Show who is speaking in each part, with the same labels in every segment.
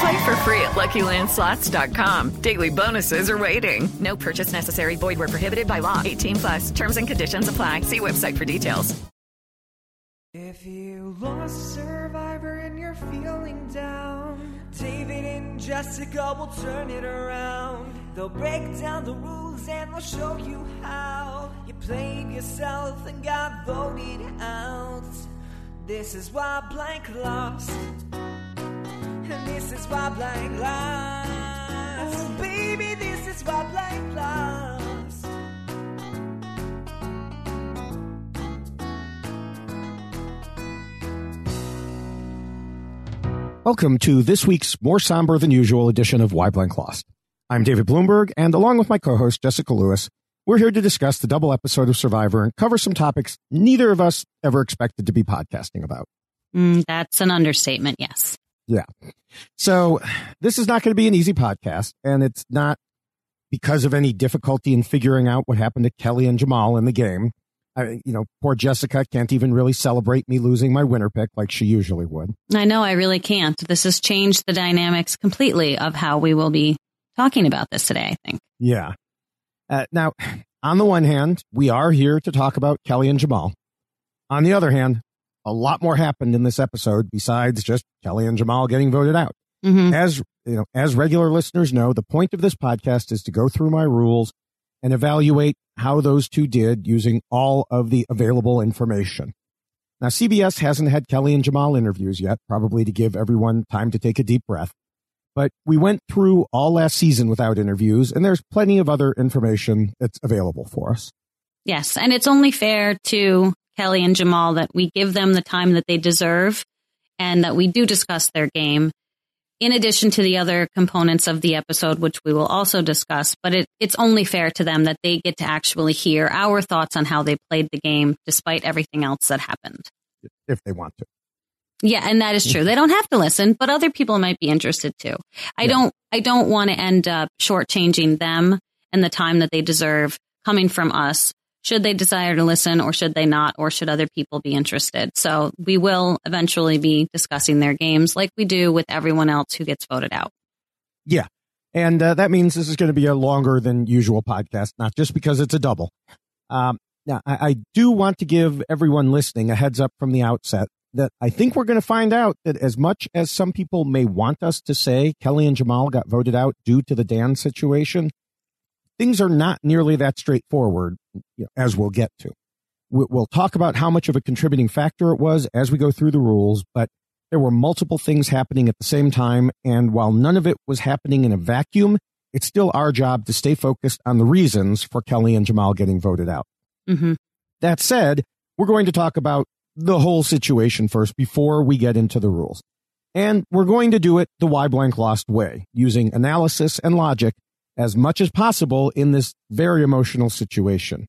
Speaker 1: Play for free at LuckyLandSlots.com. Daily bonuses are waiting. No purchase necessary. Void where prohibited by law. 18 plus. Terms and conditions apply. See website for details.
Speaker 2: If you lost Survivor and you're feeling down, David and Jessica will turn it around. They'll break down the rules and they'll show you how you played yourself and got voted out. This is why blank lost. And this is why blank lost. Oh, baby, this is why blank lost.
Speaker 3: Welcome to this week's more somber than usual edition of Why Blank Lost. I'm David Bloomberg, and along with my co-host Jessica Lewis, we're here to discuss the double episode of Survivor and cover some topics neither of us ever expected to be podcasting about.
Speaker 4: Mm, that's an understatement, yes.
Speaker 3: Yeah. So this is not going to be an easy podcast, and it's not because of any difficulty in figuring out what happened to Kelly and Jamal in the game. I, you know, poor Jessica can't even really celebrate me losing my winner pick like she usually would.
Speaker 4: I know, I really can't. This has changed the dynamics completely of how we will be talking about this today, I think.
Speaker 3: Yeah. Uh, now, on the one hand, we are here to talk about Kelly and Jamal. On the other hand, a lot more happened in this episode besides just Kelly and Jamal getting voted out.
Speaker 4: Mm-hmm.
Speaker 3: As you know, as regular listeners know, the point of this podcast is to go through my rules and evaluate how those two did using all of the available information. Now, CBS hasn't had Kelly and Jamal interviews yet, probably to give everyone time to take a deep breath. But we went through all last season without interviews, and there's plenty of other information that's available for us.
Speaker 4: Yes, and it's only fair to Kelly and Jamal that we give them the time that they deserve and that we do discuss their game in addition to the other components of the episode, which we will also discuss. But it, it's only fair to them that they get to actually hear our thoughts on how they played the game despite everything else that happened.
Speaker 3: If they want to.
Speaker 4: Yeah, and that is true. They don't have to listen, but other people might be interested too. I yeah. don't I don't want to end up shortchanging them and the time that they deserve coming from us. Should they desire to listen or should they not, or should other people be interested? So we will eventually be discussing their games like we do with everyone else who gets voted out.
Speaker 3: Yeah. And uh, that means this is going to be a longer than usual podcast, not just because it's a double. Um, now, I, I do want to give everyone listening a heads up from the outset that I think we're going to find out that as much as some people may want us to say Kelly and Jamal got voted out due to the Dan situation, things are not nearly that straightforward, as we'll get to. We'll talk about how much of a contributing factor it was as we go through the rules, but there were multiple things happening at the same time. And while none of it was happening in a vacuum, it's still our job to stay focused on the reasons for Kelly and Jamal getting voted out.
Speaker 4: Mm-hmm.
Speaker 3: That said, we're going to talk about the whole situation first before we get into the rules. And we're going to do it the Why Blank Lost way, using analysis and logic as much as possible in this very emotional situation.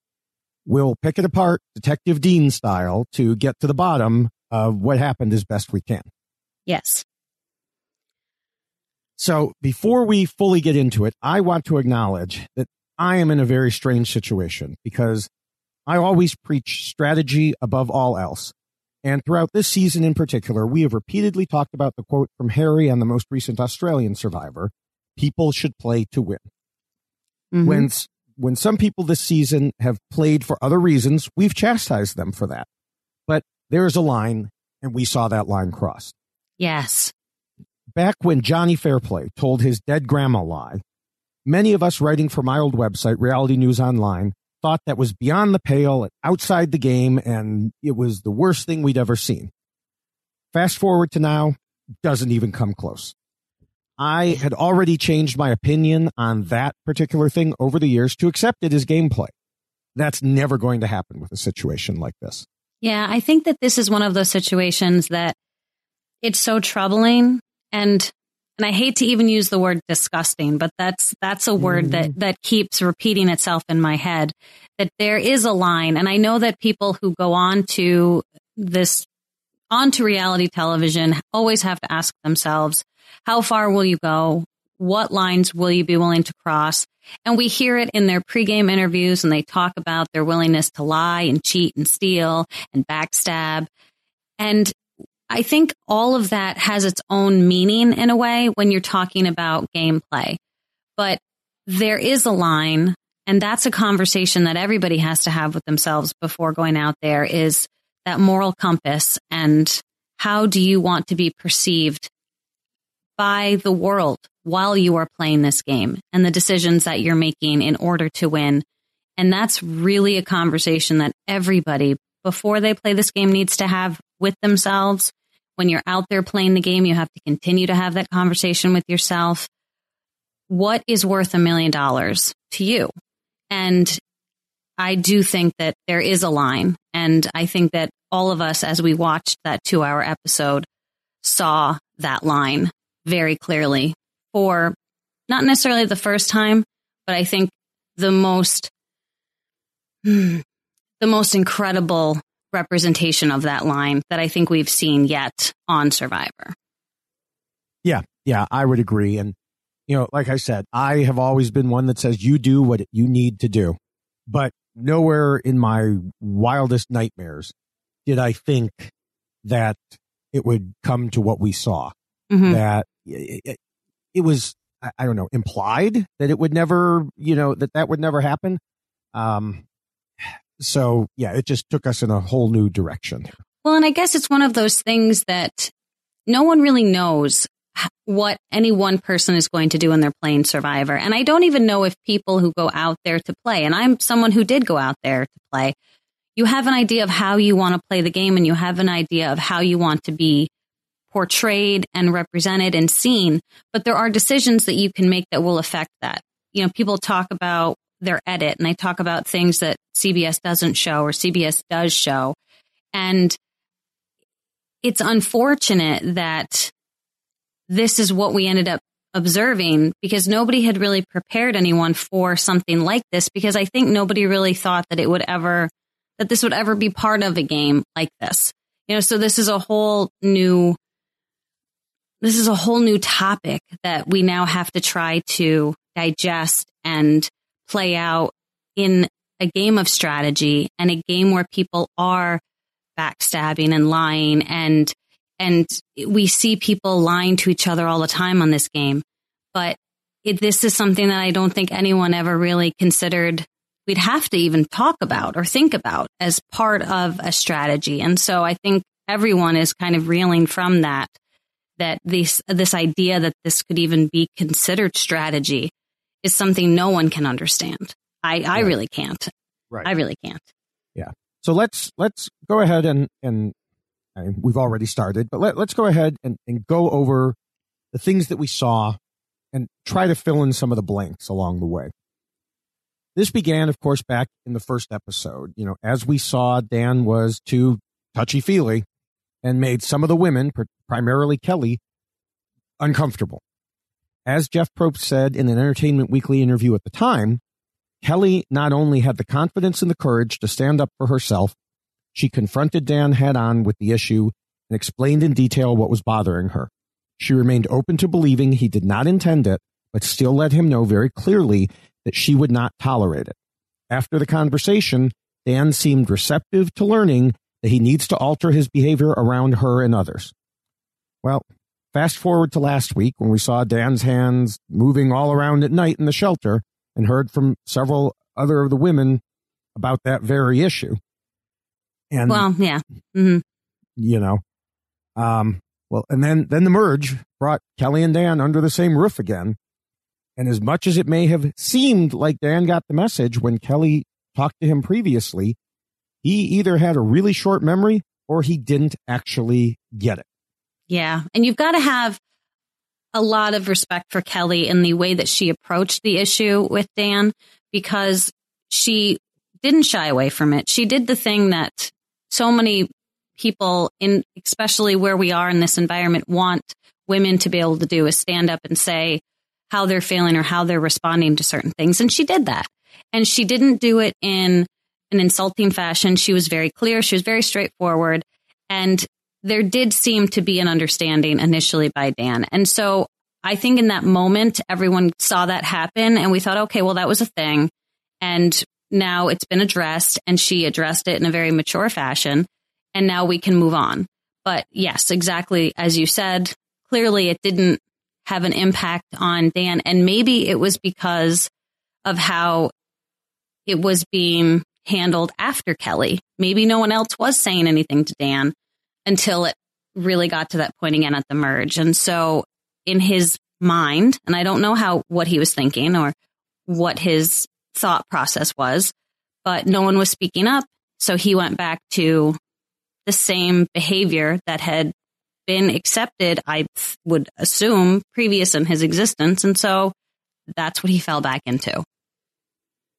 Speaker 3: We'll pick it apart, Detective Dean style, to get to the bottom of what happened as best we can.
Speaker 4: Yes.
Speaker 3: So before we fully get into it, I want to acknowledge that I am in a very strange situation because I always preach strategy above all else. And throughout this season in particular, we have repeatedly talked about the quote from Harry on the most recent Australian survivor people should play to win. Mm-hmm. When, when some people this season have played for other reasons, we've chastised them for that. But there is a line, and we saw that line crossed.
Speaker 4: Yes.
Speaker 3: Back when Johnny Fairplay told his dead grandma lie, many of us writing for my old website, Reality News Online, thought that was beyond the pale and outside the game, and it was the worst thing we'd ever seen. Fast forward to now, doesn't even come close. I had already changed my opinion on that particular thing over the years to accept it as gameplay. That's never going to happen with a situation like this.
Speaker 4: Yeah, I think that this is one of those situations that it's so troubling and and I hate to even use the word disgusting, but that's that's a word mm. that that keeps repeating itself in my head that there is a line and I know that people who go on to this onto reality television always have to ask themselves how far will you go? What lines will you be willing to cross? And we hear it in their pregame interviews and they talk about their willingness to lie and cheat and steal and backstab. And I think all of that has its own meaning in a way when you're talking about gameplay. But there is a line and that's a conversation that everybody has to have with themselves before going out there is that moral compass and how do you want to be perceived by the world while you are playing this game and the decisions that you're making in order to win. And that's really a conversation that everybody before they play this game needs to have with themselves. When you're out there playing the game, you have to continue to have that conversation with yourself. What is worth a million dollars to you? And I do think that there is a line. And I think that all of us, as we watched that two hour episode, saw that line very clearly for not necessarily the first time, but I think the most, hmm, the most incredible representation of that line that I think we've seen yet on Survivor.
Speaker 3: Yeah, yeah, I would agree. And, you know, like I said, I have always been one that says you do what you need to do. But nowhere in my wildest nightmares did I think that it would come to what we saw. Mm-hmm. That it, it was I don't know implied that it would never you know that that would never happen. Um, so yeah, it just took us in a whole new direction.
Speaker 4: Well, and I guess it's one of those things that no one really knows what any one person is going to do when they're playing Survivor. And I don't even know if people who go out there to play, and I'm someone who did go out there to play, you have an idea of how you want to play the game and you have an idea of how you want to be portrayed and represented and seen, but there are decisions that you can make that will affect that. You know, people talk about their edit and they talk about things that CBS doesn't show or CBS does show. And it's unfortunate that this is what we ended up observing because nobody had really prepared anyone for something like this because I think nobody really thought that it would ever, that this would ever be part of a game like this. You know, so this is a whole new this is a whole new topic that we now have to try to digest and play out in a game of strategy and a game where people are backstabbing and lying and and we see people lying to each other all the time on this game but it, this is something that I don't think anyone ever really considered we'd have to even talk about or think about as part of a strategy and so I think everyone is kind of reeling from that that this this idea that this could even be considered strategy is something no one can understand. I, I right. really can't. Right. I really can't.
Speaker 3: Yeah. So let's let's go ahead and and I we've already started, but let, let's go ahead and, and go over the things that we saw and try to fill in some of the blanks along the way. This began, of course, back in the first episode. You know, as we saw, Dan was too touchy feely and made some of the women, primarily Kelly, uncomfortable. As Jeff Probst said in an Entertainment Weekly interview at the time, Kelly not only had the confidence and the courage to stand up for herself, she confronted Dan head on with the issue and explained in detail what was bothering her. She remained open to believing he did not intend it, but still let him know very clearly that she would not tolerate it. After the conversation, Dan seemed receptive to learning that he needs to alter his behavior around her and others. Well, fast forward to last week when we saw Dan's hands moving all around at night in the shelter and heard from several other of the women about that very issue.
Speaker 4: And well, yeah, mm-hmm.
Speaker 3: you know, um, well, and then then the merge brought Kelly and Dan under the same roof again. And as much as it may have seemed like Dan got the message when Kelly talked to him previously, he either had a really short memory or he didn't actually get it.
Speaker 4: Yeah. And you've got to have a lot of respect for Kelly in the way that she approached the issue with Dan because she didn't shy away from it. She did the thing that so many people in, especially where we are in this environment want women to be able to do is stand up and say how they're feeling or how they're responding to certain things. And she did that. And she didn't do it in an insulting fashion. She was very clear. She was very straightforward. And there did seem to be an understanding initially by Dan. And so I think in that moment, everyone saw that happen and we thought, okay, well, that was a thing. And now it's been addressed and she addressed it in a very mature fashion. And now we can move on. But yes, exactly as you said, clearly it didn't have an impact on Dan. And maybe it was because of how it was being handled after Kelly. Maybe no one else was saying anything to Dan until it really got to that point again at the merge. And so in his mind, and I don't know how, what he was thinking or what his thought process was, but no one was speaking up. So he went back to the same behavior that had been accepted, I would assume, previous in his existence. And so that's what he fell back into.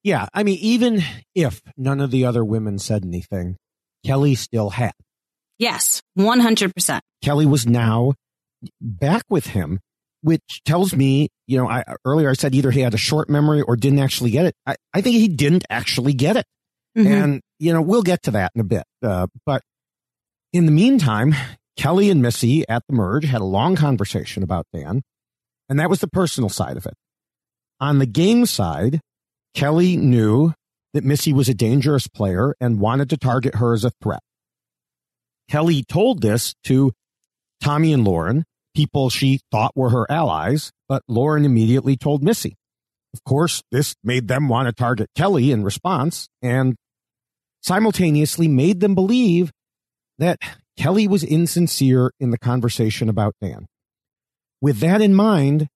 Speaker 3: Yeah. I mean, even if none of the other women said anything, Kelly still had.
Speaker 4: Yes, 100%.
Speaker 3: Kelly was now back with him, which tells me, you know, I earlier I said either he had a short memory or didn't actually get it. I, I think he didn't actually get it. Mm-hmm. And, you know, we'll get to that in a bit. Uh, but in the meantime, Kelly and Missy at the merge had a long conversation about Dan, and that was the personal side of it. On the game side, Kelly knew that Missy was a dangerous player and wanted to target her as a threat. Kelly told this to Tommy and Lauren, people she thought were her allies, but Lauren immediately told Missy. Of course, this made them want to target Kelly in response and simultaneously made them believe that Kelly was insincere in the conversation about Dan. With that in mind,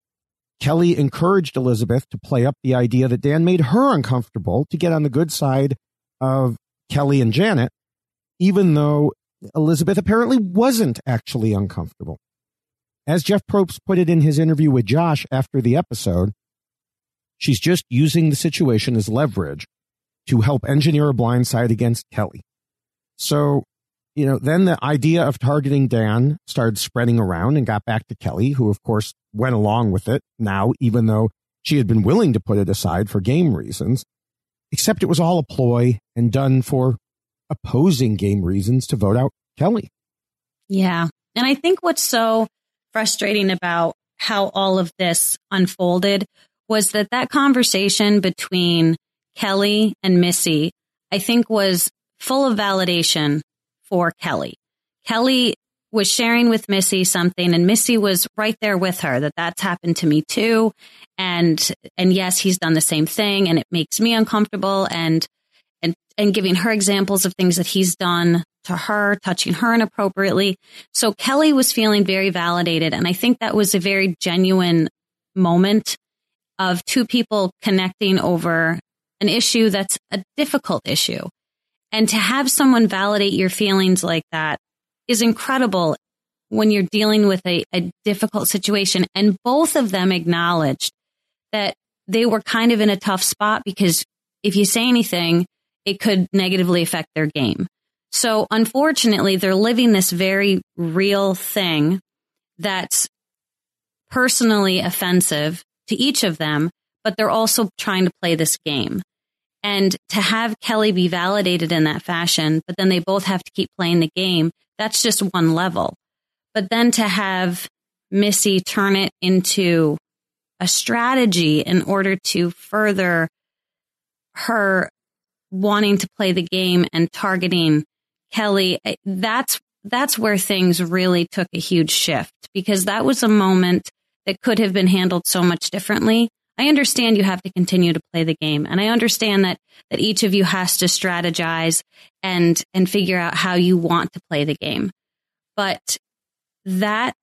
Speaker 3: Kelly encouraged Elizabeth to play up the idea that Dan made her uncomfortable to get on the good side of Kelly and Janet, even though Elizabeth apparently wasn't actually uncomfortable. As Jeff Probst put it in his interview with Josh after the episode, she's just using the situation as leverage to help engineer a blindside against Kelly. So you know, then the idea of targeting Dan started spreading around and got back to Kelly, who of course went along with it now, even though she had been willing to put it aside for game reasons, except it was all a ploy and done for opposing game reasons to vote out Kelly.
Speaker 4: Yeah. And I think what's so frustrating about how all of this unfolded was that that conversation between Kelly and Missy, I think was full of validation for Kelly. Kelly was sharing with Missy something and Missy was right there with her that that's happened to me too. And, and yes, he's done the same thing and it makes me uncomfortable and, and, and giving her examples of things that he's done to her, touching her inappropriately. So Kelly was feeling very validated. And I think that was a very genuine moment of two people connecting over an issue that's a difficult issue. And to have someone validate your feelings like that is incredible when you're dealing with a, a difficult situation. And both of them acknowledged that they were kind of in a tough spot because if you say anything, it could negatively affect their game. So unfortunately, they're living this very real thing that's personally offensive to each of them, but they're also trying to play this game. And to have Kelly be validated in that fashion, but then they both have to keep playing the game, that's just one level. But then to have Missy turn it into a strategy in order to further her wanting to play the game and targeting Kelly, eh, that's, that's where things really took a huge shift because that was a moment that could have been handled so much differently. I understand you have to continue to play the game and I understand that, that each of you has to strategize and, and figure out how you want to play the game. But that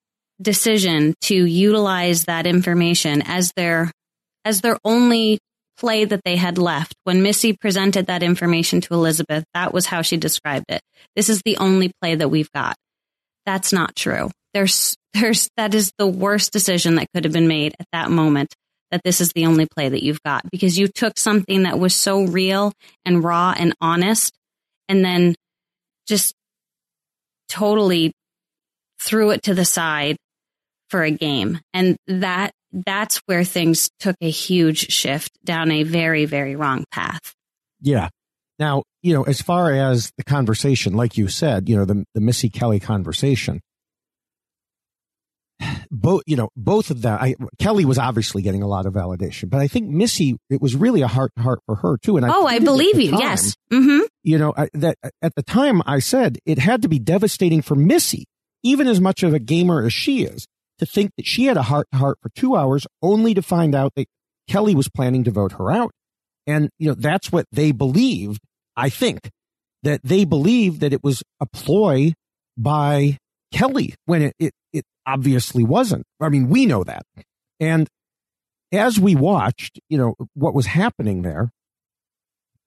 Speaker 4: decision to utilize that information as their, as their only play that they had left. When Missy presented that information to Elizabeth, that was how she described it. This is the only play that we've got. That's not true. There's, there's, that is the worst decision that could have been made at that moment that this is the only play that you've got because you took something that was so real and raw and honest and then just totally threw it to the side for a game. And that, that's where things took a huge shift down a very, very wrong path.
Speaker 3: Yeah. Now, you know, as far as the conversation, like you said, you know, the, the Missy Kelly conversation, both, you know, both of them, I, Kelly was obviously getting a lot of validation, but I think Missy, it was really a heart to heart for her too. And I
Speaker 4: oh, I believe you.
Speaker 3: Time,
Speaker 4: yes. Mm-hmm.
Speaker 3: You know, I, that at the time I said it had to be devastating for Missy, even as much of a gamer as she is, to think that she had a heart to heart for two hours only to find out that Kelly was planning to vote her out. And, you know, that's what they believed. I think that they believed that it was a ploy by Kelly when it, it, it obviously wasn't. I mean, we know that. And as we watched, you know, what was happening there,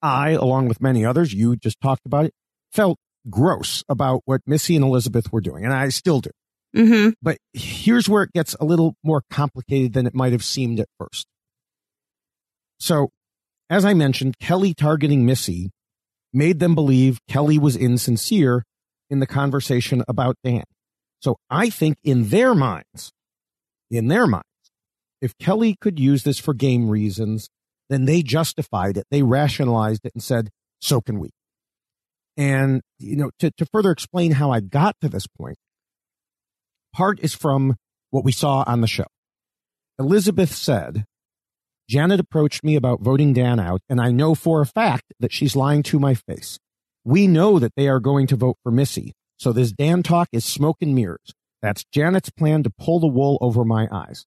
Speaker 3: I, along with many others, you just talked about it, felt gross about what Missy and Elizabeth were doing. And I still do.
Speaker 4: Mm-hmm.
Speaker 3: But here's where it gets a little more complicated than it might have seemed at first. So, as I mentioned, Kelly targeting Missy made them believe Kelly was insincere in the conversation about Dan. So I think in their minds, in their minds, if Kelly could use this for game reasons, then they justified it. They rationalized it and said, so can we. And, you know, to, to further explain how I got to this point, part is from what we saw on the show. Elizabeth said, Janet approached me about voting Dan out, and I know for a fact that she's lying to my face. We know that they are going to vote for Missy, so this Dan talk is smoke and mirrors. That's Janet's plan to pull the wool over my eyes.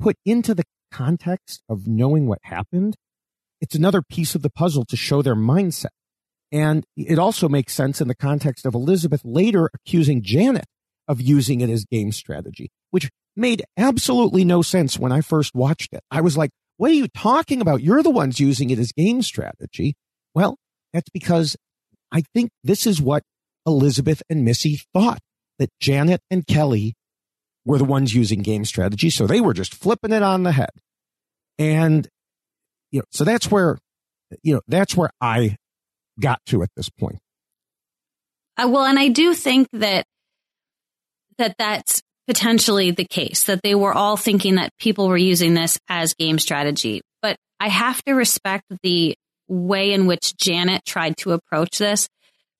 Speaker 3: Put into the context of knowing what happened, it's another piece of the puzzle to show their mindset. And it also makes sense in the context of Elizabeth later accusing Janet of using it as game strategy, which made absolutely no sense when I first watched it. I was like, what are you talking about? You're the ones using it as game strategy. Well, that's because I think this is what Elizabeth and Missy thought that Janet and Kelly were the ones using game strategy. So they were just flipping it on the head. And, you know, so that's where, you know, that's where I got to at this point.
Speaker 4: Uh, well, and I do think that, that that's potentially the case, that they were all thinking that people were using this as game strategy. But I have to respect the way in which Janet tried to approach this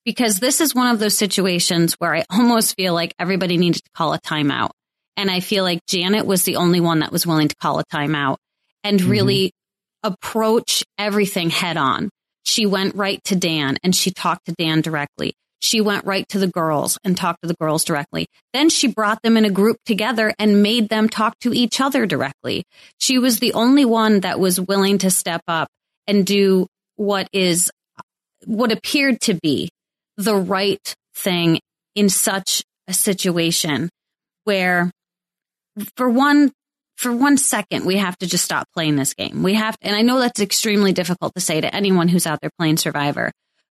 Speaker 4: because this is one of those situations where I almost feel like everybody needed to call a timeout. And I feel like Janet was the only one that was willing to call a timeout and mm-hmm. really approach everything head on. She went right to Dan and she talked to Dan directly. She went right to the girls and talked to the girls directly. Then she brought them in a group together and made them talk to each other directly. She was the only one that was willing to step up and do what is, what appeared to be the right thing in such a situation where for one for one second we have to just stop playing this game. We have and I know that's extremely difficult to say to anyone who's out there playing survivor,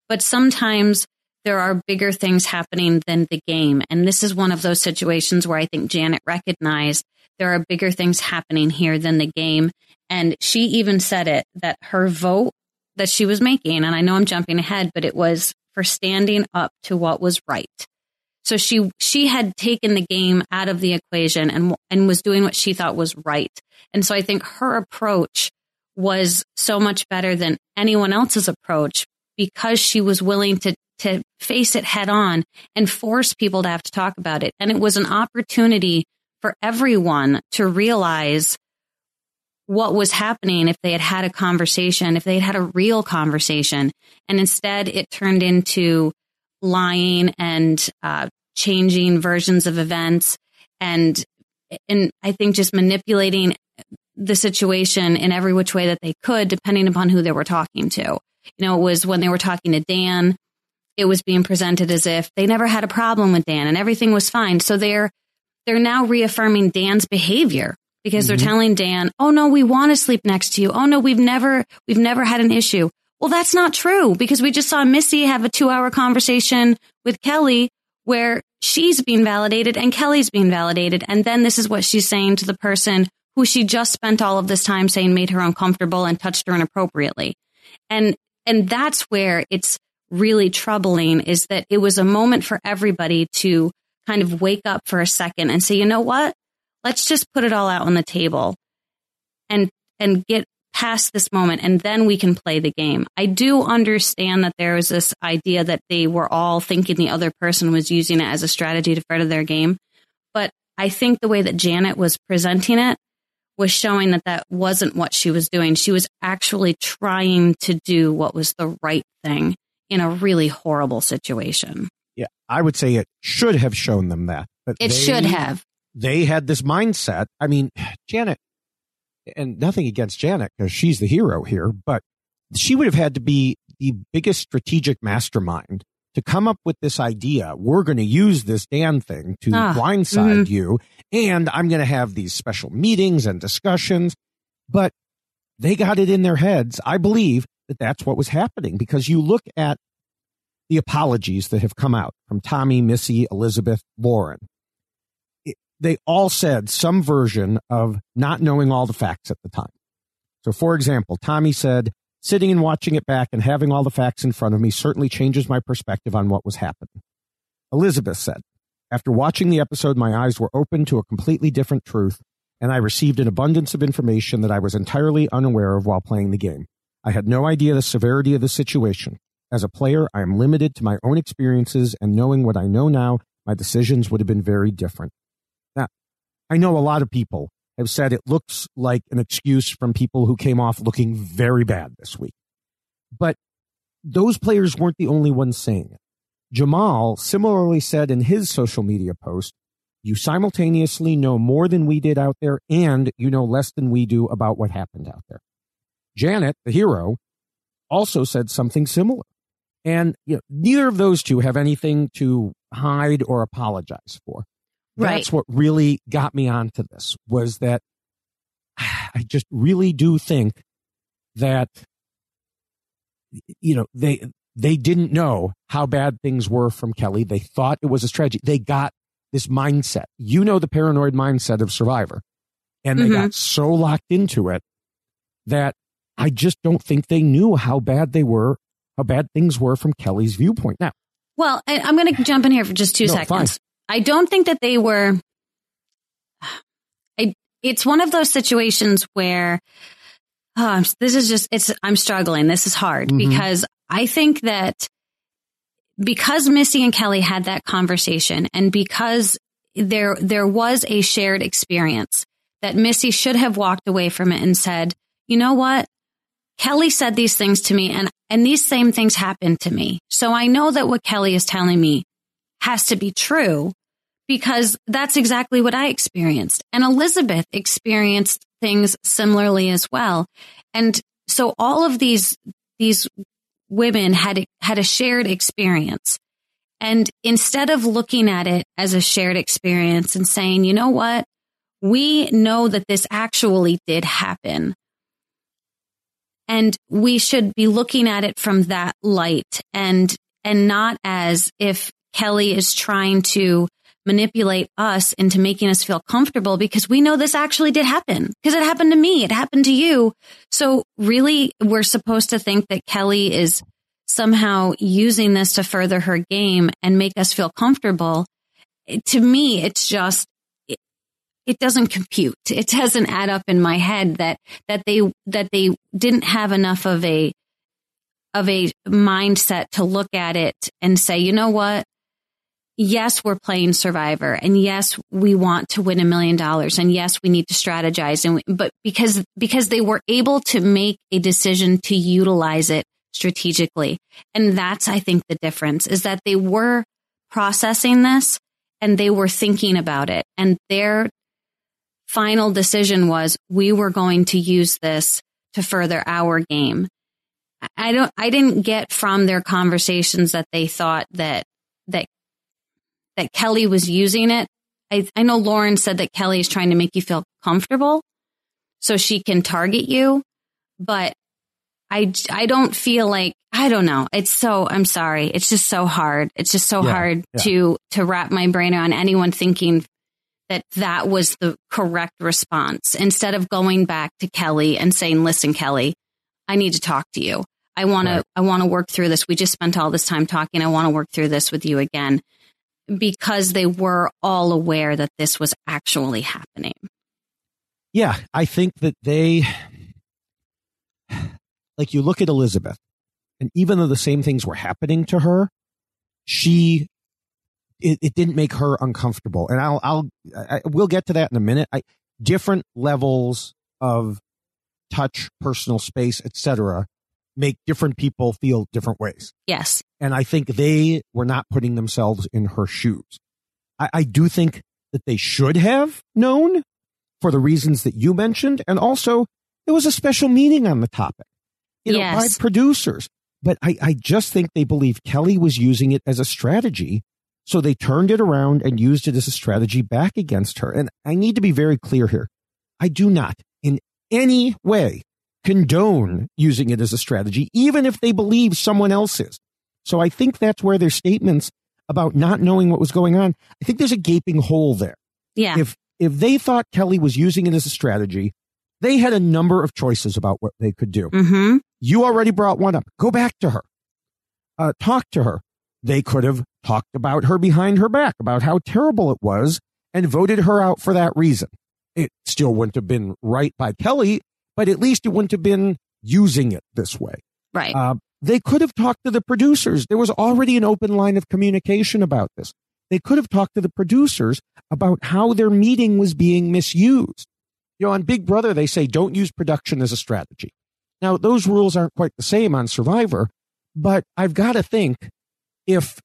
Speaker 4: but sometimes there are bigger things happening than the game and this is one of those situations where I think Janet recognized there are bigger things happening here than the game and she even said it that her vote that she was making and I know I'm jumping ahead but it was for standing up to what was right. So she, she had taken the game out of the equation and, and was doing what she thought was right. And so I think her approach was so much better than anyone else's approach because she was willing to, to face it head on and force people to have to talk about it. And it was an opportunity for everyone to realize what was happening if they had had a conversation, if they had had a real conversation. And instead it turned into lying and uh, changing versions of events and and I think just manipulating the situation in every which way that they could, depending upon who they were talking to. You know, it was when they were talking to Dan, it was being presented as if they never had a problem with Dan and everything was fine. So they're they're now reaffirming Dan's behavior because they're
Speaker 3: Mhm.
Speaker 4: telling Dan, "Oh no, we want to sleep next to you. Oh no, we've never we've never had an issue." Well, that's not true because we just saw Missy have a 2-hour conversation with Kelly where she's being validated and Kelly's being validated and then this is what she's saying to the person who she just spent all of this time saying made her uncomfortable and touched her inappropriately. And and that's where it's really troubling is that it was a moment for everybody to kind of wake up for a second and say, you know what? Let's just put it all out on the table and, and get past this moment and then we can play the game. I do understand that there was this idea that they were all thinking the other person was using it as a strategy to further their game. But I think the way that Janet was presenting it was showing that that wasn't what she was doing. She was actually trying to do what was the right thing in a really horrible situation.
Speaker 3: Yeah, I would say it should have shown them that. But
Speaker 4: It
Speaker 3: they-
Speaker 4: should have.
Speaker 3: They had this mindset. I mean, Janet, and nothing against Janet because she's the hero here, but she would have had to be the biggest strategic mastermind to come up with this idea. We're going to use this Dan thing to
Speaker 4: Ah,
Speaker 3: blindside
Speaker 4: mhm.
Speaker 3: you, and I'm going to have these special meetings and discussions. But they got it in their heads. I believe that that's what was happening because you look at the apologies that have come out from Tommy, Missy, Elizabeth, Lauren. It- they all said some version of not knowing all the facts at the time. So, for example, Tommy said, sitting and watching it back and having all the facts in front of me certainly changes my perspective on what was happening. Elizabeth said, after watching the episode, my eyes were opened to a completely different truth, and I received an abundance of information that I was entirely unaware of while playing the game. I had no idea the severity of the situation. As a player, I am limited to my own experiences, and knowing what I know now, my decisions would have been very different. Now, I know a lot of people have said it looks like an excuse from people who came off looking very bad this week. But those players weren't the only ones saying it. Jamal similarly said in his social media post, you simultaneously know more than we did out there and you know less than we do about what happened out there. Janet, the hero, also said something similar. And you know, neither of those two have anything to hide or apologize for. That's what really got me onto this was that I just really do think that you know they they didn't know how bad things were from Kelly. They thought it was a strategy. They got this mindset. You know the paranoid mindset of Survivor. And they
Speaker 4: Mhm.
Speaker 3: got so locked into it that I just don't think they knew how bad they were, how bad things were from Kelly's viewpoint. Now,
Speaker 4: Well, I'm going to jump in here for just two
Speaker 3: No,
Speaker 4: seconds. I don't think that they were. I, it's one of those situations where uh, this is just it's. I'm struggling. This is hard
Speaker 5: Mhm.
Speaker 4: because I think that because Missy and Kelly had that conversation, and because there there was a shared experience that Missy should have walked away from it and said, "You know what? Kelly said these things to me and, and these same things happened to me. So I know that what Kelly is telling me has to be true because that's exactly what I experienced. And Elizabeth experienced things similarly as well. And so all of these, these women had, had a shared experience. And instead of looking at it as a shared experience and saying, you know what? We know that this actually did happen. And we should be looking at it from that light and, and not as if Kelly is trying to manipulate us into making us feel comfortable because we know this actually did happen because it happened to me. It happened to you. So really we're supposed to think that Kelly is somehow using this to further her game and make us feel comfortable. To me, it's just, it, it doesn't compute. It doesn't add up in my head that, that they, that they didn't have enough of a, of a mindset to look at it and say, you know what? Yes, we're playing survivor and yes, we want to win a million dollars and yes, we need to strategize and, we, but because, because they were able to make a decision to utilize it strategically. And that's, I think, the difference is that they were processing this and they were thinking about it and their final decision was we were going to use this to further our game. I don't, I didn't get from their conversations that they thought that, that, Kelly was using it. I, I know Lauren said that Kelly is trying to make you feel comfortable so she can target you, but I, I don't feel like, I don't know. It's so, I'm sorry. It's just so hard. It's just so
Speaker 3: Yeah,
Speaker 4: hard
Speaker 3: yeah.
Speaker 4: to, to wrap my brain around anyone thinking that that was the correct response instead of going back to Kelly and saying, listen, Kelly, I need to talk to you. I want
Speaker 3: Right.
Speaker 4: to, I want to work through this. We just spent all this time talking. I want to work through this with you again because they were all aware that this was actually happening.
Speaker 3: Yeah, I think that they, like you look at Elizabeth, and even though the same things were happening to her, she, it, it didn't make her uncomfortable. And I'll, I'll, I, we'll get to that in a minute. I, different levels of touch, personal space, etc., make different people feel different ways.
Speaker 4: Yes.
Speaker 3: And I think they were not putting themselves in her shoes. I, I do think that they should have known for the reasons that you mentioned. And also, there was a special meeting on the topic, you know,
Speaker 4: Yes.
Speaker 3: by producers. But I, I just think they believed Kelly was using it as a strategy. So they turned it around and used it as a strategy back against her. And I need to be very clear here. I do not in any way condone using it as a strategy, even if they believe someone else is. So I think that's where their statements about not knowing what was going on, I think there's a gaping hole there.
Speaker 4: Yeah.
Speaker 3: If if they thought Kelly was using it as a strategy, they had a number of choices about what they could do.
Speaker 4: mm-hmm.
Speaker 3: You already brought one up. Go back to her. Uh, talk to her. They could have talked about her behind her back, about how terrible it was, and voted her out for that reason. It still wouldn't have been right by Kelly, but at least it wouldn't have been using it this way.
Speaker 4: Right.
Speaker 3: Uh, they could have talked to the producers. There was already an open line of communication about this. They could have talked to the producers about how their meeting was being misused. You know, on Big Brother, they say don't use production as a strategy. Now, those rules aren't quite the same on Survivor, but I've got to think if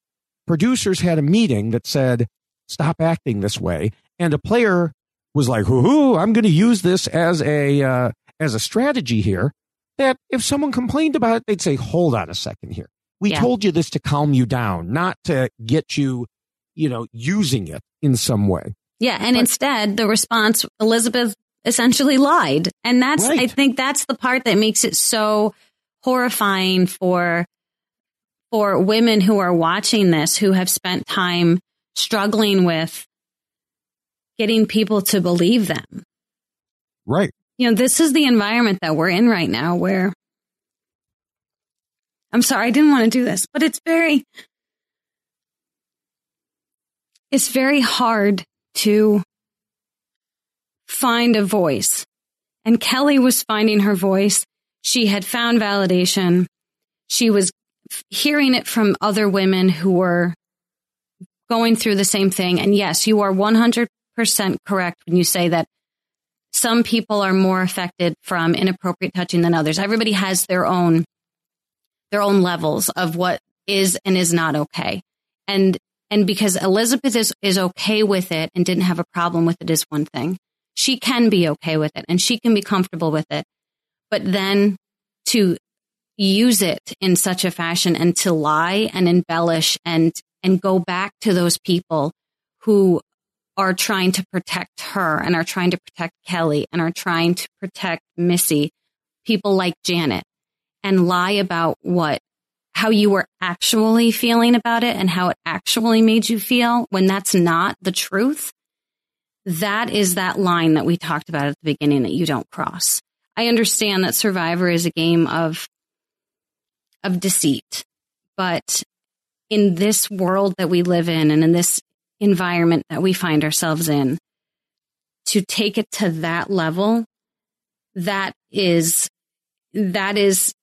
Speaker 3: producers had a meeting that said, stop acting this way, and a player was like, hoo hoo, I'm going to use this as a, uh, as a strategy here, that if someone complained about it, they'd say, hold on a second here. We
Speaker 4: Yeah.
Speaker 3: told you this to calm you down, not to get you, you know, using it in some way.
Speaker 4: Yeah, and instead the response Elizabeth essentially lied. And that's I think that's the part that makes it so horrifying for for women who are watching this who have spent time struggling with getting people to believe them.
Speaker 3: Right.
Speaker 4: You know, this is the environment that we're in right now where I'm sorry, I didn't want to do this, but it's very it's very hard to find a voice. And Kelly was finding her voice. She had found validation. She was hearing it from other women who were going through the same thing. And yes, you are 100% correct when you say that some people are more affected from inappropriate touching than others. Everybody has their own their own levels of what is and is not okay. And and because Elizabeth is is okay with it and didn't have a problem with it is one thing. She can be okay with it and she can be comfortable with it. But then to use it in such a fashion and to lie and embellish and and go back to those people who are trying to protect her and are trying to protect Kelly and are trying to protect Missy, people like Janet, and lie about what, how you were actually feeling about it and how it actually made you feel when that's not the truth. That is that line that we talked about at the beginning that you don't cross. I understand that Survivor is a game of, of deceit, but in this world that we live in and in this environment that we find ourselves in, to take it to that level, that is, that is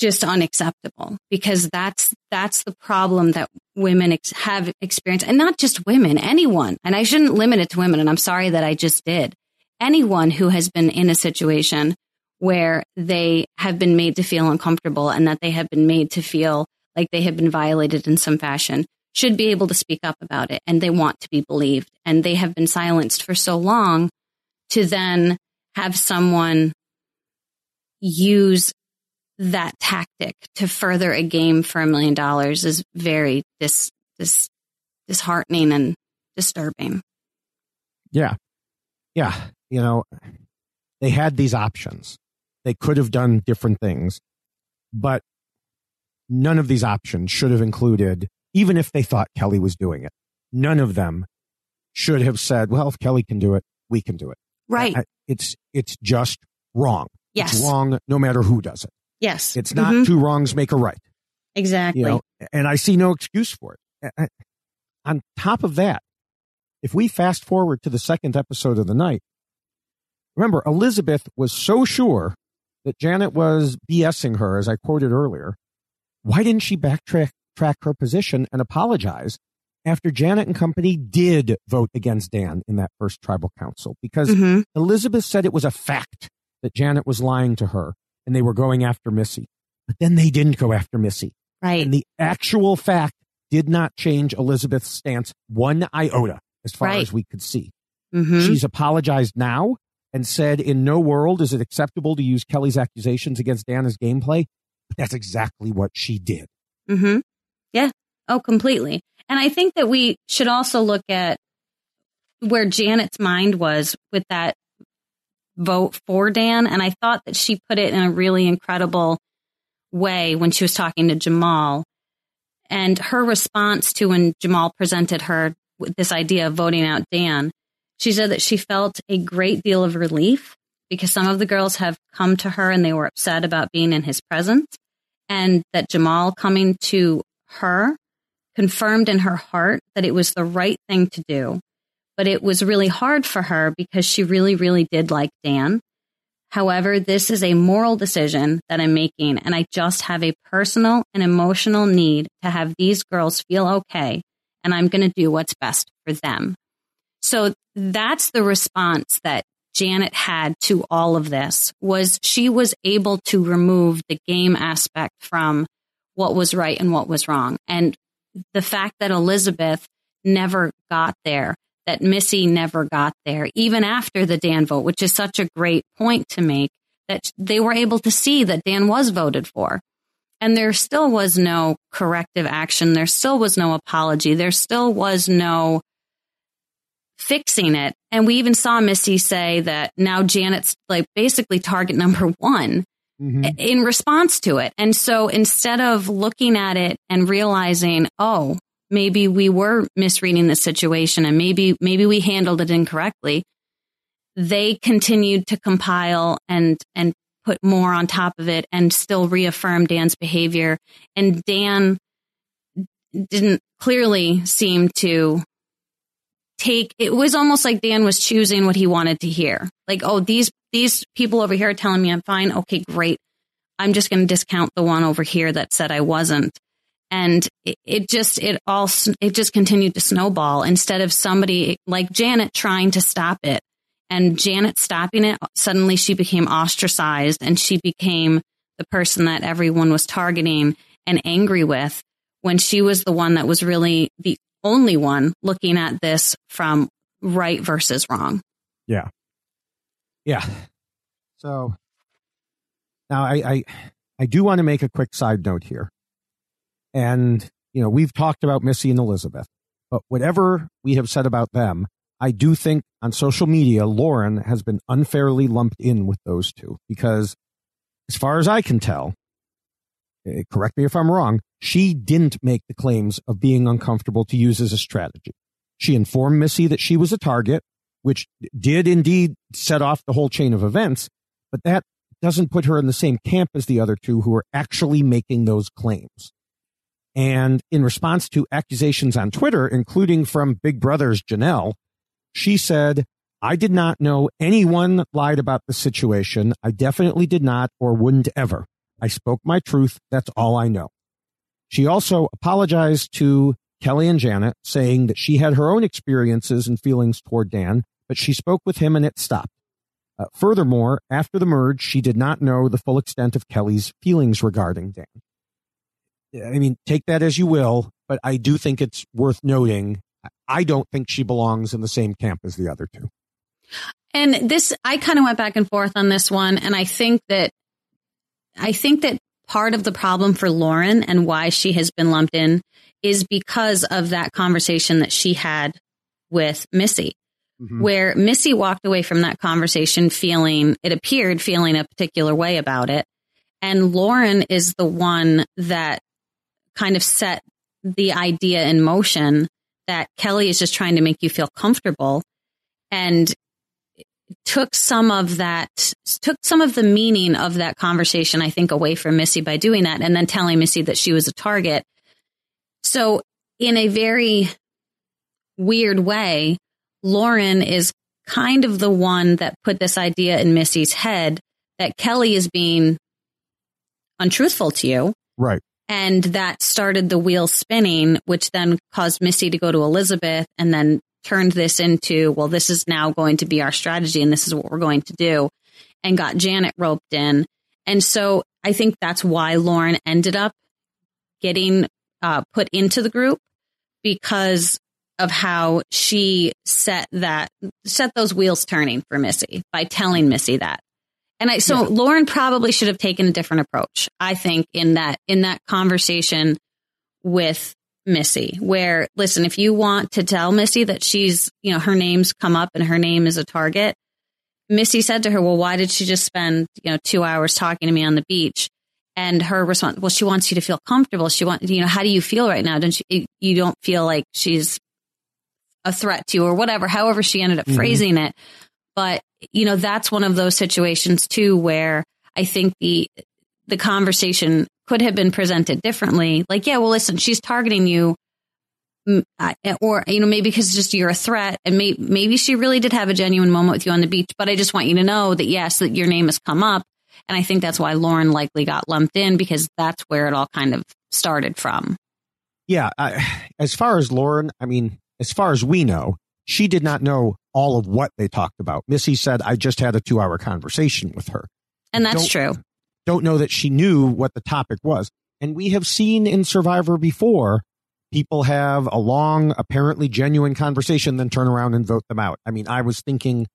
Speaker 4: just unacceptable because that's, that's the problem that women ex- have experienced and not just women, anyone. And I shouldn't limit it to women. And I'm sorry that I just did. Anyone who has been in a situation where they have been made to feel uncomfortable and that they have been made to feel like they have been violated in some fashion should be able to speak up about it and they want to be believed and they have been silenced for so long to then have someone use that tactic to further a game for a million dollars is very dis, dis, disheartening and disturbing.
Speaker 3: Yeah. Yeah. You know, they had these options. They could have done different things, but none of these options should have included, even if they thought Kelly was doing it, none of them should have said, well, if Kelly can do it, we can do it.
Speaker 4: Right.
Speaker 3: It's, it's just wrong.
Speaker 4: Yes.
Speaker 3: It's wrong no matter who does it.
Speaker 4: Yes.
Speaker 3: It's not
Speaker 4: Mhm.
Speaker 3: two wrongs make a right.
Speaker 4: Exactly.
Speaker 3: You know, and I see no excuse for it. On top of that, if we fast forward to the second episode of the night, remember Elizabeth was so sure that Janet was BSing her, as I quoted earlier. Why didn't she backtrack track her position and apologize after Janet and company did vote against Dan in that first tribal council? Because
Speaker 4: Mhm.
Speaker 3: Elizabeth said it was a fact that Janet was lying to her and they were going after Missy. But then they didn't go after Missy.
Speaker 4: Right.
Speaker 3: And the actual fact did not change Elizabeth's stance one iota as far
Speaker 4: Right.
Speaker 3: as we could see.
Speaker 4: Mhm.
Speaker 3: She's apologized now and said, in no world is it acceptable to use Kelly's accusations against Dan as gameplay. But that's exactly what she did.
Speaker 4: Mm-hmm. Yeah. Oh, completely. And I think that we should also look at where Janet's mind was with that vote for Dan. And I thought that she put it in a really incredible way when she was talking to Jamal. And her response to when Jamal presented her with this idea of voting out Dan, she said that she felt a great deal of relief because some of the girls have come to her and they were upset about being in his presence. And that Jamal coming to her confirmed in her heart that it was the right thing to do. But it was really hard for her because she really, really did like Dan. However, this is a moral decision that I'm making, and I just have a personal and emotional need to have these girls feel okay, and I'm going to do what's best for them. So that's the response that Janet had to all of this was she was able to remove the game aspect from what was right and what was wrong. And the fact that Elizabeth never got there, that Missy never got there, even after the Dan vote, which is such a great point to make, that they were able to see that Dan was voted for. And there still was no corrective action. There still was no apology. There still was no fixing it. And we even saw Missy say that now Janet's like basically target number one Mm-hmm. in response to it. And so instead of looking at it and realizing, oh, maybe we were misreading the situation and maybe, maybe we handled it incorrectly, they continued to compile and, and put more on top of it and still reaffirm Dan's behavior. And Dan didn't clearly seem to take it was almost like Dan was choosing what he wanted to hear. Like, oh, these these people over here are telling me I'm fine. Okay, great. I'm just going to discount the one over here that said I wasn't. And it, it just it all it just continued to snowball instead of somebody like Janet trying to stop it. And Janet stopping it, suddenly she became ostracized and she became the person that everyone was targeting and angry with when she was the one that was really the only one looking at this from right versus wrong.
Speaker 3: Yeah. Yeah. So now I, I, I do want to make a quick side note here. And, you know, we've talked about Missy and Elizabeth, but whatever we have said about them, I do think on social media, Lauren has been unfairly lumped in with those two because as far as I can tell, eh, correct me if I'm wrong, she didn't make the claims of being uncomfortable to use as a strategy. She informed Missy that she was a target, which did indeed set off the whole chain of events, but that doesn't put her in the same camp as the other two who are actually making those claims. And in response to accusations on Twitter, including from Big Brother's Janelle, she said, I did not know anyone lied about the situation. I definitely did not or wouldn't ever. I spoke my truth. That's all I know. She also apologized to Kelly and Janet, saying that she had her own experiences and feelings toward Dan, but she spoke with him and it stopped. Uh, furthermore, after the merge, she did not know the full extent of Kelly's feelings regarding Dan. I mean, take that as you will, but I do think it's worth noting. I don't think she belongs in the same camp as the other two.
Speaker 4: And this, I kind of went back and forth on this one. And I think that, I think that part of the problem for Lauren and why she has been lumped in is because of that conversation that she had with Missy,
Speaker 3: Mhm.
Speaker 4: where Missy walked away from that conversation feeling, it appeared feeling a particular way about it. And Lauren is the one that kind of set the idea in motion that Kelly is just trying to make you feel comfortable and took some of that, took some of the meaning of that conversation, I think, away from Missy by doing that and then telling Missy that she was a target. So in a very weird way, Lauren is kind of the one that put this idea in Missy's head that Kelly is being untruthful to you.
Speaker 3: Right.
Speaker 4: And that started the wheel spinning, which then caused Missy to go to Elizabeth and then turned this into, well, this is now going to be our strategy and this is what we're going to do and got Janet roped in. And so I think that's why Lauren ended up getting uh, put into the group because of how she set that, set those wheels turning for Missy by telling Missy that. And I, so Lauren probably should have taken a different approach. I think in that, in that conversation with Missy, where listen, if you want to tell Missy that she's, you know, her name's come up and her name is a target, Missy said to her, well, why did she just spend, you know, two hours talking to me on the beach? And her response, well, she wants you to feel comfortable. She wants, you know, how do you feel right now? Don't you, you don't feel like she's a threat to you or whatever, however she ended up
Speaker 5: Mhm.
Speaker 4: phrasing it. But, you know, that's one of those situations too, where I think the, the conversation could have been presented differently. Like, yeah, well, listen, she's targeting you. mm, Or, you know, maybe because just you're a threat and may, maybe she really did have a genuine moment with you on the beach, but I just want you to know that yes, that your name has come up. And I think that's why Lauren likely got lumped in because that's where it all kind of started from.
Speaker 3: Yeah. I, as far as Lauren, I mean, as far as we know, she did not know all of what they talked about. Missy said, I just had a two hour conversation with her.
Speaker 4: And that's true.
Speaker 3: Don't know that she knew what the topic was. And we have seen in Survivor before, people have a long, apparently genuine conversation, then turn around and vote them out. I mean, I was thinking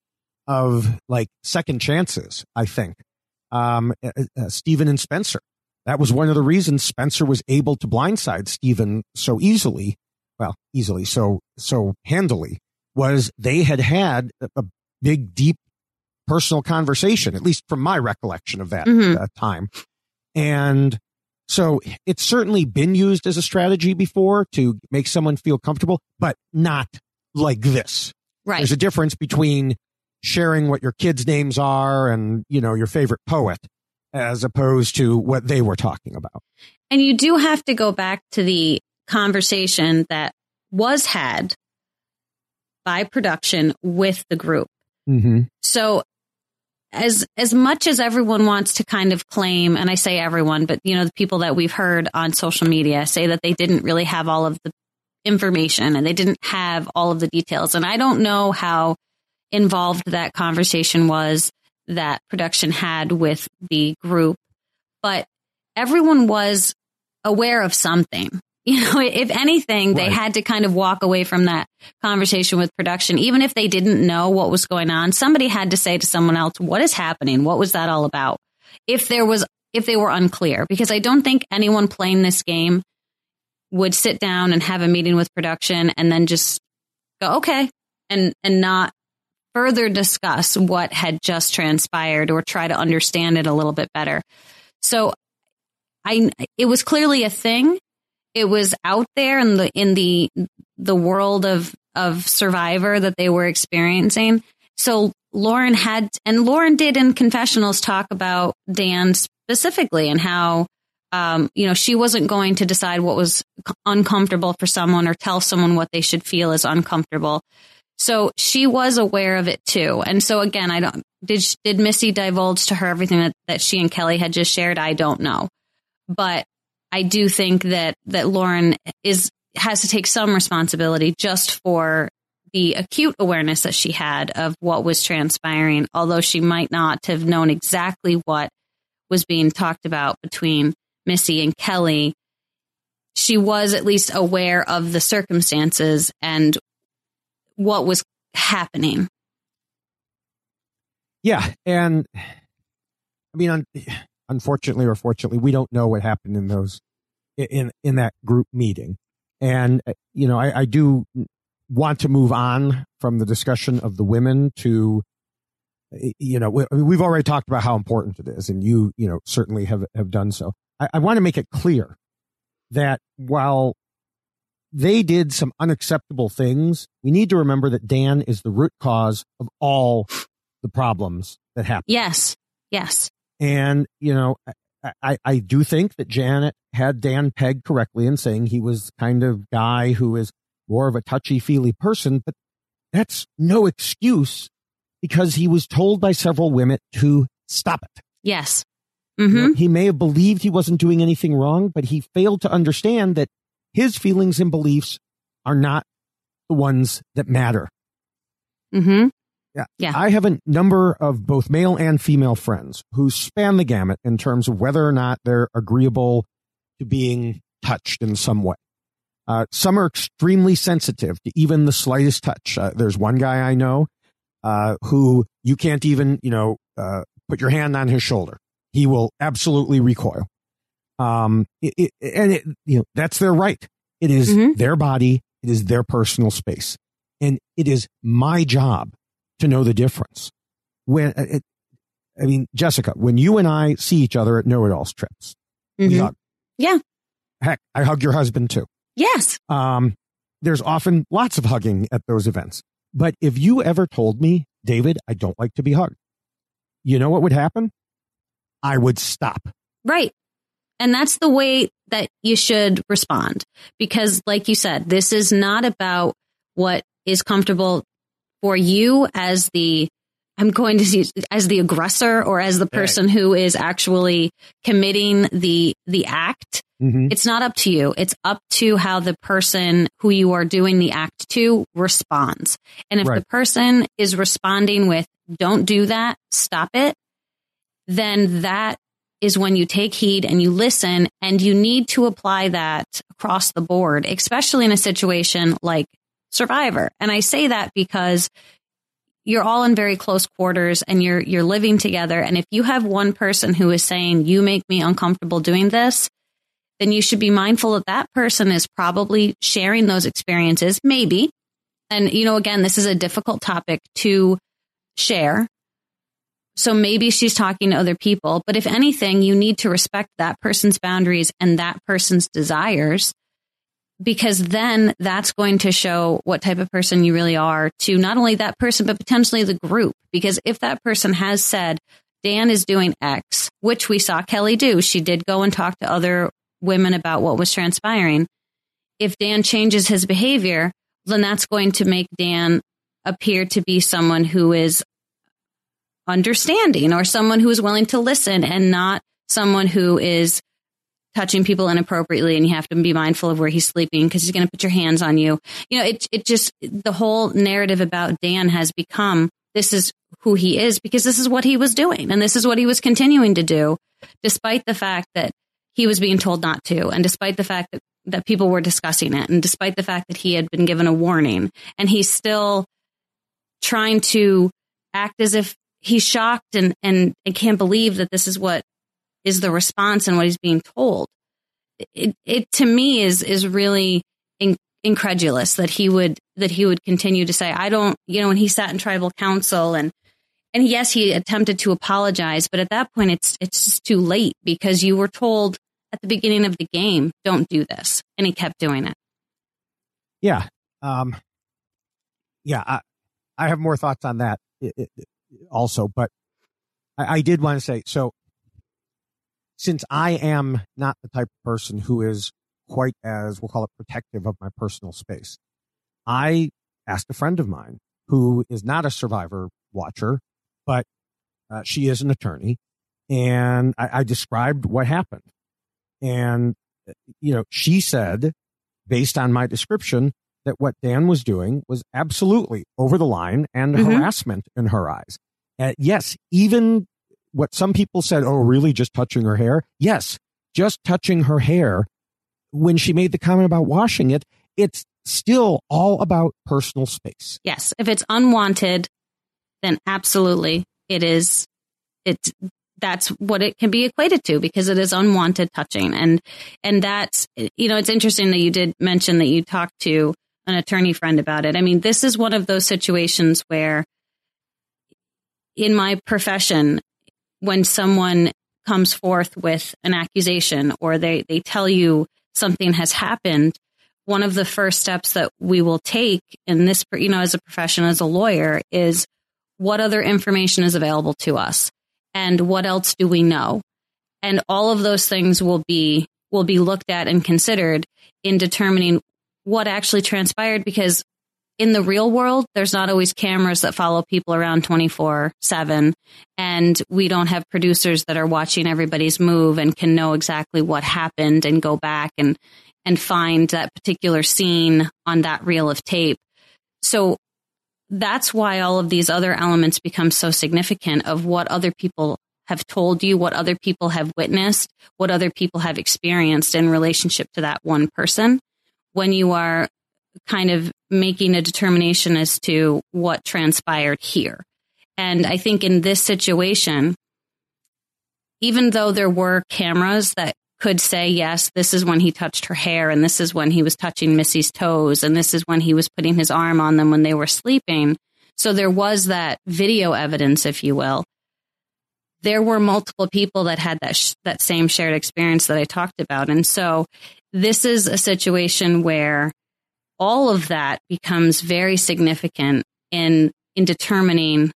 Speaker 3: of like second chances, I think. Um, uh, uh, Stephen and Spencer. That was one of the reasons Spencer was able to blindside Stephen so easily. Well, easily, so, so handily was they had had a big, deep personal conversation, at least from my recollection of that
Speaker 4: Mhm.
Speaker 3: uh, time. And so it's certainly been used as a strategy before to make someone feel comfortable, but not like this.
Speaker 4: Right.
Speaker 3: There's a difference between sharing what your kids' names are and, you know, your favorite poet as opposed to what they were talking about.
Speaker 4: And you do have to go back to the conversation that was had by production with the group.
Speaker 3: Mm-hmm.
Speaker 4: So as as much as everyone wants to kind of claim and I say everyone but you know the people that we've heard on social media say that they didn't really have all of the information and they didn't have all of the details. And I don't know how involved that conversation was that production had with the group but everyone was aware of something you know if anything they
Speaker 5: Right.
Speaker 4: had to kind of walk away from that conversation with production. Even if they didn't know what was going on somebody had to say to someone else what is happening? What was that all about? If there was if they were unclear because i don't think anyone playing this game would sit down and have a meeting with production and then just go okay and and not further discuss what had just transpired or try to understand it a little bit better. So i it was clearly a thing it was out there in the in the the world of of survivor that they were experiencing. So lauren had and lauren did in confessionals talk about dan specifically and how um, you know she wasn't going to decide what was uncomfortable for someone or tell someone what they should feel is uncomfortable. So she was aware of it too. And so again i don't did did missy divulge to her everything that, that she and kelly had just shared? I don't know. But I do think that that Lauren is has to take some responsibility just for the acute awareness that she had of what was transpiring, although she might not have known exactly what was being talked about between Missy and Kelly. She was at least aware of the circumstances and what was happening.
Speaker 3: Yeah. And I mean, un- unfortunately or fortunately, we don't know what happened in those, in, in that group meeting. And, uh, you know, I, I do want to move on from the discussion of the women to, you know, we, we've already talked about how important it is, and you, you know, certainly have have done so. I, I want to make it clear that while they did some unacceptable things, we need to remember that Dan is the root cause of all the problems that happen.
Speaker 4: Yes. Yes.
Speaker 3: And, you know, I, I do think that Janet had Dan pegged correctly in saying he was kind of guy who is more of a touchy feely person, but that's no excuse because he was told by several women to stop it.
Speaker 4: Yes.
Speaker 3: You know,
Speaker 4: Mm-hmm.
Speaker 3: he may have believed he wasn't doing anything wrong, but he failed to understand that his feelings and beliefs are not the ones that matter.
Speaker 4: Mm-hmm.
Speaker 3: Yeah.
Speaker 4: Yeah.
Speaker 3: I have a number of both male and female friends who span the gamut in terms of whether or not they're agreeable to being touched in some way. Uh, some are extremely sensitive to even the slightest touch. Uh, there's one guy I know uh, who you can't even, you know, uh, put your hand on his shoulder. He will absolutely recoil. Um, it, it, and it, you know, that's their right. It is
Speaker 4: Mhm.
Speaker 3: their body. It is their personal space. And it is my job to know the difference. When, uh, it, I mean, Jessica, when you and I see each other at Know It All's trips, we
Speaker 4: Mhm.
Speaker 3: hug.
Speaker 4: Yeah.
Speaker 3: Heck, I hug your husband too.
Speaker 4: Yes.
Speaker 3: Um, there's often lots of hugging at those events. But if you ever told me, David, I don't like to be hugged, you know what would happen? I would stop.
Speaker 4: Right. And that's the way that you should respond. Because, like you said, this is not about what is comfortable for you as the, I'm going to use as the aggressor or as the person who is actually committing the, the act.
Speaker 3: Mhm.
Speaker 4: It's not up to you. It's up to how the person who you are doing the act to responds. And if
Speaker 3: Right.
Speaker 4: the person is responding with, don't do that, stop it, then that is when you take heed and you listen and you need to apply that across the board, especially in a situation like Survivor. And I say that because you're all in very close quarters and you're you're living together and if you have one person who is saying you make me uncomfortable doing this, then you should be mindful that that person is probably sharing those experiences maybe. And you know again, this is a difficult topic to share so maybe she's talking to other people, but if anything, you need to respect that person's boundaries and that person's desires because then that's going to show what type of person you really are to not only that person, but potentially the group. Because if that person has said, Dan is doing X, which we saw Kelly do, she did go and talk to other women about what was transpiring. If Dan changes his behavior, then that's going to make Dan appear to be someone who is understanding or someone who is willing to listen and not someone who is touching people inappropriately and you have to be mindful of where he's sleeping because he's going to put your hands on you. You know, it, it just, the whole narrative about Dan has become this is who he is because this is what he was doing and this is what he was continuing to do despite the fact that he was being told not to and despite the fact that, that people were discussing it and despite the fact that he had been given a warning and he's still trying to act as if he's shocked and, and, and can't believe that this is what is the response and what he's being told. It, it to me is, is really in, incredulous that he would, that he would continue to say, I don't, you know, when he sat in tribal council and, and yes, he attempted to apologize, but at that point it's, it's just too late because you were told at the beginning of the game, don't do this. And he kept doing it.
Speaker 3: Yeah. Um, yeah. I, I have more thoughts on that also, but I, I did want to say so. Since I am not the type of person who is quite as we'll call it protective of my personal space, I asked a friend of mine who is not a survivor watcher, but uh, she is an attorney, and I, I described what happened, and you know she said, based on my description, that what Dan was doing was absolutely over the line and
Speaker 4: Mhm.
Speaker 3: harassment in her eyes. Uh, yes, even what some people said, oh, really, just touching her hair? Yes, just touching her hair. When she made the comment about washing it, it's still all about personal space.
Speaker 4: Yes. If it's unwanted, then absolutely it is. It's that's what it can be equated to because it is unwanted touching. And, and that's, you know, it's interesting that you did mention that you talked to an attorney friend about it. I mean, this is one of those situations where in my profession, when someone comes forth with an accusation or they, they tell you something has happened, one of the first steps that we will take in this, you know, as a profession, as a lawyer is what other information is available to us and what else do we know? And all of those things will be, will be looked at and considered in determining what actually transpired because in the real world, there's not always cameras that follow people around 24 7. And we don't have producers that are watching everybody's move and can know exactly what happened and go back and, and find that particular scene on that reel of tape. So that's why all of these other elements become so significant of what other people have told you, what other people have witnessed, what other people have experienced in relationship to that one person. When you are kind of making a determination as to what transpired here. And I think in this situation, even though there were cameras that could say, yes, this is when he touched her hair and this is when he was touching Missy's toes and this is when he was putting his arm on them when they were sleeping. So there was that video evidence, if you will. There were multiple people that had that, sh- that same shared experience that I talked about. And so this is a situation where all of that becomes very significant in, in determining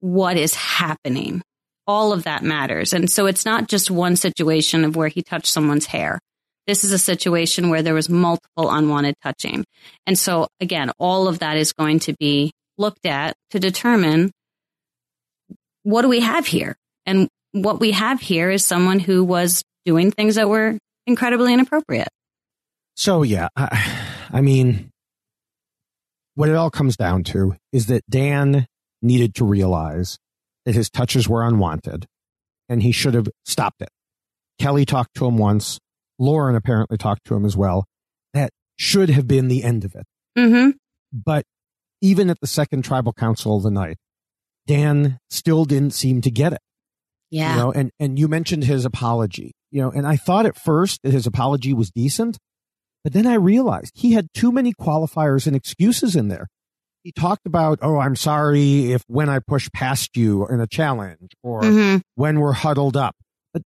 Speaker 4: what is happening. All of that matters. And so it's not just one situation of where he touched someone's hair. This is a situation where there was multiple unwanted touching. And so again, all of that is going to be looked at to determine what do we have here? And what we have here is someone who was doing things that were incredibly inappropriate.
Speaker 3: So yeah, I, I mean, what it all comes down to is that Dan needed to realize that his touches were unwanted and he should have stopped it. Kelly talked to him once. Lauren apparently talked to him as well. That should have been the end of it.
Speaker 4: Mm-hmm.
Speaker 3: But even at the second tribal council of the night, Dan still didn't seem to get it.
Speaker 4: Yeah.
Speaker 3: You know, and, and you mentioned his apology, you know, and I thought at first that his apology was decent, but then I realized he had too many qualifiers and excuses in there. He talked about, oh, I'm sorry if when I push past you in a challenge or
Speaker 4: Mhm.
Speaker 3: when we're huddled up. But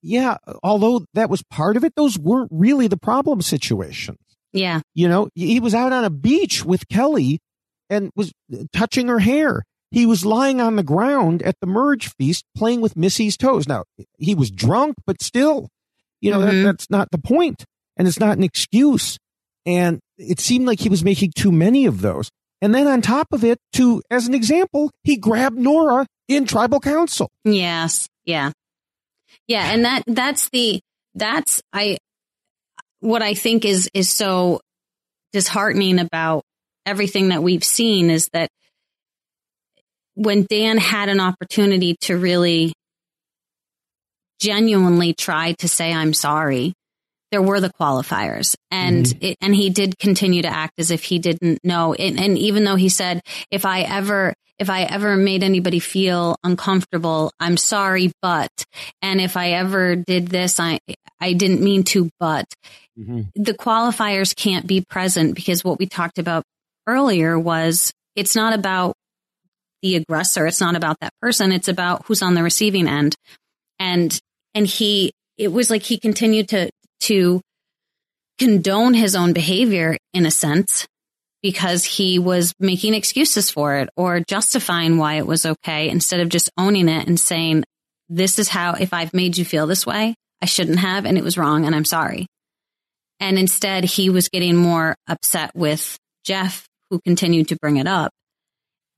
Speaker 3: yeah, although that was part of it, those weren't really the problem situations.
Speaker 4: Yeah.
Speaker 3: You know, he was out on a beach with Kelly and was touching her hair. He was lying on the ground at the merge feast playing with Missy's toes. Now, he was drunk, but still, you know,
Speaker 4: Mhm.
Speaker 3: that, that's not the point. And it's not an excuse. And it seemed like he was making too many of those. And then on top of it, to, as an example, he grabbed Noura in tribal council.
Speaker 4: Yes. Yeah. Yeah. And that, that's the, that's, I, what I think is, is so disheartening about everything that we've seen is that when Dan had an opportunity to really genuinely try to say, I'm sorry, there were the qualifiers. And mm-hmm. it, and he did continue to act as if he didn't know. And, and even though he said if i ever if i ever made anybody feel uncomfortable i'm sorry but and if i ever did this i i didn't mean to but. Mm-hmm. The qualifiers can't be present because what we talked about earlier was it's not about the aggressor. It's not about that person. It's about who's on the receiving end. And and he it was like he continued to to condone his own behavior in a sense because he was making excuses for it or justifying why it was okay instead of just owning it and saying this is how if I've made you feel this way I shouldn't have and it was wrong and I'm sorry. And instead he was getting more upset with Jeff who continued to bring it up.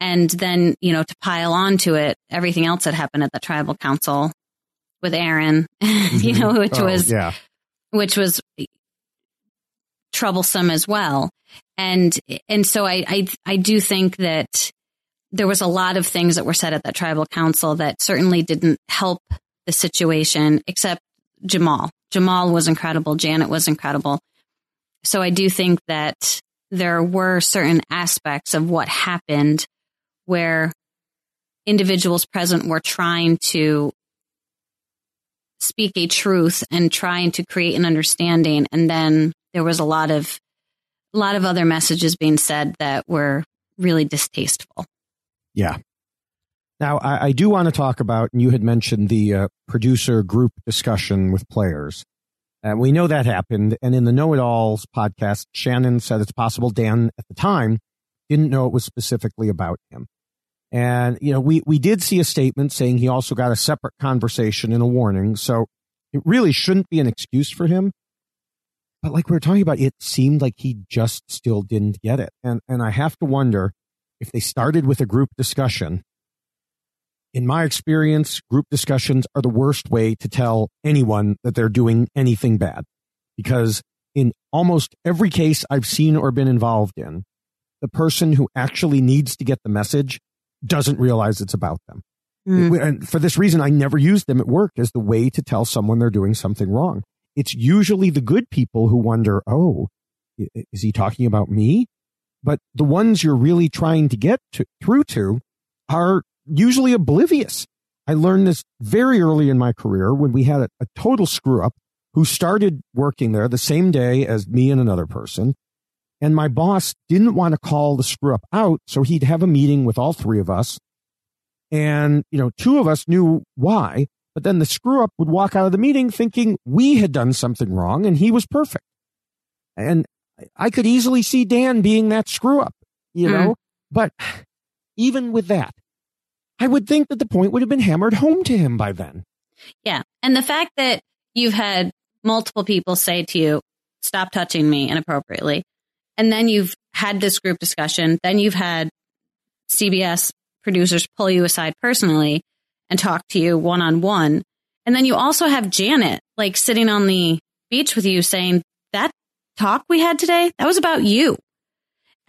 Speaker 4: And then you know to pile on to it everything else that happened at the tribal council with Aaron you mm-hmm. know which
Speaker 3: Oh,
Speaker 4: was
Speaker 3: yeah.
Speaker 4: Which was troublesome as well. And, and so I, I, I do think that there was a lot of things that were said at that tribal council that certainly didn't help the situation, except Jamal. Jamal was incredible. Janet was incredible. So I do think that there were certain aspects of what happened where individuals present were trying to speak a truth and trying to create an understanding. And then there was a lot of a lot of other messages being said that were really distasteful.
Speaker 3: Yeah. Now, I, I do want to talk about, and you had mentioned the uh, producer group discussion with players. And we know that happened. And in the Know It Alls podcast, Shannon said it's possible Dan at the time didn't know it was specifically about him. And, you know, we, we did see a statement saying he also got a separate conversation and a warning. So it really shouldn't be an excuse for him. But like we were talking about, it seemed like he just still didn't get it. And, and I have to wonder if they started with a group discussion. In my experience, group discussions are the worst way to tell anyone that they're doing anything bad because in almost every case I've seen or been involved in, the person who actually needs to get the message doesn't realize it's about them.
Speaker 4: Mm.
Speaker 3: And for this reason, I never use them at work as the way to tell someone they're doing something wrong. It's usually the good people who wonder, oh, is he talking about me? But the ones you're really trying to get to, through to are usually oblivious. I learned this very early in my career when we had a, a total screw up who started working there the same day as me and another person. And my boss didn't want to call the screw up out. So he'd have a meeting with all three of us. And, you know, two of us knew why, but then the screw up would walk out of the meeting thinking we had done something wrong and he was perfect. And I could easily see Dan being that screw up, you
Speaker 4: Mm.
Speaker 3: know, but even with that, I would think that the point would have been hammered home to him by then.
Speaker 4: Yeah. And the fact that you've had multiple people say to you, stop touching me inappropriately. And then you've had this group discussion. Then you've had CBS producers pull you aside personally and talk to you one on one. And then you also have Janet like sitting on the beach with you saying that talk we had today, that was about you.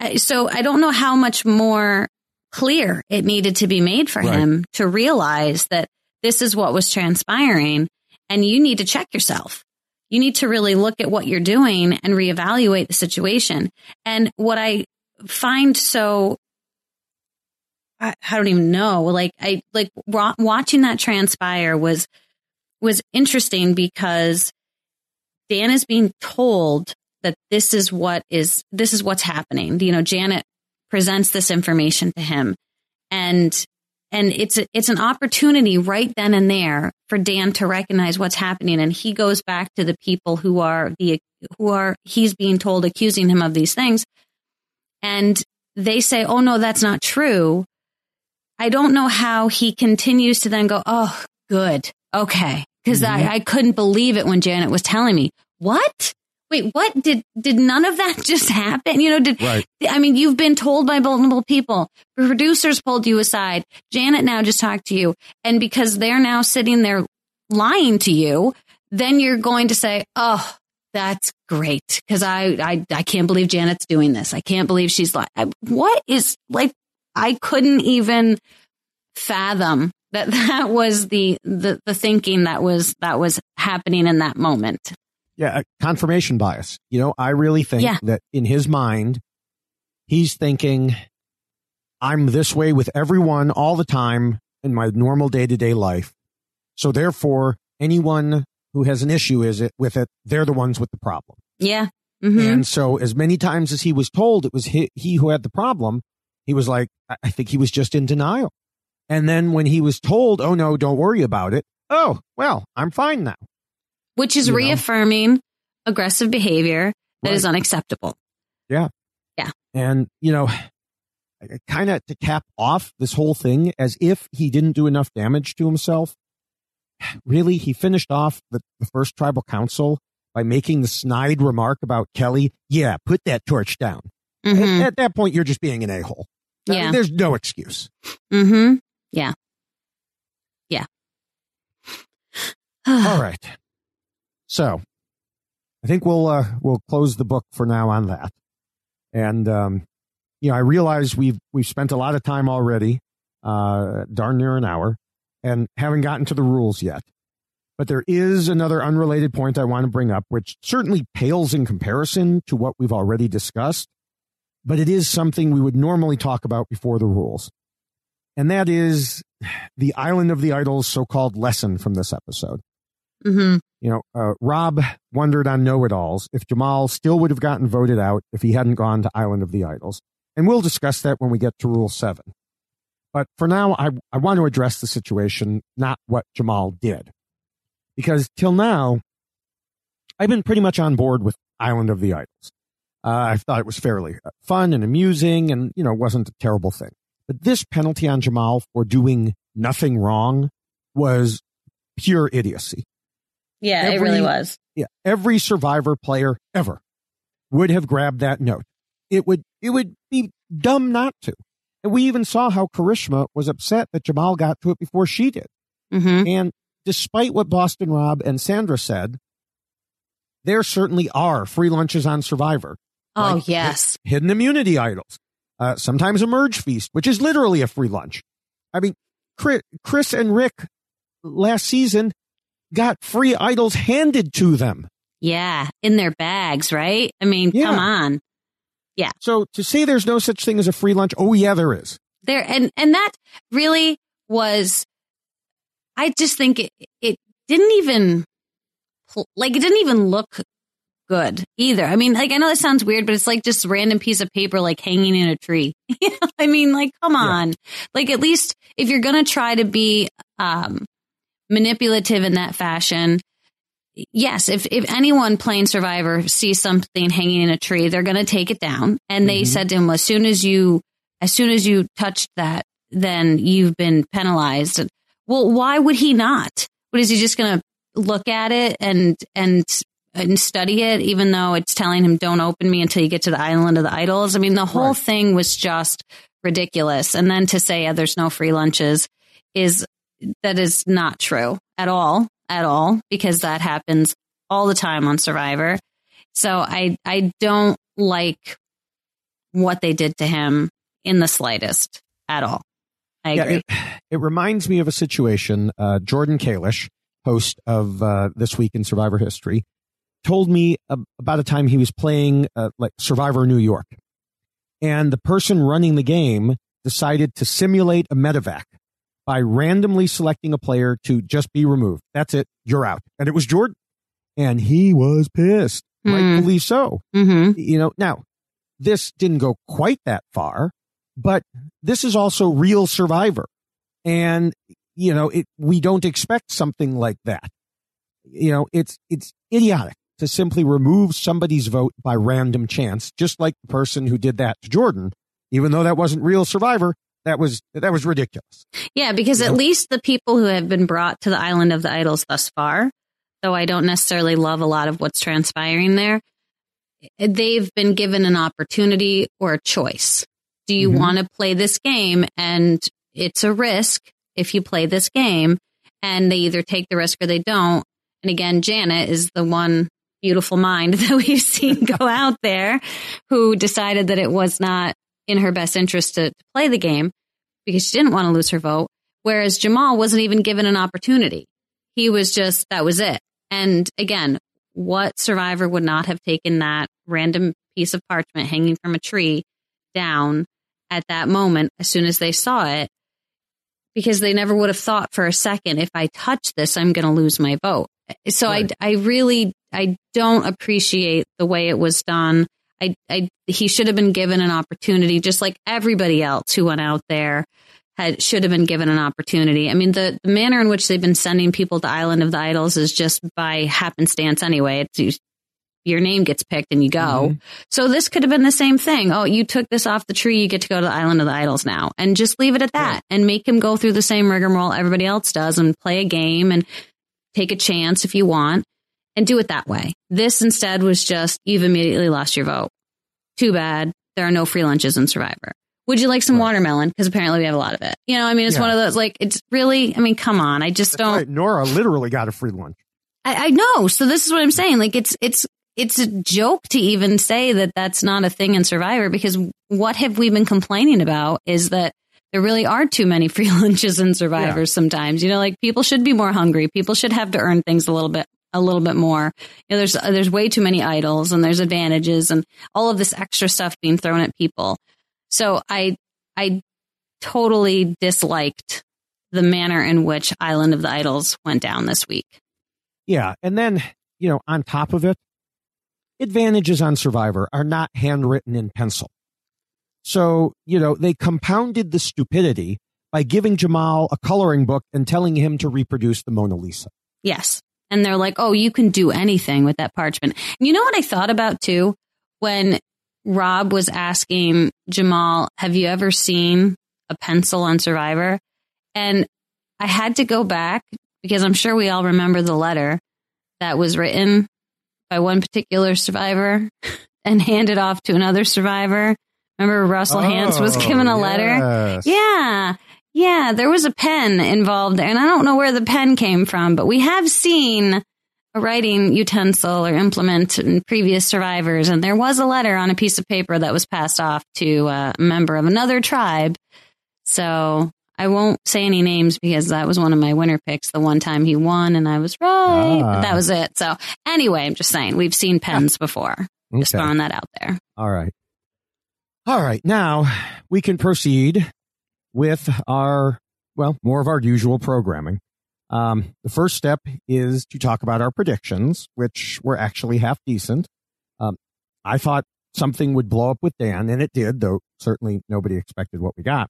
Speaker 4: Uh, So I don't know how much more clear it needed to be made for
Speaker 3: Right.
Speaker 4: him to realize that this is what was transpiring and you need to check yourself. You need to really look at what you're doing and reevaluate the situation. And what I find so I, I don't even know. Like I like watching that transpire was was interesting because Dan is being told that this is what is this is what's happening. You know, Janet presents this information to him, and and it's a, it's an opportunity right then and there for Dan to recognize what's happening, and he goes back to the people who are the who are he's being told accusing him of these things, and they say, "Oh no, that's not true." I don't know how he continues to then go, "Oh, good, okay," because I, mm-hmm. I couldn't believe it when Janet was telling me, "What? Wait, what did did none of that just happen? You know, did
Speaker 3: Right.
Speaker 4: I mean, you've been told by multiple people. Producers pulled you aside. Janet now just talked to you. And because they're now sitting there lying to you, then you're going to say, Oh, that's great. Cause I, I, I can't believe Janet's doing this. I can't believe she's like, what is like, I couldn't even fathom that that was the, the, the thinking that was, that was happening in that moment.
Speaker 3: Yeah, confirmation bias. You know, I really think
Speaker 4: Yeah.
Speaker 3: that in his mind, he's thinking, I'm this way with everyone all the time in my normal day to day life. So therefore, anyone who has an issue is it with it, they're the ones with the problem.
Speaker 4: Yeah. hmm
Speaker 3: And so as many times as he was told it was he, he who had the problem, he was like, I think he was just in denial. And then when he was told, oh no, don't worry about it. Oh, well, I'm fine now.
Speaker 4: Which is
Speaker 3: you know?
Speaker 4: reaffirming aggressive behavior that is
Speaker 3: Right.
Speaker 4: unacceptable.
Speaker 3: Yeah.
Speaker 4: Yeah.
Speaker 3: And, you know, kind of to cap off this whole thing as if he didn't do enough damage to himself. Really, he finished off the, the first tribal council by making the snide remark about Kelly. Yeah, put that torch down. At-
Speaker 4: Mhm.
Speaker 3: At, that point, you're just being an a hole.
Speaker 4: Yeah.
Speaker 3: There's no excuse.
Speaker 4: Mm-hmm. Yeah. Yeah.
Speaker 3: All right. So I think we'll, uh, we'll close the book for now on that. And, um, you know, I realize we've, we've spent a lot of time already, uh, darn near an hour and haven't gotten to the rules yet. But there is another unrelated point I want to bring up, which certainly pales in comparison to what we've already discussed, but it is something we would normally talk about before the rules. And that is the Island of the Idols so called lesson from this episode.
Speaker 4: Mm-hmm.
Speaker 3: You know, uh, Rob wondered on Know It Alls if Jamal still would have gotten voted out if he hadn't gone to Island of the Idols. And we'll discuss that when we get to Rule 7. But for now, I, I want to address the situation, not what Jamal did. Because till now, I've been pretty much on board with Island of the Idols. Uh, I thought it was fairly uh, fun and amusing and, you know, wasn't a terrible thing. But this penalty on Jamal for doing nothing wrong was pure idiocy.
Speaker 4: Yeah,
Speaker 3: Every-
Speaker 4: it really was.
Speaker 3: Yeah, every survivor player ever would have grabbed that note. It would it would be dumb not to. And we even saw how Karishma was upset that Jamal got to it before she did.
Speaker 4: Mm-hmm.
Speaker 3: And despite what Boston Rob and Sandra said, there certainly are free lunches on Survivor.
Speaker 4: Oh,
Speaker 3: Like
Speaker 4: yes.
Speaker 3: hidden immunity idols. Uh, sometimes a merge feast, which is literally a free lunch. I mean, Chris, Chris and Rick last season got free idols handed to them.
Speaker 4: Yeah, in their bags, right? I mean,
Speaker 3: Yeah.
Speaker 4: come on. Yeah.
Speaker 3: So to say there's no such thing as a free lunch, oh yeah, there is.
Speaker 4: There and and that really was I just think it, it didn't even like it didn't even look good either. I mean, like I know that sounds weird, but it's like just random piece of paper like hanging in a tree. I mean, like come on. Like at least if you're going to try to be um manipulative in that fashion, yes, if if anyone playing Survivor sees something hanging in a tree, they're going to take it down. And they
Speaker 3: Mhm.
Speaker 4: said to him, as soon as you as soon as you touched that, then you've been penalized. Well, why would he not? What is he just going to look at it and and and study it, even though it's telling him don't open me until you get to the island of the idols? I mean, the whole
Speaker 3: Right.
Speaker 4: thing was just ridiculous. And then to say yeah, there's no free lunches is that is not true at all, at all, because that happens all the time on Survivor. So I I don't like what they did to him in the slightest at all. I
Speaker 3: Yeah,
Speaker 4: agree.
Speaker 3: it, it reminds me of a situation. Uh, Jordan Kalish, host of uh, This Week in Survivor History, told me about a time he was playing uh, like Survivor New York, and the person running the game decided to simulate a medevac by randomly selecting a player to just be removed. That's it, you're out. And it was Jordan, and he was pissed,
Speaker 4: Hmm.
Speaker 3: rightfully so.
Speaker 4: mm-hmm.
Speaker 3: You know, now this didn't go quite that far, but this is also real survivor. And, you know, it, we don't expect something like that. You know, it's, it's idiotic to simply remove somebody's vote by random chance, just like the person who did that to Jordan, even though that wasn't real survivor. That was, that was ridiculous.
Speaker 4: Yeah, because
Speaker 3: You
Speaker 4: at
Speaker 3: know?
Speaker 4: least the people who have been brought to the island of the idols thus far, though I don't necessarily love a lot of what's transpiring there, they've been given an opportunity or a choice. Do you
Speaker 3: Mhm.
Speaker 4: want to play this game? And it's a risk if you play this game, and they either take the risk or they don't. And again, Janet is the one beautiful mind that we've seen go out there who decided that it was not in her best interest to, to play the game because she didn't want to lose her vote. Whereas Jamal wasn't even given an opportunity. He was just, that was it. And again, what survivor would not have taken that random piece of parchment hanging from a tree down at that moment as soon as they saw it? Because they never would have thought for a second, if I touch this, I'm going to lose my vote. So
Speaker 3: Right.
Speaker 4: I, I really, I don't appreciate the way it was done. I, I, he should have been given an opportunity, just like everybody else who went out there had should have been given an opportunity. I mean, the, the manner in which they've been sending people to Island of the Idols is just by happenstance anyway. It's you, your name gets picked and you go.
Speaker 3: Mhm.
Speaker 4: So this could have been the same thing. Oh, you took this off the tree. You get to go to the Island of the Idols now, and just leave it at that,
Speaker 3: Right.
Speaker 4: and make him go through the same rigmarole everybody else does, and play a game and take a chance if you want, and do it that way. This instead was just you've immediately lost your vote. Too bad. There are no free lunches in Survivor. Would you like some
Speaker 3: Right.
Speaker 4: watermelon? Because apparently we have a lot of it. You know, I mean, it's
Speaker 3: Yeah.
Speaker 4: one of those like it's really. I mean, come on. I just
Speaker 3: That's
Speaker 4: don't.
Speaker 3: right. Noura literally got a free lunch.
Speaker 4: I, I know. So this is what I'm saying. Like it's it's it's a joke to even say that that's not a thing in Survivor because what have we been complaining about is that there really are too many free lunches in Survivor
Speaker 3: Yeah.
Speaker 4: sometimes. You know, like people should be more hungry. People should have to earn things a little bit a little bit more. You know, there's there's way too many idols and there's advantages and all of this extra stuff being thrown at people. So I I totally disliked the manner in which Island of the Idols went down this week.
Speaker 3: Yeah. And then, you know, on top of it, advantages on Survivor are not handwritten in pencil. So, you know, they compounded the stupidity by giving Jamal a coloring book and telling him to reproduce the Mona Lisa.
Speaker 4: Yes. And they're like, oh, you can do anything with that parchment. And you know what I thought about too? When Rob was asking Jamal, have you ever seen a pencil on Survivor? And I had to go back because I'm sure we all remember the letter that was written by one particular survivor and handed off to another survivor. Remember Russell Hantz was oh, given a letter?
Speaker 3: Oh, yes.
Speaker 4: Yeah. Yeah, there was a pen involved and I don't know where the pen came from, but we have seen a writing utensil or implement in previous survivors, and there was a letter on a piece of paper that was passed off to a member of another tribe. So I won't say any names because that was one of my winner picks the one time he won, and I was right.
Speaker 3: Ah.
Speaker 4: But that was it. So anyway, I'm just saying we've seen pens before. Just throwing that out there.
Speaker 3: All right. All right. Now we can proceed with our, well, more of our usual programming. Um, the first step is to talk about our predictions, which were actually half decent. Um, I thought something would blow up with Dan, and it did, though certainly nobody expected what we got.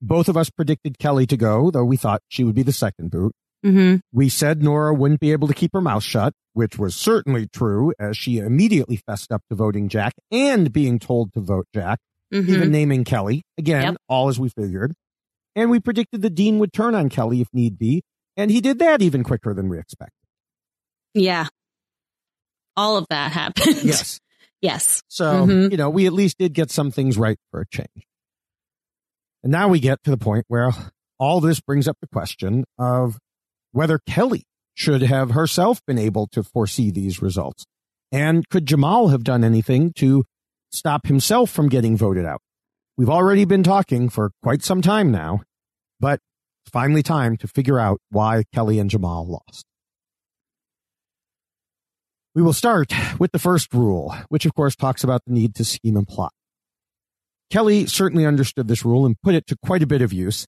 Speaker 3: Both of us predicted Kelly to go, though we thought she would be the second boot.
Speaker 4: hmm
Speaker 3: We said Noura wouldn't be able to keep her mouth shut, which was certainly true, as she immediately fessed up to voting Jack and being told to vote Jack,
Speaker 4: hmm
Speaker 3: even naming Kelly. Again,
Speaker 4: Yep.
Speaker 3: all as we figured. And we predicted that Dean would turn on Kelly if need be, and he did that even quicker than we expected.
Speaker 4: Yeah. All of that happened.
Speaker 3: Yes.
Speaker 4: yes.
Speaker 3: So,
Speaker 4: Mhm.
Speaker 3: you know, we at least did get some things right for a change. And now we get to the point where all this brings up the question of whether Kelly should have herself been able to foresee these results. And could Jamal have done anything to stop himself from getting voted out? We've already been talking for quite some time now, but it's finally time to figure out why Kelly and Jamal lost. We will start with the first rule, which of course talks about the need to scheme and plot. Kelly certainly understood this rule and put it to quite a bit of use.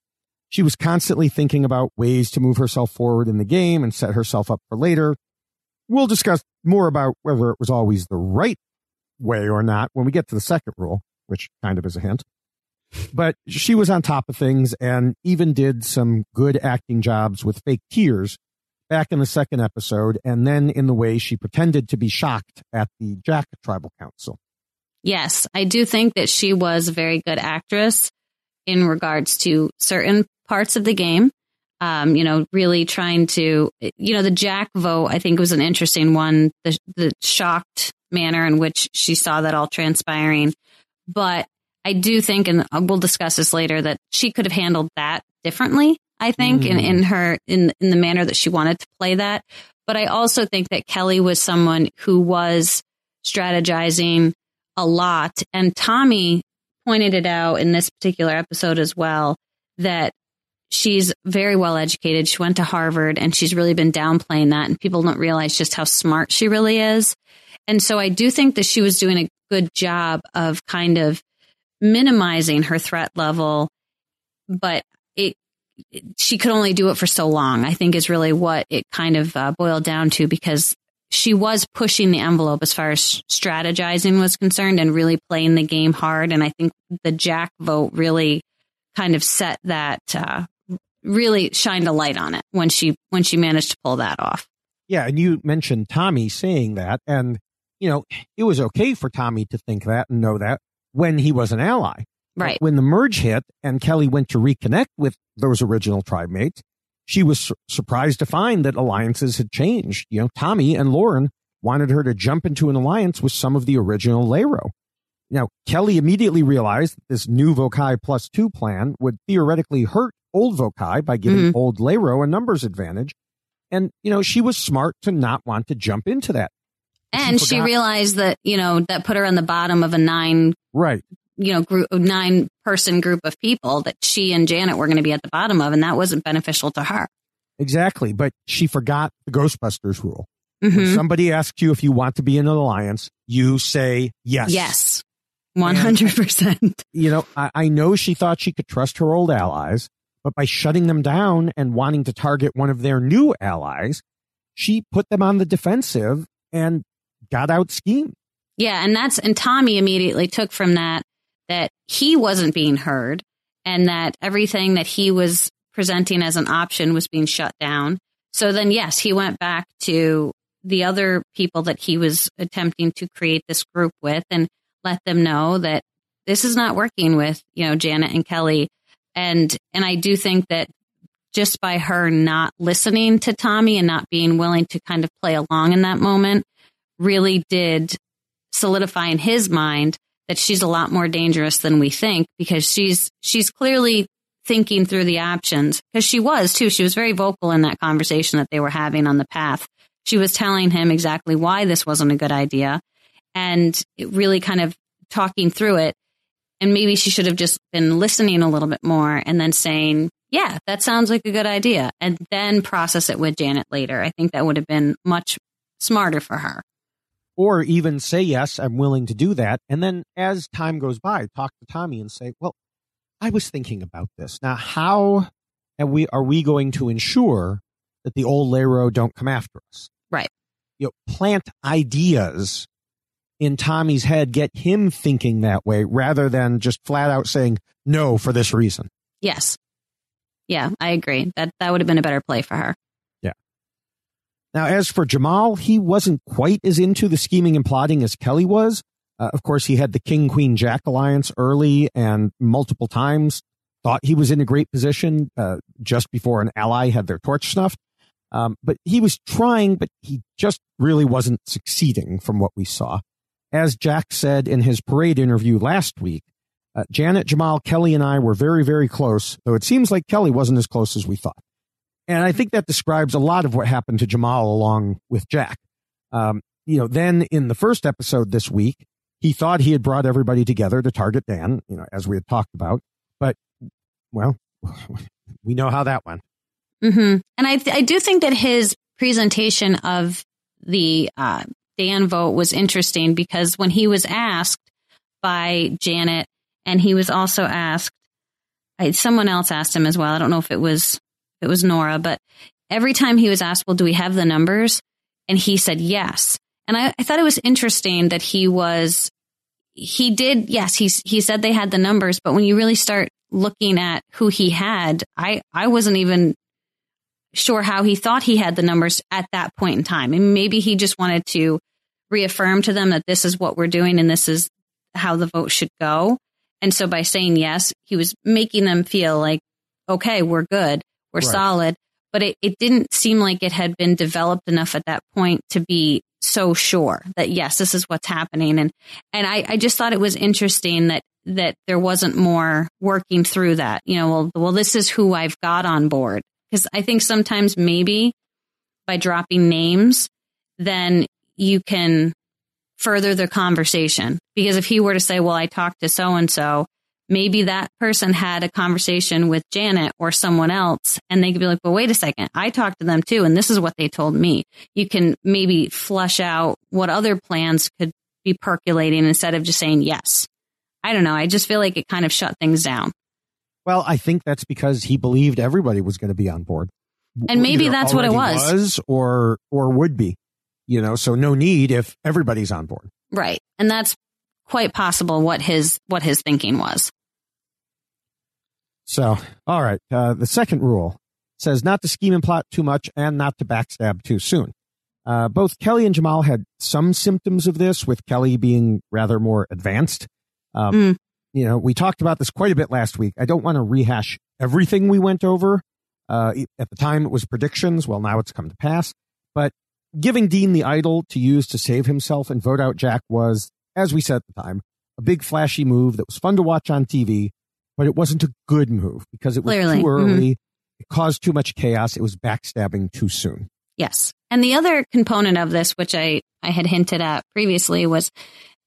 Speaker 3: She was constantly thinking about ways to move herself forward in the game and set herself up for later. We'll discuss more about whether it was always the right way or not when we get to the second rule, which kind of is a hint. But she was on top of things and even did some good acting jobs with fake tears back in the second episode and then in the way she pretended to be shocked at the Jack Tribal Council.
Speaker 4: Yes, I do think that she was a very good actress in regards to certain parts of the game. Um, you know, really trying to, you know, the Jack vote, I think was an interesting one. The, the shocked manner in which she saw that all transpiring. But I do think, and we'll discuss this later, that she could have handled that differently. I think in, mm. in her, in, in the manner that she wanted to play that. But I also think that Kelly was someone who was strategizing a lot. And Tommy pointed it out in this particular episode as well that she's very well educated. She went to Harvard and she's really been downplaying that and people don't realize just how smart she really is. And so I do think that she was doing a good job of kind of minimizing her threat level, but it, she could only do it for so long, I think is really what it kind of uh, boiled down to because she was pushing the envelope as far as strategizing was concerned and really playing the game hard. And I think the Jack vote really kind of set that, uh, really shined a light on it when she, when she managed to pull that off.
Speaker 3: Yeah, and you mentioned Tommy saying that, and you know it was okay for Tommy to think that and know that when he was an ally.
Speaker 4: Right.
Speaker 3: When the merge hit and Kelly went to reconnect with those original tribe mates, she was sur- surprised to find that alliances had changed. You know, Tommy and Lauren wanted her to jump into an alliance with some of the original Lairo. Now, Kelly immediately realized that this new Vokai plus two plan would theoretically hurt old Vokai by giving
Speaker 4: Mhm.
Speaker 3: old Lairo a numbers advantage. And, you know, she was smart to not want to jump into that.
Speaker 4: And she
Speaker 3: forgot-
Speaker 4: realized that, you know, that put her on the bottom of a nine,
Speaker 3: Right.
Speaker 4: you know, group, nine person group of people that she and Janet were going to be at the bottom of. And that wasn't beneficial to her.
Speaker 3: Exactly. But she forgot the Ghostbusters rule.
Speaker 4: Mhm.
Speaker 3: somebody asks you if you want to be in an alliance, you say yes.
Speaker 4: Yes. 100%.
Speaker 3: You know, I, I know she thought she could trust her old allies, but by shutting them down and wanting to target one of their new allies, she put them on the defensive and got out scheme.
Speaker 4: Yeah, and that's and Tommy immediately took from that that he wasn't being heard and that everything that he was presenting as an option was being shut down. So then yes, he went back to the other people that he was attempting to create this group with and let them know that this is not working with, you know, Janet and Kelly. And and I do think that just by her not listening to Tommy and not being willing to kind of play along in that moment really did solidify in his mind that she's a lot more dangerous than we think because she's she's clearly thinking through the options. Because she was too. She was very vocal in that conversation that they were having on the path. She was telling him exactly why this wasn't a good idea and really kind of talking through it. And maybe she should have just been listening a little bit more and then saying yeah that sounds like a good idea and then process it with janet later. I think that would have been much smarter for her
Speaker 3: or even say yes i'm willing to do that. And then as time goes by talk to tommy and say well i was thinking about this. Now how are we are we going to ensure that the old Lairo don't come after us?
Speaker 4: Right.
Speaker 3: You know plant ideas in tommy's head get him thinking that way rather than just flat out saying no for this reason.
Speaker 4: Yes. Yeah i agree. That that would have been a better play for her
Speaker 3: now, as for Jamal, he wasn't quite as into the scheming and plotting as Kelly was. Uh, of course, he had the King Queen Jack alliance early and multiple times thought he was in a great position uh, just before an ally had their torch snuffed. Um, but he was trying, but he just really wasn't succeeding from what we saw. As Jack said in his parade interview last week, uh, Janet, Jamal, Kelly, and I were very, very close, though it seems like Kelly wasn't as close as we thought. And I think that describes a lot of what happened to Jamal along with Jack. Um, you know, then in the first episode this week, he thought he had brought everybody together to target Dan, you know, as we had talked about. But, well, we know how that went.
Speaker 4: Mm-hmm. And I, th- I do think that his presentation of the uh, Dan vote was interesting because when he was asked by Janet, and he was also asked, I, someone else asked him as well. I don't know if it was it was Noura, but every time he was asked, well, do we have the numbers? And he said yes. And I, I thought it was interesting that he was, he did, yes, he, he said they had the numbers, but when you really start looking at who he had, I, I wasn't even sure how he thought he had the numbers at that point in time. And maybe he just wanted to reaffirm to them that this is what we're doing and this is how the vote should go. And so by saying yes, he was making them feel like, okay, we're good were right. solid, but it, it didn't seem like it had been developed enough at that point to be so sure that yes, this is what's happening. And, and I, I just thought it was interesting that, that there wasn't more working through that, you know, well, well, this is who I've got on board. Cause I think sometimes maybe by dropping names, then you can further the conversation. Because if he were to say, well, I talked to so and so maybe that person had a conversation with Janet or someone else and they could be like, well, wait a second. I talked to them too. And this is what they told me. You can maybe flush out what other plans could be percolating instead of just saying yes. I don't know. I just feel like it kind of shut things down.
Speaker 3: Well, I think that's because he believed everybody was going to be on board.
Speaker 4: And maybe Either that's what it was.
Speaker 3: was or or would be. You know, so no need if everybody's on board.
Speaker 4: Right. And that's quite possible what his what his thinking was.
Speaker 3: So, all right. Uh, the second rule says not to scheme and plot too much and not to backstab too soon. Uh, both Kelly and Jamal had some symptoms of this, with Kelly being rather more advanced. Um, mm. You know, we talked about this quite a bit last week. I don't want to rehash everything we went over. Uh, at the time, it was predictions. Well, now it's come to pass. But giving Dean the idol to use to save himself and vote out Jack was, as we said at the time, a big flashy move that was fun to watch on TV, but it wasn't a good move because it was Clearly. too early. Mm-hmm. It caused too much chaos. It was backstabbing too soon.
Speaker 4: Yes. And the other component of this, which I, I had hinted at previously, was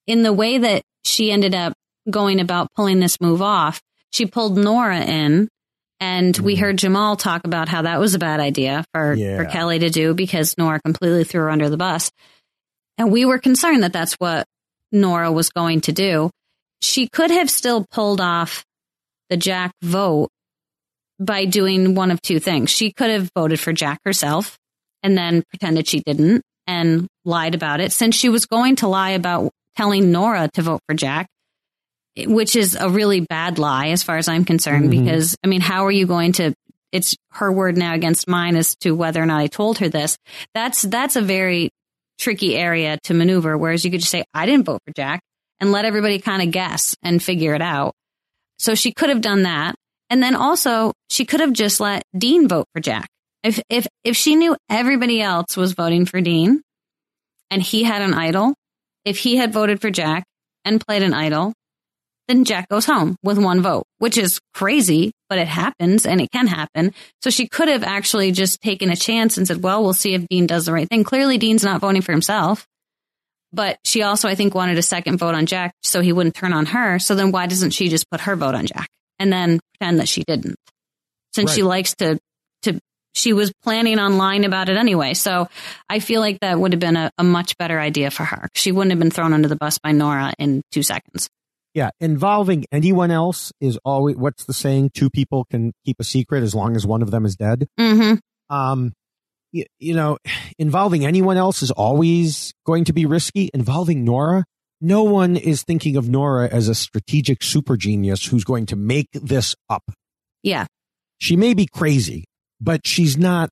Speaker 4: in the way that she ended up going about pulling this move off. She pulled Noura in and we mm-hmm. heard Jamal talk about how that was a bad idea for, yeah. for Kelly to do because Noura completely threw her under the bus. And we were concerned that that's what Noura was going to do. She could have still pulled off the Jack vote by doing one of two things. She could have voted for Jack herself and then pretended she didn't and lied about it since she was going to lie about telling Noura to vote for Jack, which is a really bad lie as far as I'm concerned,
Speaker 3: Mhm.
Speaker 4: because I mean, how are you going to, it's her word now against mine as to whether or not I told her this. That's, that's a very tricky area to maneuver. Whereas you could just say, I didn't vote for Jack and let everybody kind of guess and figure it out. So she could have done that. And then also she could have just let Dean vote for Jack. If, if, if she knew everybody else was voting for Dean and he had an idol, if he had voted for Jack and played an idol, then Jack goes home with one vote, which is crazy, but it happens and it can happen. So she could have actually just taken a chance and said, well, we'll see if Dean does the right thing. Clearly Dean's not voting for himself, but she also, I think, wanted a second vote on Jack so he wouldn't turn on her. So then why doesn't she just put her vote on Jack and then pretend that she didn't? Since she likes to, to, she was planning on lying about it anyway. So I feel like that would have been a, a much better idea for her. She wouldn't have been thrown under the bus by Noura in two seconds.
Speaker 3: Yeah, involving anyone else is always what's the saying? Two people can keep a secret as long as one of them is dead.
Speaker 4: Mm-hmm.
Speaker 3: Um, you, you know, involving anyone else is always going to be risky. Involving Noura, no one is thinking of Noura as a strategic super genius who's going to make this up.
Speaker 4: Yeah.
Speaker 3: She may be crazy, but she's not,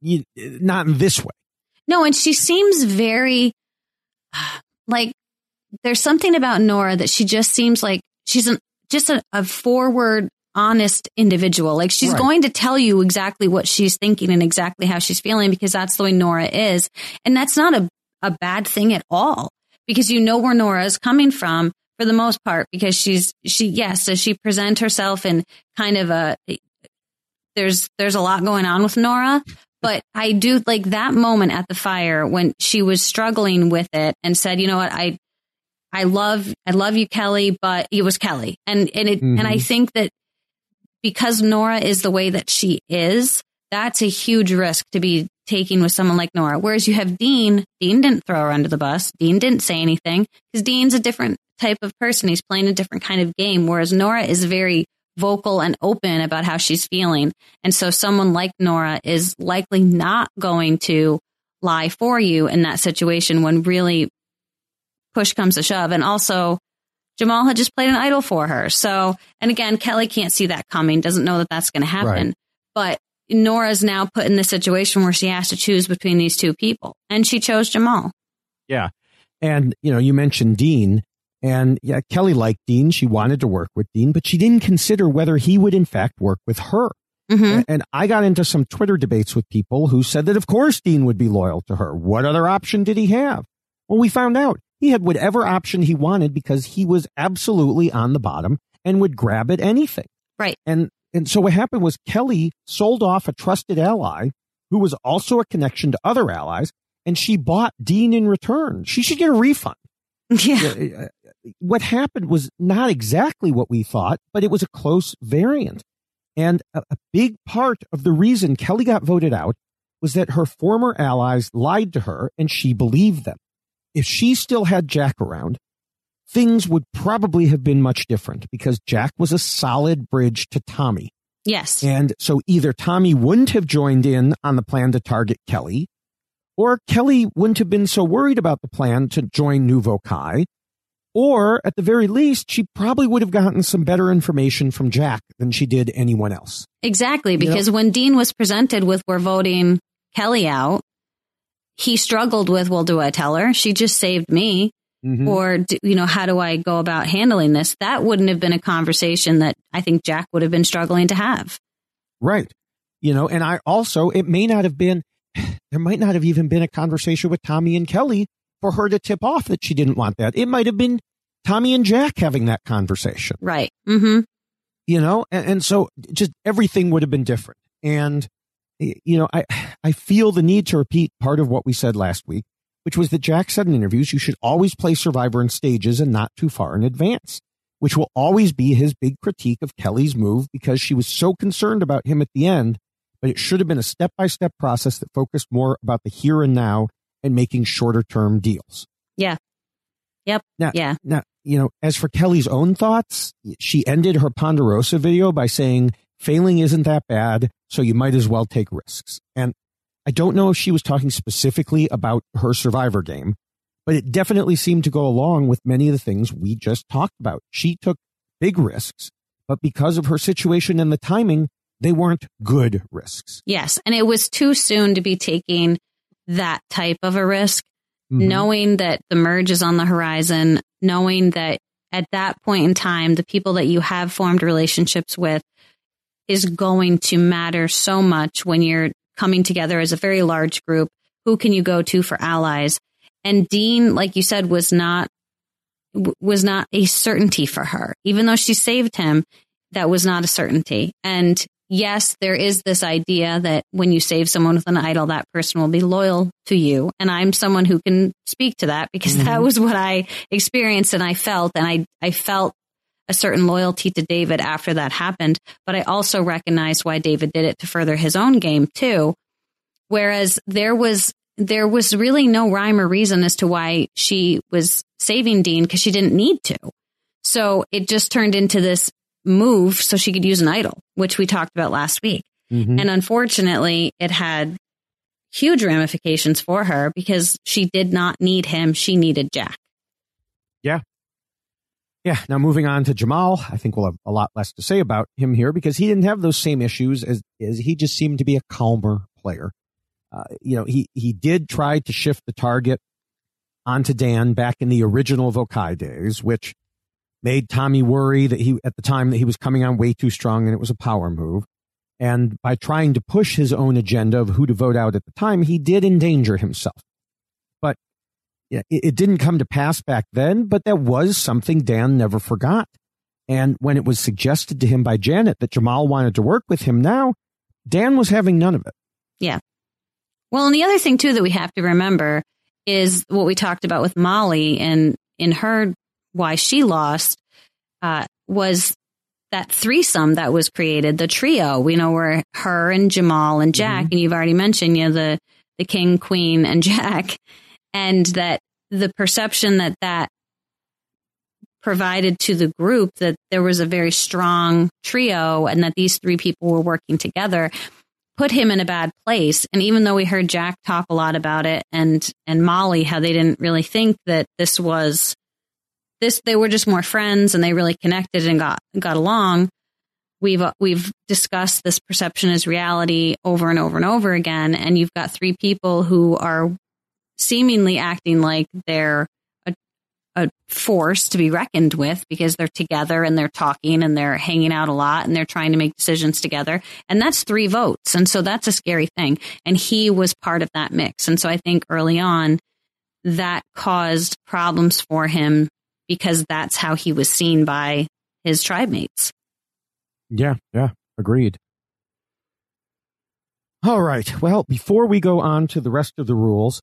Speaker 3: you- not in this way.
Speaker 4: No, and she seems very like there's something about Noura that she just seems like she's an just a, a forward, honest individual. Like she's
Speaker 5: Right.
Speaker 4: going to tell you exactly what she's thinking and exactly how she's feeling because that's the way Noura is. And that's not a, a bad thing at all because you know where Noura is coming from for the most part because she's, she, yes, does she present herself in kind of a, there's, there's a lot going on with Noura, but I do like that moment at the fire when she was struggling with it and said, you know what, I, I love, I love you, Kelly, but it was Kelly. And, and it, and I
Speaker 5: Mhm.
Speaker 4: think that because Noura is the way that she is, that's a huge risk to be taking with someone like Noura. Whereas you have Dean, Dean didn't throw her under the bus. Dean didn't say anything because Dean's a different type of person. He's playing a different kind of game. Whereas Noura is very vocal and open about how she's feeling. And so someone like Noura is likely not going to lie for you in that situation when really push comes to shove. And also, Jamal had just played an idol for her. So, and again, Kelly can't see that coming, doesn't know that that's going to happen.
Speaker 3: Right.
Speaker 4: But Noura's now put in the situation where she has to choose between these two people. And she chose Jamal.
Speaker 3: Yeah. And, you know, you mentioned Dean. And yeah, Kelly liked Dean. She wanted to work with Dean, but she didn't consider whether he would in fact work with her.
Speaker 4: Mm-hmm.
Speaker 3: And I got into some Twitter debates with people who said that of course Dean would be loyal to her. What other option did he have? Well, we found out he had whatever option he wanted because he was absolutely on the bottom and would grab at anything.
Speaker 4: Right.
Speaker 3: And and so what happened was Kelly sold off a trusted ally who was also a connection to other allies, and she bought Dean in return. She should get a refund.
Speaker 4: Yeah.
Speaker 3: What happened was not exactly what we thought, but it was a close variant. And a, a big part of the reason Kelly got voted out was that her former allies lied to her and she believed them. If she still had Jack around, things would probably have been much different because Jack was a solid bridge to Tommy.
Speaker 4: Yes.
Speaker 3: And so either Tommy wouldn't have joined in on the plan to target Kelly, or Kelly wouldn't have been so worried about the plan to join Nouveau Kai, or at the very least, she probably would have gotten some better information from Jack than she did anyone else.
Speaker 4: Exactly.
Speaker 3: You know-
Speaker 4: Because when Dean was presented with, we're voting Kelly out, he struggled with, well, do I tell her? She just saved me.
Speaker 3: Mhm.
Speaker 4: Or, do, you know, how do I go about handling this? That wouldn't have been a conversation that I think Jack would have been struggling to have.
Speaker 3: Right. You know, and I also, it may not have been, there might not have even been a conversation with Tommy and Kelly for her to tip off that she didn't want that. It might have been Tommy and Jack having that conversation.
Speaker 4: Right. Mm-hmm.
Speaker 3: you know and, and so just everything would have been different and you know i i feel the need to repeat part of what we said last week which was that jack said in interviews you should always play survivor in stages and not too far in advance which will always be his big critique of kelly's move because she was so concerned about him at the end but it should have been a step-by-step process that focused more about the here and now and making shorter term deals
Speaker 4: Yeah. Yep.
Speaker 3: now,
Speaker 4: yeah.
Speaker 3: Now, you know, as for Kelly's own thoughts, she ended her Ponderosa video by saying, failing isn't that bad, so you might as well take risks. And I don't know if she was talking specifically about her survivor game, but it definitely seemed to go along with many of the things we just talked about. She took big risks, but because of her situation and the timing, they weren't good risks.
Speaker 4: Yes. And it was too soon to be taking that type of a risk, mm-hmm. knowing that the merge is on the horizon, knowing that at that point in time, the people that you have formed relationships with is going to matter so much when you're coming together as a very large group. Who can you go to for allies? And Dean, like you said, was not was not a certainty for her. Even though she saved him, that was not a certainty. And yes, there is this idea that when you save someone with an idol, that person will be loyal to you. And I'm someone who can speak to that because mm-hmm. that was what I experienced and I felt. And I, I felt a certain loyalty to David after that happened. But I also recognized why David did it to further his own game too. Whereas there was, there was really no rhyme or reason as to why she was saving Dean because she didn't need to. So it just turned into this move so she could use an idol, which we talked about last week. Mm-hmm. And unfortunately, it had huge ramifications for her because she did not need him. She needed Jack.
Speaker 3: Yeah. Yeah. Now moving on to Jamal, I think we'll have a lot less to say about him here because he didn't have those same issues as, as he just seemed to be a calmer player. Uh, you know, he, he did try to shift the target onto Dan back in the original Vokai days, which made Tommy worry that he, at the time, that he was coming on way too strong and it was a power move. And by trying to push his own agenda of who to vote out at the time, he did endanger himself. It, it didn't come to pass back then, but that was something Dan never forgot. And when it was suggested to him by Janet that Jamal wanted to work with him now, Dan was having none of it.
Speaker 4: Yeah. Well, and the other thing too that we have to remember is what we talked about with Molly and in her why she lost uh, was that threesome that was created, the trio. We know where her and Jamal and Jack, mm-hmm. and you've already mentioned, you know, the the king, queen, and Jack, and that the perception that that provided to the group that there was a very strong trio and that these three people were working together put him in a bad place. And even though we heard Jack talk a lot about it and and Molly how they didn't really think that this was this they were just more friends and they really connected and got got along we've we've discussed this perception as reality over and over and over again and you've got three people who are seemingly acting like they're a, a force to be reckoned with because they're together and they're talking and they're hanging out a lot and they're trying to make decisions together and that's three votes and so that's a scary thing and he was part of that mix and so i think early on that caused problems for him because that's how he was seen by his tribe mates.
Speaker 3: Yeah, yeah, agreed. All right. Well, before we go on to the rest of the rules,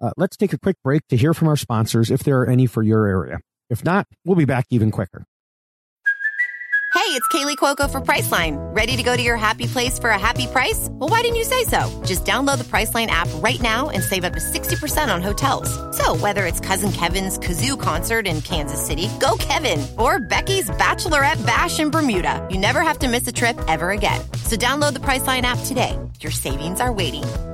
Speaker 3: uh, let's take a quick break to hear from our sponsors if there are any for your area. If not, we'll be back even quicker.
Speaker 5: Hey, it's Kaley Cuoco for Priceline. Ready to go to your happy place for a happy price? Well, why didn't you say so? Just download the Priceline app right now and save up to 60% on hotels. So, whether it's Cousin Kevin's Kazoo concert in Kansas City, go Kevin, or Becky's Bachelorette Bash in Bermuda, you never have to miss a trip ever again. So, download the Priceline app today. Your savings are waiting.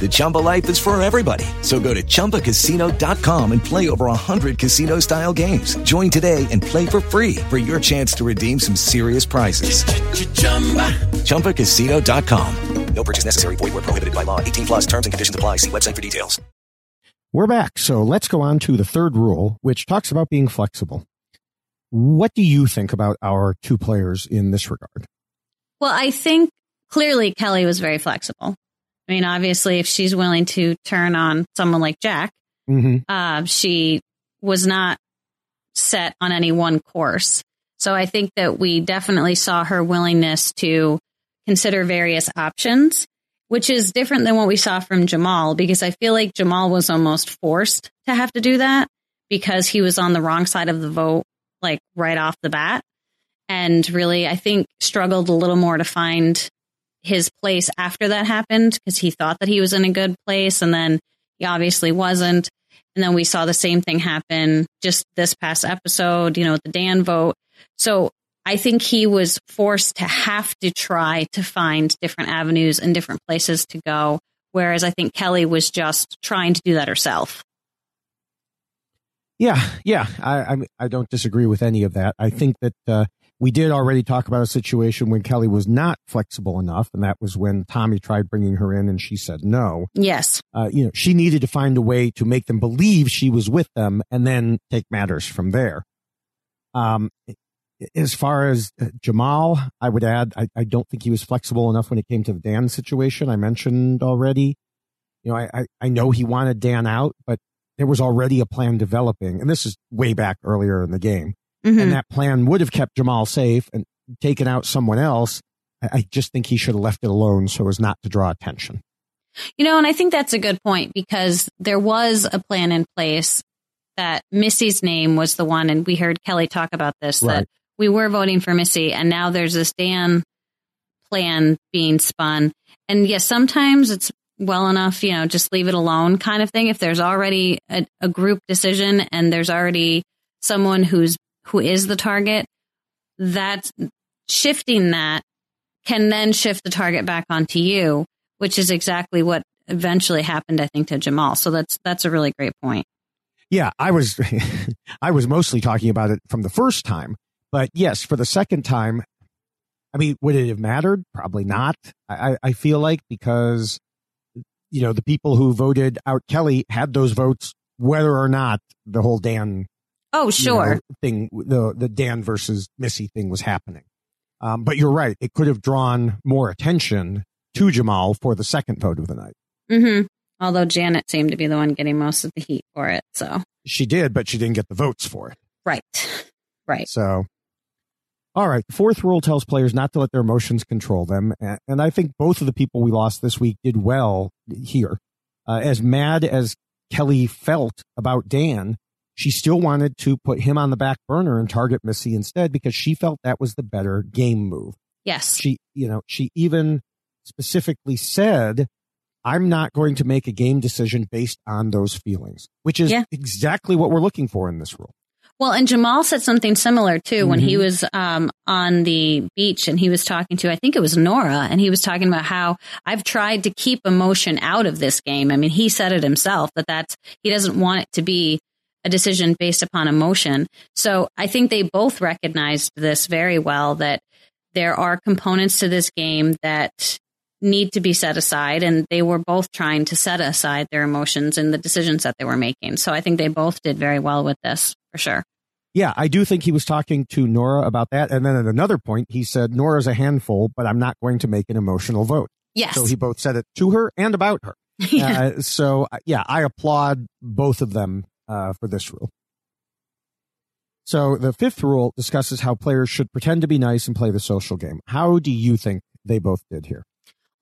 Speaker 6: The Chumba life is for everybody. So go to ChumbaCasino.com and play over 100 casino-style games. Join today and play for free for your chance to redeem some serious prizes. ChumbaCasino.com. No purchase necessary. Void where prohibited by law. 18 plus terms and conditions apply. See website for details.
Speaker 3: We're back. So let's go on to the third rule, which talks about being flexible. What do you think about our two players in this regard?
Speaker 4: Well, I think clearly Kelly was very flexible. I mean, obviously, if she's willing to turn on someone like Jack, mm-hmm. uh, she was not set on any one course. So I think that we definitely saw her willingness to consider various options, which is different than what we saw from Jamal because I feel like Jamal was almost forced to have to do that because he was on the wrong side of the vote, like right off the bat. and really, I think, struggled a little more to find his place after that happened because he thought that he was in a good place and then he obviously wasn't. And then we saw the same thing happen just this past episode, you know, the Dan vote. So I think he was forced to have to try to find different avenues and different places to go. Whereas I think Kelly was just trying to do that herself.
Speaker 3: Yeah, yeah, I, I, I don't disagree with any of that. I think that uh, we did already talk about a situation when Kelly was not flexible enough, and that was when Tommy tried bringing her in and she said no.
Speaker 4: Yes.
Speaker 3: Uh, you know, she needed to find a way to make them believe she was with them and then take matters from there. Um, as far as uh, Jamal, I would add, I, I don't think he was flexible enough when it came to the Dan situation I mentioned already. You know, I, I, I know he wanted Dan out, but there was already a plan developing, and this is way back earlier in the game.
Speaker 4: Mm-hmm.
Speaker 3: And that plan would have kept Jamal safe and taken out someone else. I, just think he should have left it alone so as not to draw attention.
Speaker 4: You know, and I think that's a good point because there was a plan in place that Missy's name was the one, and we heard Kelly talk about this,
Speaker 3: Right.
Speaker 4: that we were voting for Missy, and now there's this Dan plan being spun. And yes, sometimes it's well enough, you know, just leave it alone kind of thing. If there's already a, a group decision and there's already someone who's who is the target, that shifting that can then shift the target back onto you, which is exactly what eventually happened, I think, to Jamal. So that's that's a really great point.
Speaker 3: Yeah, I was, I was mostly talking about it from the first time, but yes, for the second time, I mean, would it have mattered? Probably not. I, I- feel like because, you know, the people who voted out Kelly had those votes, whether or not the whole Dan
Speaker 4: Oh,
Speaker 3: you
Speaker 4: sure.
Speaker 3: know, thing, the the Dan versus Missy thing was happening. Um, but you're right; it could have drawn more attention to Jamal for the second vote of the night.
Speaker 4: hmm Although Janet seemed to be the one getting most of the heat for it. So,
Speaker 3: She did, but she didn't get the votes for it.
Speaker 4: right. Right.
Speaker 3: So, all right. The fourth rule tells players not to let their emotions control them. And I think both of the people we lost this week did well here. Uh, as mad as Kelly felt about Dan, she still wanted to put him on the back burner and target Missy instead because she felt that was the better game move.
Speaker 4: Yes.
Speaker 3: She, you know, she even specifically said, I'm not going to make a game decision based on those feelings, which is
Speaker 4: Yeah.
Speaker 3: exactly what we're looking for in this rule.
Speaker 4: Well, and Jamal said something similar too when he
Speaker 3: Mhm.
Speaker 4: was um, on the beach and he was talking to, I think it was Noura, and he was talking about how I've tried to keep emotion out of this game. I mean, he said it himself that that's he doesn't want it to be a decision based upon emotion. So I think they both recognized this very well that there are components to this game that need to be set aside and they were both trying to set aside their emotions and the decisions that they were making. So I think they both did very well with this for sure.
Speaker 3: Yeah, I do think he was talking to Noura about that. And then at another point, he said, Noura's a handful, but I'm not going to make an emotional vote.
Speaker 4: Yes.
Speaker 3: So he both said it to her and about her.
Speaker 4: Yeah.
Speaker 3: Uh, so, uh, yeah, I applaud both of them uh, for this rule. So the fifth rule discusses how players should pretend to be nice and play the social game. How do you think they both did here?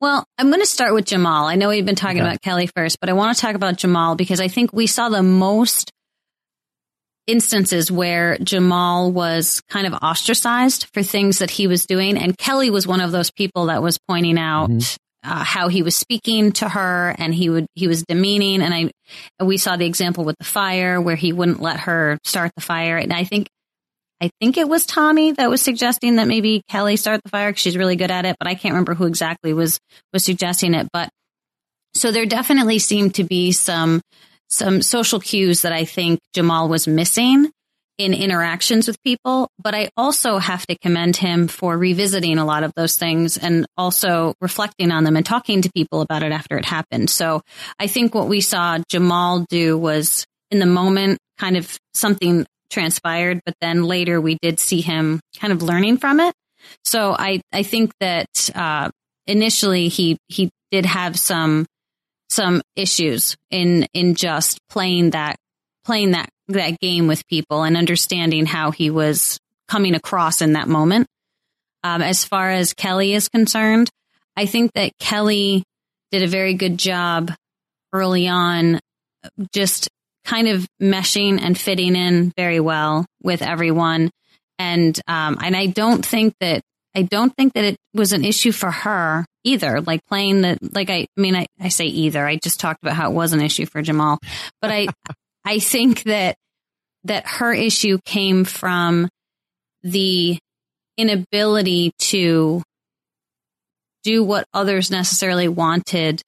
Speaker 4: Well, I'm going to start with Jamal. I know we've been talking
Speaker 3: Okay.
Speaker 4: about Kelly first, but I want to talk about Jamal because I think we saw the most instances where Jamal was kind of ostracized for things that he was doing. And Kelly was one of those people that was pointing out uh, how he was speaking to her and he would, he was demeaning. And I, we saw the example with the fire where he wouldn't let her start the fire. And I think I think it was Tommy that was suggesting that maybe Kelly start the fire because she's really good at it, but I can't remember who exactly was was suggesting it. But so there definitely seemed to be some some social cues that I think Jamal was missing in interactions with people. But I also have to commend him for revisiting a lot of those things and also reflecting on them and talking to people about it after it happened. So I think what we saw Jamal do was in the moment kind of something transpired, but then later we did see him kind of learning from it. So I, I think that, uh, initially he, he did have some, some issues in, in just playing that, playing that, that game with people and understanding how he was coming across in that moment. Um, as far as Kelly is concerned, I think that Kelly did a very good job early on, just kind of meshing and fitting in very well with everyone And, um, and I don't think that, I don't think that it was an issue for her either. Like playing the, like I, I mean, I, I say either. I just talked about how it was an issue for Jamal, but I, I think that, that her issue came from the inability to do what others necessarily wanted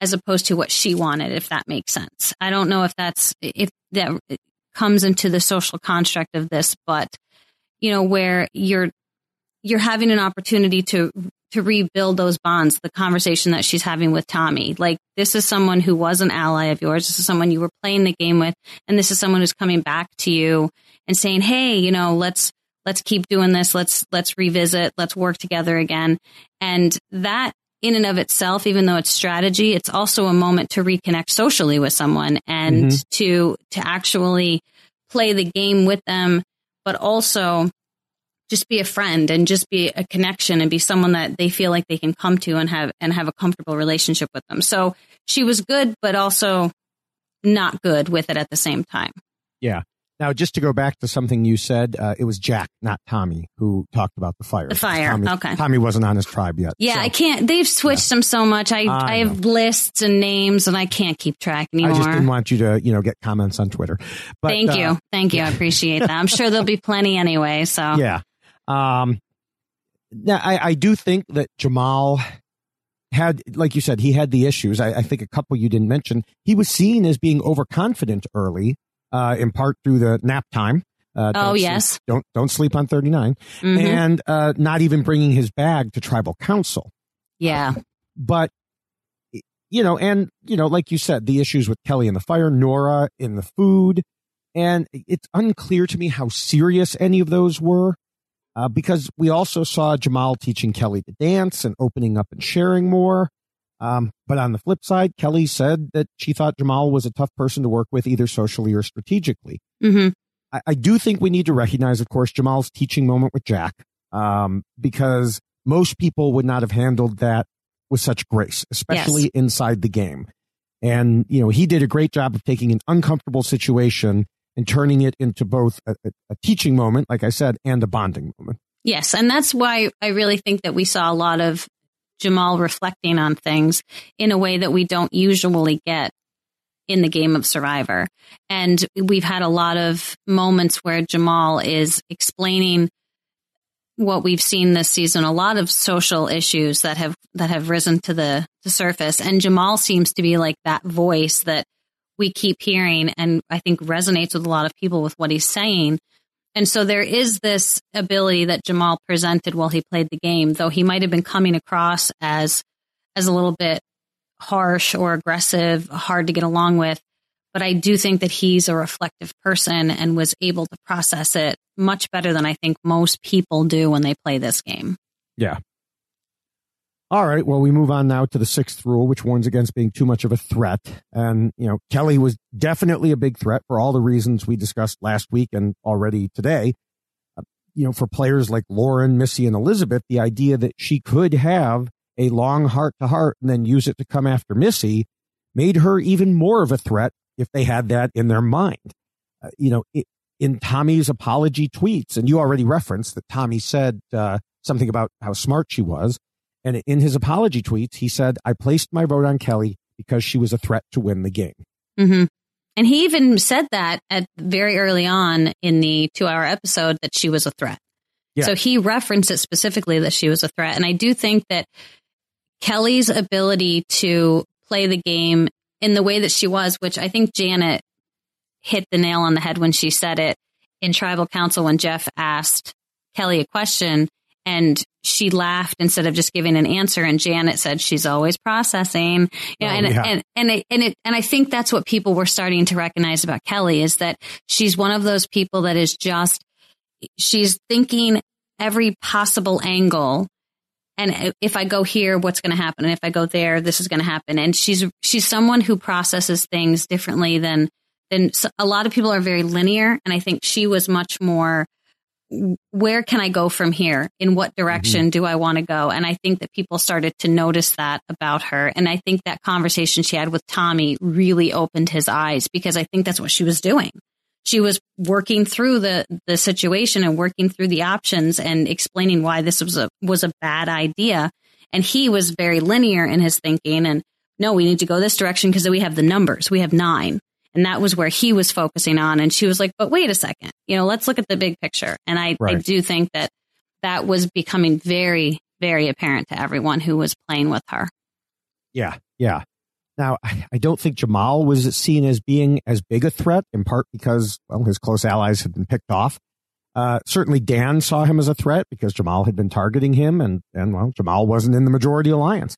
Speaker 4: as opposed to what she wanted, if that makes sense. I don't know if that's, if that comes into the social construct of this, but you know, where you're, you're having an opportunity to, to rebuild those bonds, the conversation that she's having with Tommy. Like, this is someone who was an ally of yours. This is someone you were playing the game with. And this is someone who's coming back to you and saying, Hey, you know, let's, let's keep doing this. Let's, let's revisit. Let's work together again. And that in and of itself, even though it's strategy, it's also a moment to reconnect socially with someone and
Speaker 3: Mhm.
Speaker 4: to, to actually play the game with them, but also just be a friend and just be a connection and be someone that they feel like they can come to and have, and have a comfortable relationship with them. So she was good, but also not good with it at the same time.
Speaker 3: Yeah. Now, just to go back to something you said, uh, it was Jack, not Tommy, who talked about the fire.
Speaker 4: The fire,
Speaker 3: Tommy,
Speaker 4: okay.
Speaker 3: Tommy wasn't on his tribe yet.
Speaker 4: Yeah,
Speaker 3: so-
Speaker 4: I can't. They've switched them so much. I
Speaker 3: I
Speaker 4: I have lists and names, and I can't keep track anymore.
Speaker 3: I just didn't want you to, you know, get comments on Twitter. But,
Speaker 4: Thank
Speaker 3: uh,
Speaker 4: you, thank you. I appreciate that. I'm sure there'll be plenty anyway. So
Speaker 3: Yeah. Um, now I, I do think that Jamal had, like you said, he had the issues. I, I think a couple you didn't mention. He was seen as being overconfident early, uh, in part through the nap time. Uh,
Speaker 4: Oh,
Speaker 3: sleep-
Speaker 4: yes.
Speaker 3: don't don't sleep on 39
Speaker 4: Mhm.
Speaker 3: and uh, not even bringing his bag to tribal council.
Speaker 4: yeah,
Speaker 3: but you know, and you know, like you said, the issues with Kelly in the fire, Noura in the food, and it's unclear to me how serious any of those were, uh, because we also saw Jamal teaching Kelly to dance and opening up and sharing more. Um, but on the flip side, Kelly said that she thought Jamal was a tough person to work with, either socially or strategically.
Speaker 4: hmm
Speaker 3: I, I do think we need to recognize, of course, Jamal's teaching moment with Jack, um, because most people would not have handled that with such grace, especially
Speaker 4: Yes.
Speaker 3: inside the game. And, you know, he did a great job of taking an uncomfortable situation and turning it into both a, a, teaching moment, like I said, and a bonding moment.
Speaker 4: yes, and that's why I really think that we saw a lot of Jamal reflecting on things in a way that we don't usually get in the game of Survivor. And we've had a lot of moments where Jamal is explaining what we've seen this season, a lot of social issues that have that have risen to the, the surface. And Jamal seems to be like that voice that we keep hearing and I think resonates with a lot of people with what he's saying. And so there is this ability that Jamal presented while he played the game, though he might have been coming across as as a little bit harsh or aggressive, hard to get along with. But I do think that he's a reflective person and was able to process it much better than I think most people do when they play this game.
Speaker 3: Yeah. All right. Well, we move on now to the sixth rule, which warns against being too much of a threat. And, you know, Kelly was definitely a big threat for all the reasons we discussed last week and already today. Uh, you know, for players like Lauren, Missy, and Elizabeth, the idea that she could have a long heart to heart and then use it to come after Missy made her even more of a threat if they had that in their mind. Uh, you know, it, in Tommy's apology tweets, and you already referenced that Tommy said uh, something about how smart she was. And in his apology tweets, he said, I placed my vote on Kelly because she was a threat to win the game.
Speaker 4: hmm And he even said that at very early on in the two hour episode that she was a threat.
Speaker 3: Yeah.
Speaker 4: So he referenced it specifically that she was a threat. And I do think that Kelly's ability to play the game in the way that she was, which I think Janet hit the nail on the head when she said it in tribal council when Jeff asked Kelly a question and she laughed instead of just giving an answer. And Janet said she's always processing. You know,
Speaker 3: Oh,
Speaker 4: and,
Speaker 3: yeah.
Speaker 4: and and it, and it and I think that's what people were starting to recognize about Kelly is that she's one of those people that is just she's thinking every possible angle and if I go here, what's going to happen? And if I go there, this is going to happen. And she's she's someone who processes things differently than than a lot of people are very linear. And I think she was much more. Where can I go from here? In what mm-hmm. direction do I want to go? And I think that people started to notice that about her. And I think that conversation she had with Tommy really opened his eyes because I think that's what she was doing. she was working through the the situation and working through the options and explaining why this was a was a bad idea. And he was very linear in his thinking and no, we need to go this direction because we have the numbers. We have nine. And that was where he was focusing on. And she was like, but wait a second, you know, let's look at the big picture. And I,
Speaker 3: Right.
Speaker 4: I do think that that was becoming very, very apparent to everyone who was playing with her.
Speaker 3: Yeah, yeah. Now, I I don't think Jamal was seen as being as big a threat, in part because, well, his close allies had been picked off. Uh, certainly Dan saw him as a threat because Jamal had been targeting him and, and well, Jamal wasn't in the majority alliance.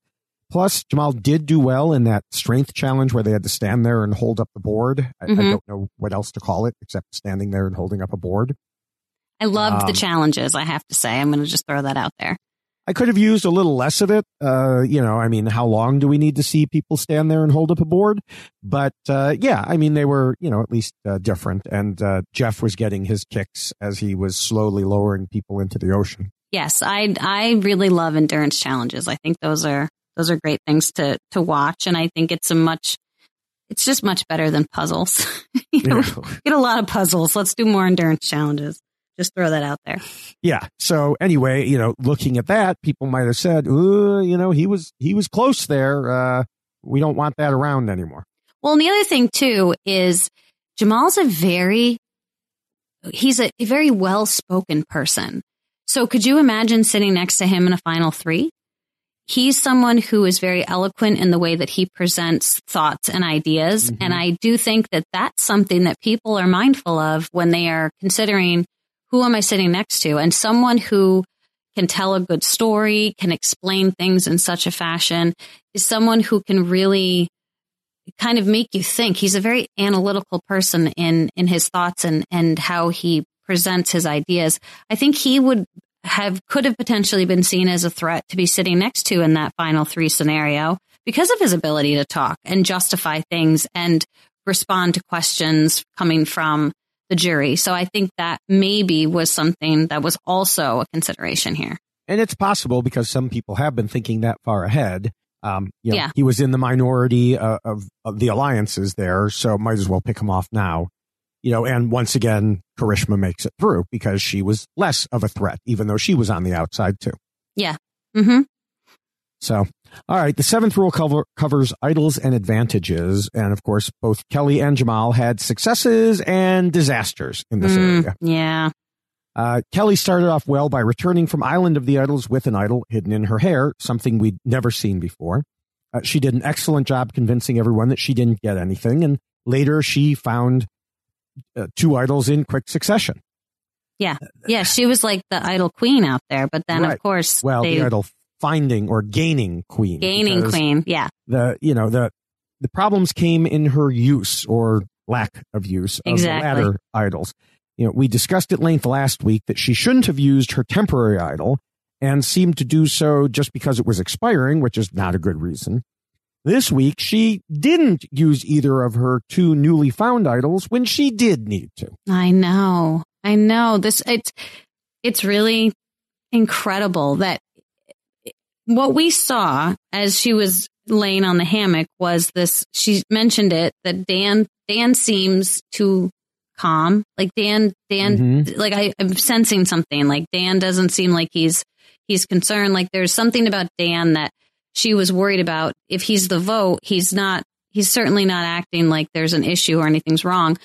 Speaker 3: Plus, Jamal did do well in that strength challenge where they had to stand there and hold up the board. I, I
Speaker 4: Mhm.
Speaker 3: don't know what else to call it except standing there and holding up a board.
Speaker 4: I loved the
Speaker 3: Um,
Speaker 4: challenges, I have to say. I'm going to just throw that out there.
Speaker 3: I could have used a little less of it. Uh, you know, I mean, how long do we need to see people stand there and hold up a board? But, uh, yeah, I mean, they were, you know, at least, uh, different. And, uh, Jeff was getting his kicks as he was slowly lowering people into the ocean.
Speaker 4: Yes, I I really love endurance challenges. I think those are those are great things to to watch, and I think it's a much it's just much better than puzzles. you know, get a lot of puzzles. Let's do more endurance challenges. Just throw that out there.
Speaker 3: Yeah. So anyway, you know, looking at that, people might have said, Ooh, you know, he was, he was close there. Uh, we don't want that around anymore.
Speaker 4: Well, and the other thing too is Jamal's a very he's a, a very well spoken person. So could you imagine sitting next to him in a final three? He's someone who is very eloquent in the way that he presents thoughts and ideas. Mm-hmm. And I do think that that's something that people are mindful of when they are considering who am I sitting next to? And someone who can tell a good story, can explain things in such a fashion is someone who can really kind of make you think. He's a very analytical person in in his thoughts and and how he presents his ideas. I think he would have could have potentially been seen as a threat to be sitting next to in that final three scenario because of his ability to talk and justify things and respond to questions coming from the jury. So I think that maybe was something that was also a consideration here.
Speaker 3: And it's possible because some people have been thinking that far ahead. Um, you know,
Speaker 4: Yeah.
Speaker 3: he was in the minority uh, of, of the alliances there, so might as well pick him off now. You know, and once again, Karishma makes it through because she was less of a threat, even though she was on the outside too.
Speaker 4: Yeah. Mm-hmm.
Speaker 3: So, all right, the seventh rule cover, covers idols and advantages, and of course, both Kellee and Jamal had successes and disasters in this area.
Speaker 4: Mm, yeah.
Speaker 3: Uh, Kellee started off well by returning from Island of the Idols with an idol hidden in her hair, something we'd never seen before. Uh, she did an excellent job convincing everyone that she didn't get anything, and later she found uh, two idols in quick succession.
Speaker 4: Yeah. Yeah. She was like the idol queen out there. But then,
Speaker 3: Right.
Speaker 4: of course,
Speaker 3: Well,
Speaker 4: they,
Speaker 3: the idol finding or gaining queen.
Speaker 4: gaining queen. Yeah.
Speaker 3: The you know the the problems came in her use or lack of use of
Speaker 4: Exactly.
Speaker 3: the latter idols. You know, we discussed at length last week that she shouldn't have used her temporary idol and seemed to do so just because it was expiring, which is not a good reason. This week, she didn't use either of her two newly found idols when she did need to.
Speaker 4: I know. I know. This it's it's really incredible that what we saw as she was laying on the hammock was this she mentioned it that Dan Dan seems too calm. Like Dan Dan
Speaker 3: Mhm.
Speaker 4: like I, I'm sensing something. Like Dan doesn't seem like he's he's concerned. Like there's something about Dan that she was worried about. If he's the vote, he's not he's certainly not acting like there's an issue or anything's wrong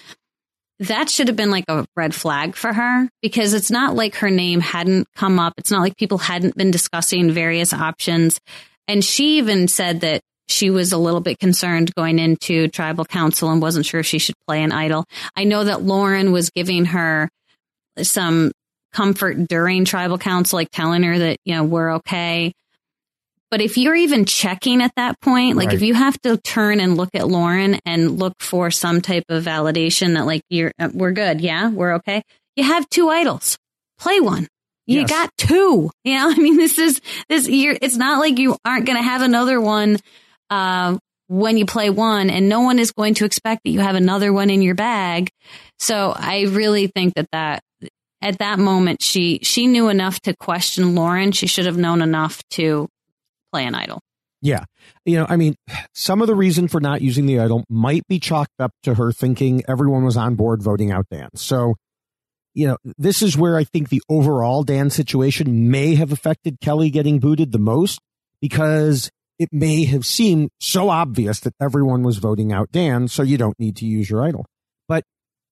Speaker 4: that should have been like a red flag for her because it's not like her name hadn't come up. It's not like people hadn't been discussing various options. And she even said that she was a little bit concerned going into tribal council and wasn't sure if she should play an idol. I know that Lauren was giving her some comfort during tribal council, like telling her that, you know, we're okay. But if you're even checking at that point, like if you have to turn and look at Lauren and look for some type of validation that like you're, uh, we're good. Yeah, we're okay. You have two idols. Play one. You
Speaker 7: Yes.
Speaker 4: got two. You know, I mean, this is this. You're. It's not like you aren't going to have another one uh, when you play one, and no one is going to expect that you have another one in your bag. So I really think that that at that moment she she knew enough to question Lauren. She should have known enough to play an idol.
Speaker 3: Yeah. You know, I mean, some of the reason for not using the idol might be chalked up to her thinking everyone was on board voting out Dan. So, you know, this is where I think the overall Dan situation may have affected Kellee getting booted the most because it may have seemed so obvious that everyone was voting out Dan, so you don't need to use your idol. But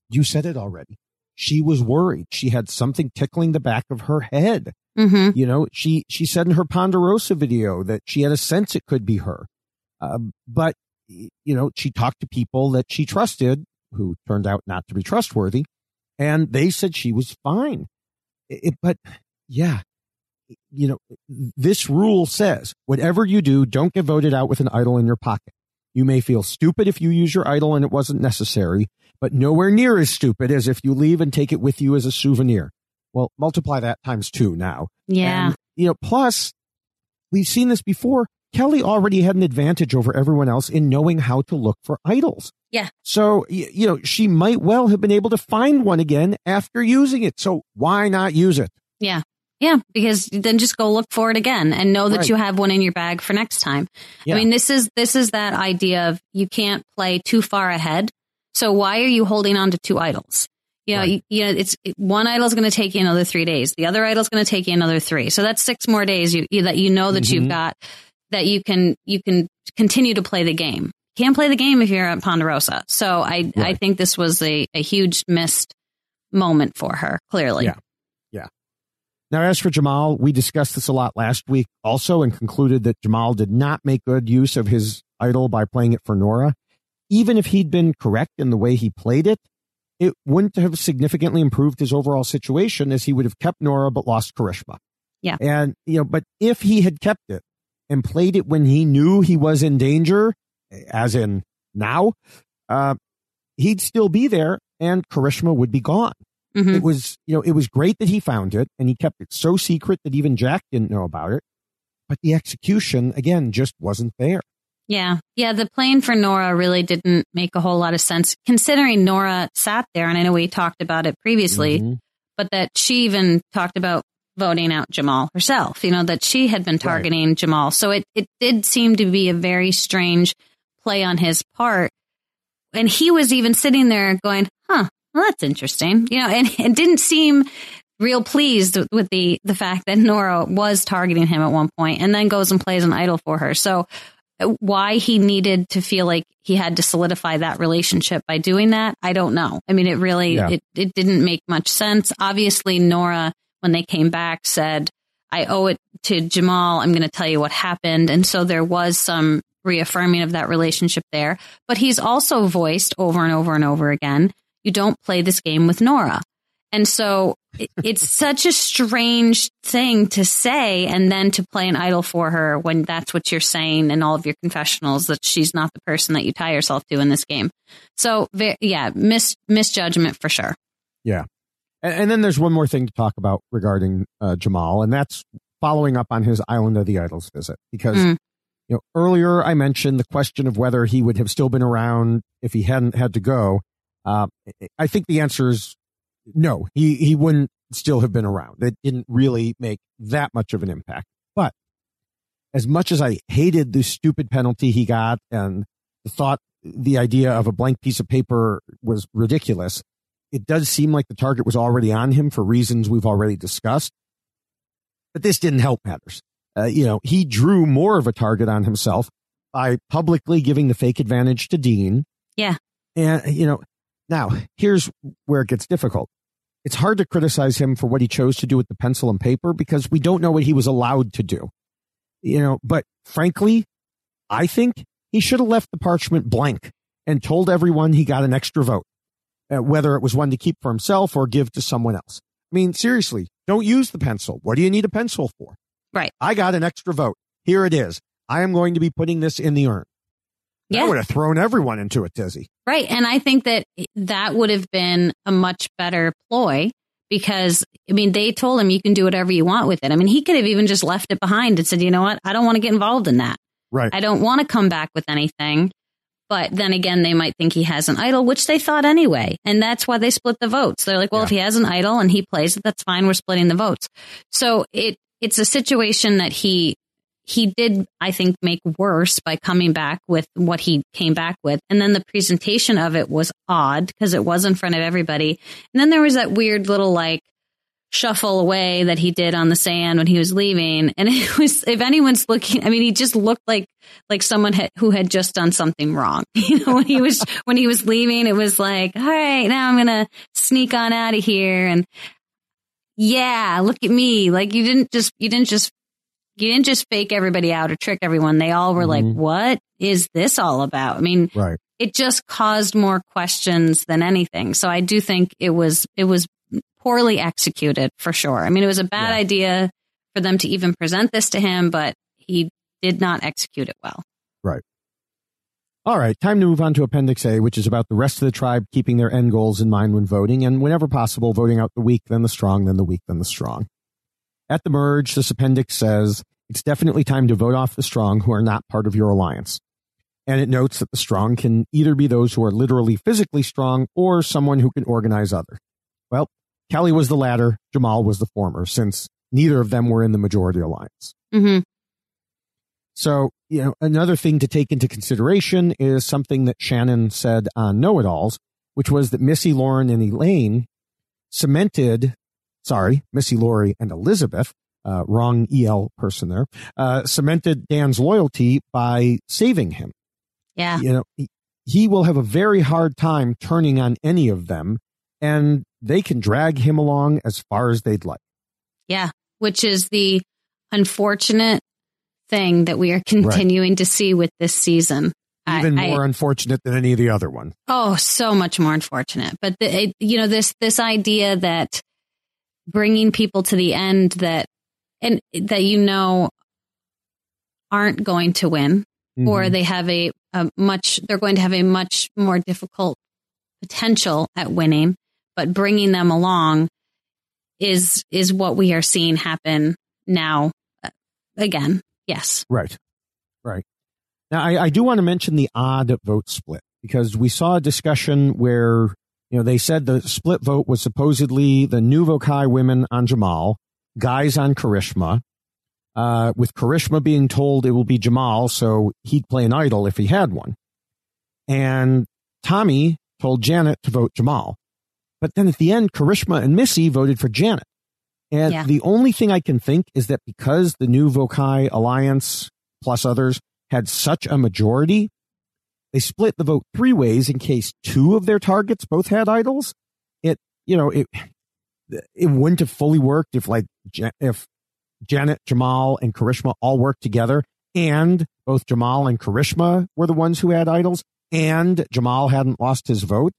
Speaker 3: you said it already. She was worried. She had something tickling the back of her head.
Speaker 4: Mm-hmm.
Speaker 3: You know, she she said in her Ponderosa video that she had a sense it could be her. Um, but you know, she talked to people that she trusted who turned out not to be trustworthy, and they said she was fine. It, but yeah, you know, this rule says whatever you do, don't get voted out with an idol in your pocket. You may feel stupid if you use your idol and it wasn't necessary, but nowhere near as stupid as if you leave and take it with you as a souvenir. Well, multiply that times two now.
Speaker 4: Yeah.
Speaker 3: And, you know, plus we've seen this before. Kellee already had an advantage over everyone else in knowing how to look for idols.
Speaker 4: Yeah.
Speaker 3: So, you know, she might well have been able to find one again after using it. So why not use it?
Speaker 4: Yeah. Yeah, because then just go look for it again and know that
Speaker 3: Right.
Speaker 4: you have one in your bag for next time.
Speaker 3: Yeah.
Speaker 4: I mean, this is this is that idea of you can't play too far ahead. So why are you holding on to two idols? You know, you, you know, it's one idol is going to take you another three days. The other idol is going to take you another three. So that's six more days you, you that you know that you've
Speaker 3: Mhm.
Speaker 4: got that you can you can continue to play the game. Can't play the game if you're at Ponderosa. So I I think this was a, a huge missed moment for her. Clearly,
Speaker 3: Yeah. Yeah. Now, as for Jamal, we discussed this a lot last week also and concluded that Jamal did not make good use of his idol by playing it for Noura. Even if he'd been correct in the way he played it, it wouldn't have significantly improved his overall situation as he would have kept Noura but lost Karishma.
Speaker 4: Yeah.
Speaker 3: And, you know, but if he had kept it and played it when he knew he was in danger, as in now, uh, he'd still be there and Karishma would be gone.
Speaker 4: Mhm.
Speaker 3: It was, you know, it was great that he found it and he kept it so secret that even Jack didn't know about it. But the execution, again, just wasn't there.
Speaker 4: Yeah. Yeah. The plan for Noura really didn't make a whole lot of sense considering Noura sat there. And I know we talked about it previously,
Speaker 3: Mhm.
Speaker 4: but that she even talked about voting out Jamal herself, you know, that she had been targeting Jamal. So it, it did seem to be a very strange play on his part. And he was even sitting there going, huh, well, that's interesting, you know, and it didn't seem real pleased with the, the fact that Noura was targeting him at one point and then goes and plays an idol for her. So why he needed to feel like he had to solidify that relationship by doing that, I don't know. I mean, it really,
Speaker 3: Yeah.
Speaker 4: it, it didn't make much sense. Obviously, Noura, when they came back, said, I owe it to Jamal. I'm going to tell you what happened. And so there was some reaffirming of that relationship there. But he's also voiced over and over and over again, you don't play this game with Noura. And so it's such a strange thing to say and then to play an idol for her when that's what you're saying in all of your confessionals that she's not the person that you tie yourself to in this game. So yeah, mis- misjudgment for sure.
Speaker 3: Yeah. And, and then there's one more thing to talk about regarding uh, Jamal, and that's following up on his Island of the Idols visit. Because,
Speaker 4: Mm.
Speaker 3: you know, earlier I mentioned the question of whether he would have still been around if he hadn't had to go. Uh, I think the answer is no, he, he wouldn't still have been around. It didn't really make that much of an impact. But as much as I hated the stupid penalty he got and thought the idea of a blank piece of paper was ridiculous, it does seem like the target was already on him for reasons we've already discussed. But this didn't help matters. Uh, you know, he drew more of a target on himself by publicly giving the fake advantage to Dean.
Speaker 4: Yeah.
Speaker 3: And, you know, now here's where it gets difficult. It's hard to criticize him for what he chose to do with the pencil and paper because we don't know what he was allowed to do. You know, but frankly, I think he should have left the parchment blank and told everyone he got an extra vote, uh, whether it was one to keep for himself or give to someone else. I mean, seriously, don't use the pencil. What do you need a pencil for?
Speaker 4: Right.
Speaker 3: I got an extra vote. Here it is. I am going to be putting this in the urn.
Speaker 4: Yeah.
Speaker 3: I would have thrown everyone into it, Dizzy.
Speaker 4: Right. And I think that that would have been a much better ploy because, I mean, they told him you can do whatever you want with it. I mean, he could have even just left it behind and said, you know what? I don't want to get involved in that.
Speaker 3: Right.
Speaker 4: I don't want to come back with anything. But then again, they might think he has an idol, which they thought anyway. And that's why they split the votes. They're like, well, if he has an idol and he plays it, that's fine. We're splitting the votes. So it, it's a situation that he, he did, I think, make worse by coming back with what he came back with. And then the presentation of it was odd because it was in front of everybody. And then there was that weird little like shuffle away that he did on the sand when he was leaving. And it was, if anyone's looking, I mean, he just looked like, like someone who had just done something wrong. You know, when he was, when he was leaving, it was like, all right, now I'm going to sneak on out of here. And yeah, look at me. Like you didn't just, you didn't just you didn't just fake everybody out or trick everyone. They all were mm-hmm. like, what is this all about? I mean,
Speaker 3: right.
Speaker 4: it just caused more questions than anything. So I do think it was, it was poorly executed for sure. I mean, it was a bad yeah. idea for them to even present this to him, but he did not execute it well.
Speaker 3: Right. All right, time to move on to Appendix A, which is about the rest of the tribe keeping their end goals in mind when voting, and whenever possible, voting out the weak, then the strong, then the weak, then the strong. At the merge, this appendix says it's definitely time to vote off the strong who are not part of your alliance. And it notes that the strong can either be those who are literally physically strong or someone who can organize others. Well, Kellee was the latter, Jamal was the former, since neither of them were in the majority alliance.
Speaker 4: Mm-hmm.
Speaker 3: So, you know, another thing to take into consideration is something that Shannon said on Know It Alls, which was that Missy, Lauren, and Elaine cemented sorry, Missy Lori and Elizabeth, uh, wrong EL person there, uh, cemented Dan's loyalty by saving him.
Speaker 4: Yeah.
Speaker 3: You know, he, he will have a very hard time turning on any of them and they can drag him along as far as they'd like.
Speaker 4: Yeah. Which is the unfortunate thing that we are continuing right. to see with this season.
Speaker 3: Even I, more I, unfortunate than any of the other ones.
Speaker 4: Oh, so much more unfortunate. But the, it, you know this this idea that bringing people to the end that and that you know aren't going to win mm-hmm. or they have a, a much they're going to have a much more difficult potential at winning but bringing them along is is what we are seeing happen now uh, again. Yes.
Speaker 3: Right. Right. Now I, I do want to mention the odd vote split because we saw a discussion where you know, they said the split vote was supposedly the new Vokai women on Jamal, guys on Karishma, uh, with Karishma being told it will be Jamal, so he'd play an idol if he had one. And Tommy told Janet to vote Jamal. But then at the end, Karishma and Missy voted for Janet. And yeah. the only thing I can think is that because the new Vokai Alliance plus others had such a majority, they split the vote three ways in case two of their targets both had idols. It, you know, it, it wouldn't have fully worked if like, if Janet, Jamal, and Karishma all worked together and both Jamal and Karishma were the ones who had idols and Jamal hadn't lost his vote.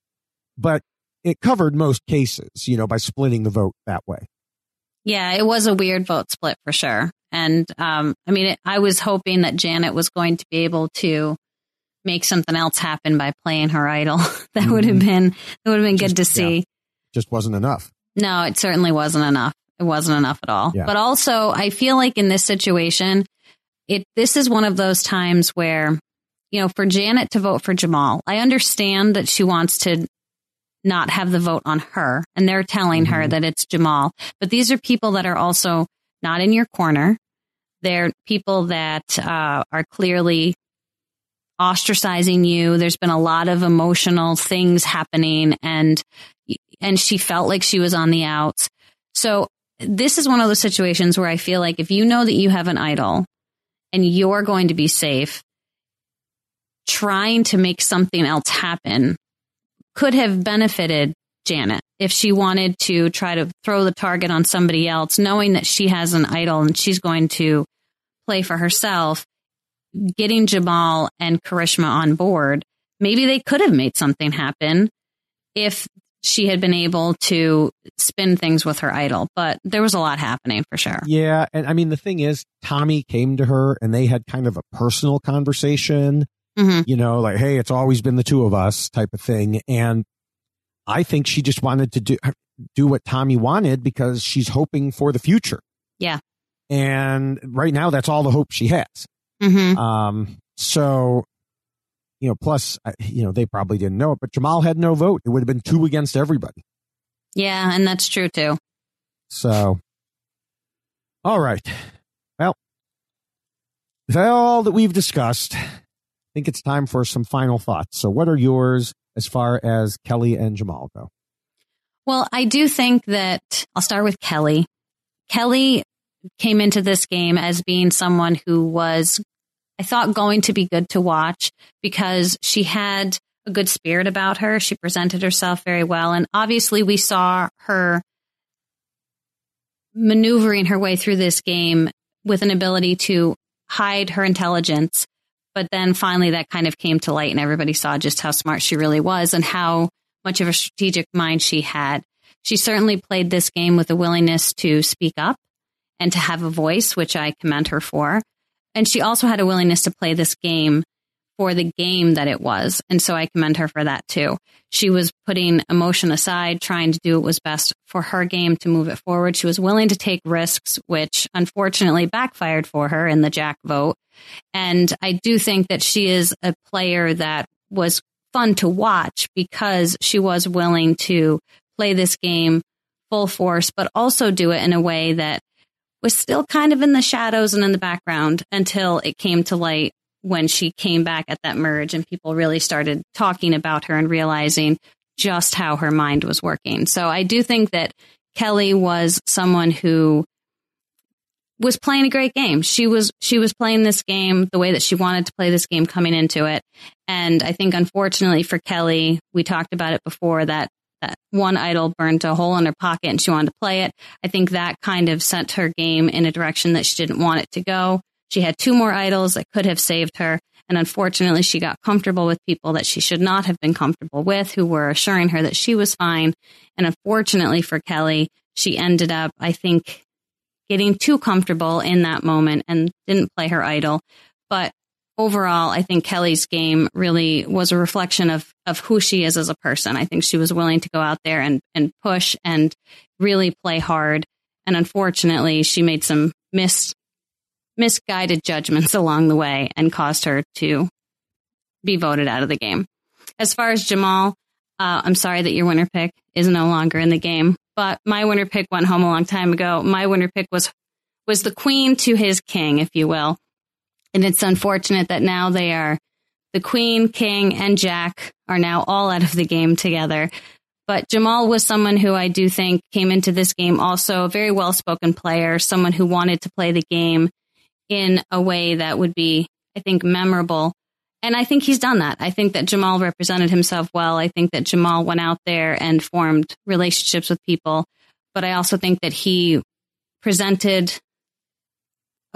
Speaker 3: But it covered most cases, you know, by splitting the vote that way.
Speaker 4: Yeah, it was a weird vote split for sure. And um, I mean, it, I was hoping that Janet was going to be able to make something else happen by playing her idol. that mm-hmm. would have been that would have been just, good to see. Yeah.
Speaker 3: Just wasn't enough.
Speaker 4: No, it certainly wasn't enough. It wasn't enough at all. Yeah. But also, I feel like in this situation, it this is one of those times where, you know, for Janet to vote for Jamal, I understand that she wants to not have the vote on her, and they're telling mm-hmm. her that it's Jamal. But these are people that are also not in your corner. They're people that uh, are clearly ostracizing you. There's been a lot of emotional things happening and, and she felt like she was on the outs. So this is one of those situations where I feel like if you know that you have an idol and you're going to be safe, trying to make something else happen could have benefited Janet if she wanted to try to throw the target on somebody else, knowing that she has an idol and she's going to play for herself getting Jamal and Karishma on board, maybe they could have made something happen if she had been able to spin things with her idol. But there was a lot happening for sure.
Speaker 3: Yeah. And I mean, the thing is, Tommy came to her and they had kind of a personal conversation, mm-hmm. you know, like, hey, it's always been the two of us type of thing. And I think she just wanted to do, do what Tommy wanted because she's hoping for the future.
Speaker 4: Yeah.
Speaker 3: And right now, that's all the hope she has.
Speaker 4: Mm-hmm.
Speaker 3: Um, so, you know, plus, you know, they probably didn't know it, but Jamal had no vote. It would have been two against everybody.
Speaker 4: Yeah, and that's true too.
Speaker 3: So, all right. Well, With all that we've discussed, I think it's time for some final thoughts. So, what are yours as far as Kellee and Jamal go?
Speaker 4: Well, I do think that I'll start with Kellee. Kellee came into this game as being someone who was, I thought, going to be good to watch because she had a good spirit about her. She presented herself very well. And obviously, we saw her maneuvering her way through this game with an ability to hide her intelligence. But then finally, that kind of came to light, and everybody saw just how smart she really was and how much of a strategic mind she had. She certainly played this game with a willingness to speak up and to have a voice, which I commend her for. And she also had a willingness to play this game for the game that it was. And so I commend her for that too. She was putting emotion aside, trying to do what was best for her game to move it forward. She was willing to take risks, which unfortunately backfired for her in the Jack vote. And I do think that she is a player that was fun to watch because she was willing to play this game full force, but also do it in a way that was still kind of in the shadows and in the background until it came to light when she came back at that merge and people really started talking about her and realizing just how her mind was working. So I do think that Kellee was someone who was playing a great game. She was she was playing this game the way that she wanted to play this game coming into it. And I think unfortunately for Kellee, we talked about it before that one idol burned a hole in her pocket and she wanted to play it. I think that kind of sent her game in a direction that she didn't want it to go. She had two more idols that could have saved her. And unfortunately, she got comfortable with people that she should not have been comfortable with, who were assuring her that she was fine. And unfortunately for Kellee, she ended up, I think, getting too comfortable in that moment and didn't play her idol. But overall, I think Kellee's game really was a reflection of, of who she is as a person. I think she was willing to go out there and, and push and really play hard. And unfortunately, she made some missed misguided judgments along the way and caused her to be voted out of the game. As far as Jamal, uh, I'm sorry that your winner pick is no longer in the game, but my winner pick went home a long time ago. My winner pick was was the queen to his king, if you will. And it's unfortunate that now they are the queen, king, and Jack are now all out of the game together. But Jamal was someone who I do think came into this game also a very well spoken player, someone who wanted to play the game in a way that would be, I think, memorable. And I think he's done that. I think that Jamal represented himself well. I think that Jamal went out there and formed relationships with people. But I also think that he presented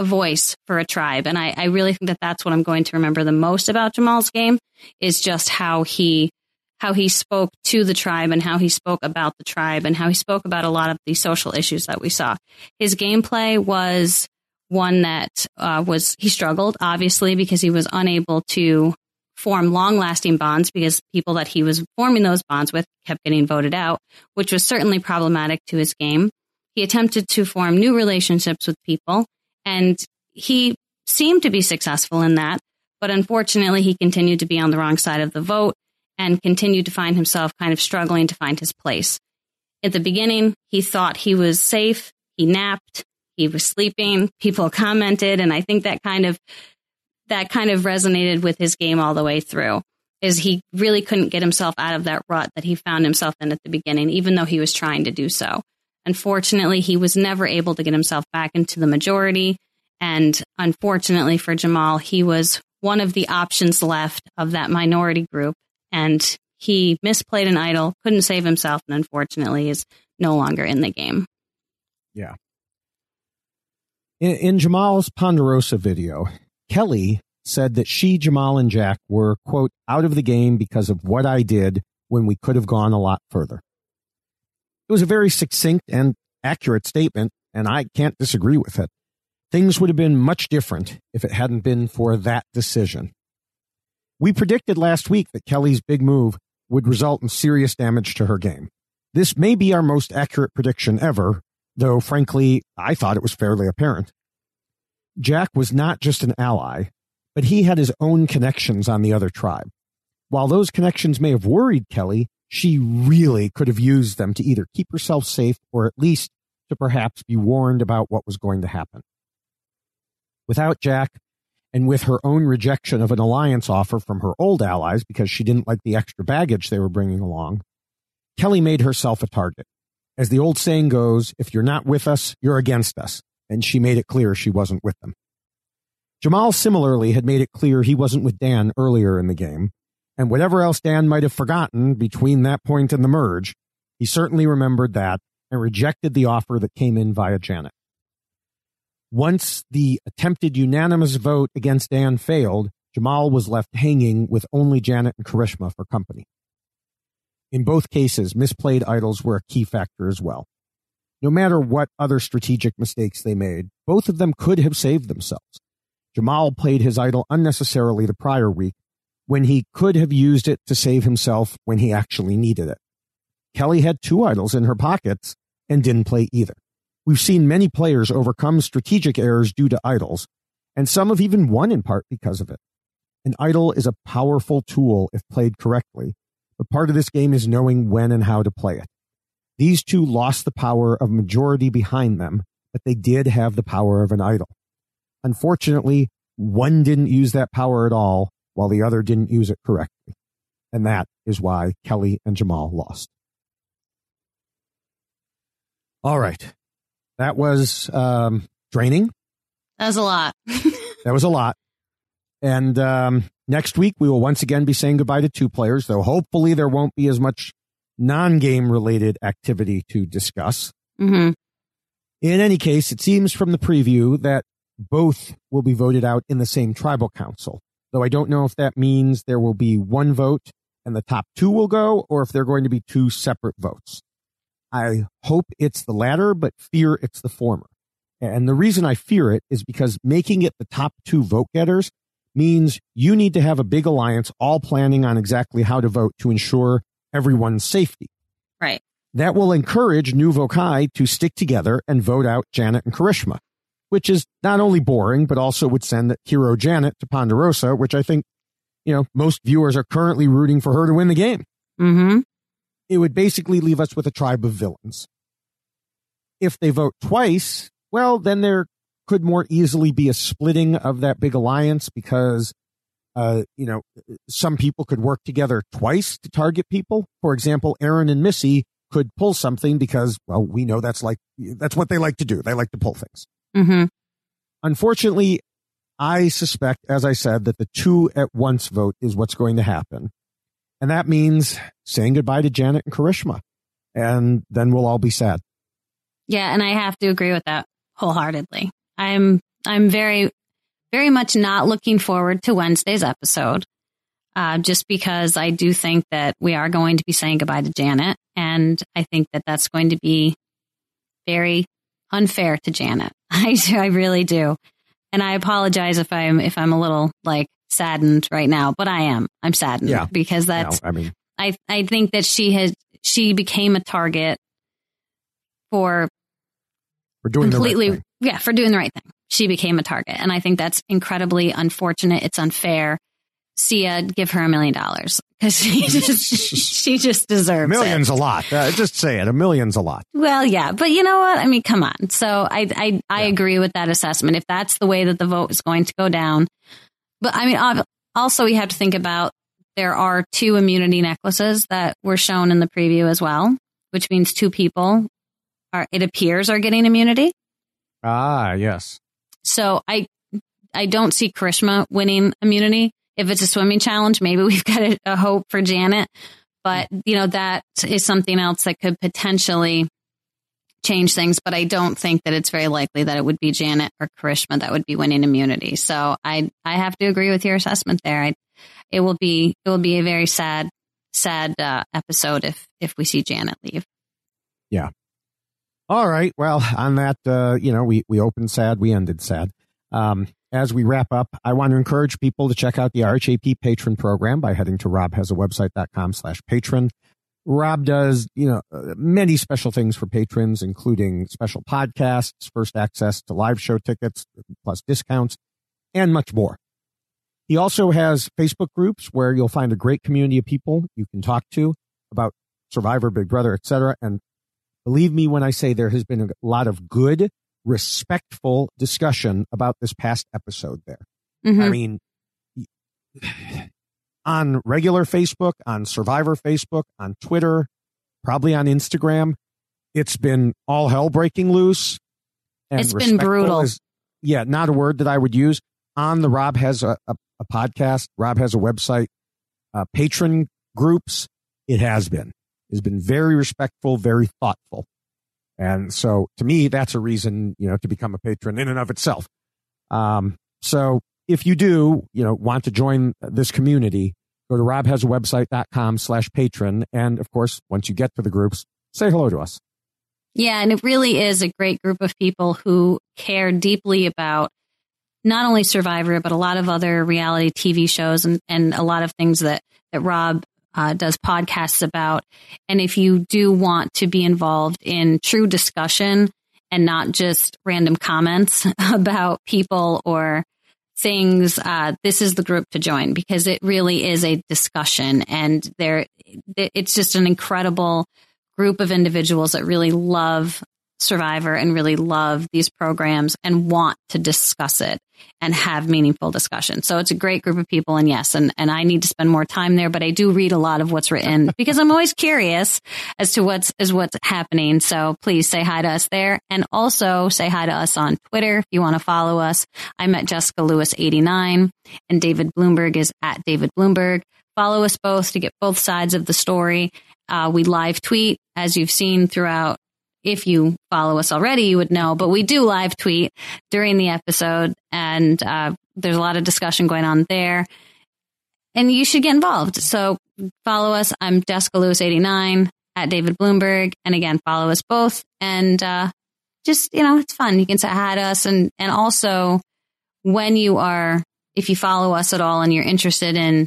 Speaker 4: voice for a tribe. And I, I really think that that's what I'm going to remember the most about Jamal's game is just how he how he spoke to the tribe and how he spoke about the tribe and how he spoke about a lot of the social issues that we saw. His gameplay was one that uh, was he struggled obviously because he was unable to form long lasting bonds because people that he was forming those bonds with kept getting voted out, which was certainly problematic to his game. He attempted to form new relationships with people and he seemed to be successful in that. But unfortunately, he continued to be on the wrong side of the vote and continued to find himself kind of struggling to find his place. At the beginning, he thought he was safe. He napped he was sleeping. People commented, and I think that kind of that kind of resonated with his game all the way through. Is he really couldn't get himself out of that rut that he found himself in at the beginning, even though he was trying to do so. Unfortunately, he was never able to get himself back into the majority. And unfortunately for Jamal, he was one of the options left of that minority group. And he misplayed an idol, couldn't save himself, and unfortunately is no longer in the game.
Speaker 3: Yeah. In, in Jamal's Ponderosa video, Kellee said that she, Jamal, and Jack were, quote, out of the game because of what I did when we could have gone a lot further. It was a very succinct and accurate statement, and I can't disagree with it. Things would have been much different if it hadn't been for that decision. We predicted last week that Kellee's big move would result in serious damage to her game. This may be our most accurate prediction ever, though frankly, I thought it was fairly apparent. Jack was not just an ally, but he had his own connections on the other tribe. While those connections may have worried Kellee, she really could have used them to either keep herself safe or at least to perhaps be warned about what was going to happen. Without Jack, And with her own rejection of an alliance offer from her old allies because she didn't like the extra baggage they were bringing along, Kellee made herself a target. As the old saying goes, if you're not with us, you're against us. And she made it clear she wasn't with them. Jamal similarly had made it clear he wasn't with Dan earlier in the game. And whatever else Dan might have forgotten between that point and the merge, he certainly remembered that and rejected the offer that came in via Janet. Once the attempted unanimous vote against Dan failed, Jamal was left hanging with only Janet and Karishma for company. In both cases, misplayed idols were a key factor as well. No matter what other strategic mistakes they made, both of them could have saved themselves. Jamal played his idol unnecessarily the prior week when he could have used it to save himself when he actually needed it. Kellee had two idols in her pockets and didn't play either. We've seen many players overcome strategic errors due to idols, and some have even won in part because of it. An idol is a powerful tool if played correctly, but part of this game is knowing when and how to play it. These two lost the power of majority behind them, but they did have the power of an idol. Unfortunately, one didn't use that power at all, while the other didn't use it correctly. And that is why Kellee and Jamal lost. All right. That was um, draining.
Speaker 4: That was a lot.
Speaker 3: that was a lot. And um, next week, we will once again be saying goodbye to two players, though hopefully there won't be as much non game related activity to discuss.
Speaker 4: Mm-hmm.
Speaker 3: In any case, it seems from the preview that both will be voted out in the same tribal council, though I don't know if that means there will be one vote and the top two will go, or if they're going to be two separate votes. I hope it's the latter, but fear it's the former. And the reason I fear it is because making it the top two vote getters means you need to have a big alliance all planning on exactly how to vote to ensure everyone's safety.
Speaker 4: Right.
Speaker 3: That will encourage new Vokai to stick together and vote out Janet and Karishma, which is not only boring, but also would send the hero Janet to Ponderosa, which I think, you know, most viewers are currently rooting for her to win the game.
Speaker 4: Mm-hmm
Speaker 3: it would basically leave us with a tribe of villains. If they vote twice, well, then there could more easily be a splitting of that big alliance because, uh, you know, some people could work together twice to target people. For example, Aaron and Missy could pull something because, well, we know that's like, that's what they like to do. They like to pull things.
Speaker 4: Mm-hmm.
Speaker 3: Unfortunately, I suspect, as I said, that the two at once vote is what's going to happen. And that means saying goodbye to Janet and Karishma. And then we'll all be sad.
Speaker 4: Yeah, and I have to agree with that wholeheartedly. I'm I'm very very much not looking forward to Wednesday's episode. Uh, just because I do think that we are going to be saying goodbye to Janet, and I think that that's going to be very unfair to Janet. I do. I really do, and I apologize if I'm if I'm a little like saddened right now, but I am. I'm saddened
Speaker 3: yeah.
Speaker 4: because that's.
Speaker 3: No, I mean,
Speaker 4: I I think that she has she became a target for
Speaker 3: for doing
Speaker 4: completely
Speaker 3: right
Speaker 4: yeah for doing the right thing. She became a target, and I think that's incredibly unfortunate. It's unfair. Sia, give her a million dollars because she just she just deserves
Speaker 3: millions
Speaker 4: it.
Speaker 3: a lot. Uh, just say it, a million's a lot.
Speaker 4: Well, yeah, but you know what? I mean, come on. So I I I yeah. agree with that assessment. If that's the way that the vote is going to go down, but I mean, also we have to think about there are two immunity necklaces that were shown in the preview as well, which means two people are, it appears, are getting immunity.
Speaker 3: Ah, yes.
Speaker 4: So I, I don't see Karishma winning immunity. If it's a swimming challenge, maybe we've got a, a hope for Janet, but you know, that is something else that could potentially change things, but I don't think that it's very likely that it would be Janet or Karishma that would be winning immunity. So I I have to agree with your assessment there. I, it will be it will be a very sad sad uh, episode if if we see Janet leave.
Speaker 3: Yeah. All right. Well, on that, uh, you know, we we opened sad, we ended sad. Um, as we wrap up, I want to encourage people to check out the RHAP patron program by heading to robhasawebsite.com slash patron. Rob does, you know, uh, many special things for patrons, including special podcasts, first access to live show tickets, plus discounts, and much more. He also has Facebook groups where you'll find a great community of people you can talk to about Survivor, Big Brother, etc. And believe me when I say there has been a lot of good, respectful discussion about this past episode there.
Speaker 4: Mhm.
Speaker 3: I mean, on regular Facebook, on Survivor Facebook, on Twitter, probably on Instagram, it's been all hell breaking loose. and
Speaker 4: It's been brutal.
Speaker 3: is- yeah, not a word that I would use. On the Rob has a, a, a podcast, Rob has a website, uh, patron groups. It has been. It's been very respectful, very thoughtful. And so to me, that's a reason, you know, to become a patron in and of itself. Um, so if you do, you know, want to join this community, go to robhasawebsite.com slash patron. And of course, once you get to the groups, say hello to us.
Speaker 4: Yeah, and it really is a great group of people who care deeply about not only Survivor, but a lot of other reality TV shows and, and a lot of things that, that Rob uh, does podcasts about. And if you do want to be involved in true discussion and not just random comments about people or things, uh, this is the group to join because it really is a discussion and there, it's just an incredible group of individuals that really love Survivor and really love these programs and want to discuss it and have meaningful discussion. So it's a great group of people. And yes, and, and I need to spend more time there, but I do read a lot of what's written because I'm always curious as to what's, is what's happening. So please say hi to us there and also say hi to us on Twitter if you want to follow us. I'm at Jessica Lewis 89 and David Bloomberg is at David Bloomberg. Follow us both to get both sides of the story. Uh, we live tweet as you've seen throughout if you follow us already, you would know, but we do live tweet during the episode and uh, there's a lot of discussion going on there. And you should get involved. So follow us. I'm Jessica Lewis 89 at David Bloomberg. And again, follow us both. And uh, just, you know, it's fun. You can say hi to us. And, and also, when you are, if you follow us at all and you're interested in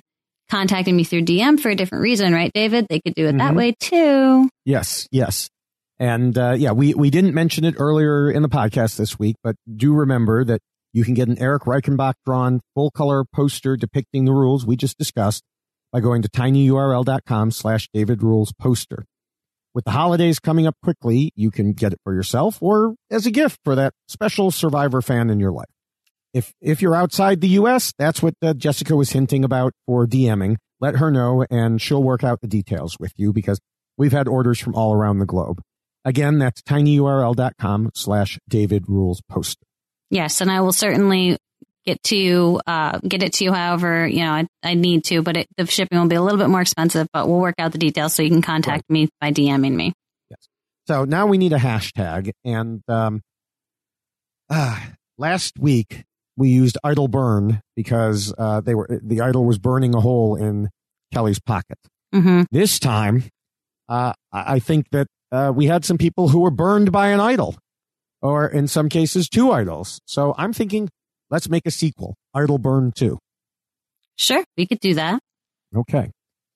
Speaker 4: contacting me through DM for a different reason, right, David? They could do it that
Speaker 3: Mhm.
Speaker 4: way too.
Speaker 3: Yes, yes. And uh, yeah, we, we didn't mention it earlier in the podcast this week, but do remember that you can get an Eric Reichenbach drawn full color poster depicting the rules we just discussed by going to tinyurl.com slash David Rules poster. With the holidays coming up quickly, you can get it for yourself or as a gift for that special Survivor fan in your life. If if you're outside the U.S., that's what uh, Jessica was hinting about for DMing. Let her know, and she'll work out the details with you because we've had orders from all around the globe. Again, that's tinyurl.com slash David Rules Poster.
Speaker 4: Yes, and I will certainly get to you, uh, get it to you. However, you know, I, I need to, but it, the shipping will be a little bit more expensive. But we'll work out the details so you can contact me by DMing me. Yes.
Speaker 3: So now we need a hashtag, and um, ah, last week we used idol burn because uh, they were the idol was burning a hole in Kellee's pocket.
Speaker 4: Mm-hmm.
Speaker 3: This time, uh, I I think that uh, we had some people who were burned by an idol, or in some cases, two idols. So I'm thinking, let's make a sequel, Idol Burn Two.
Speaker 4: Sure, we could do that.
Speaker 3: Okay,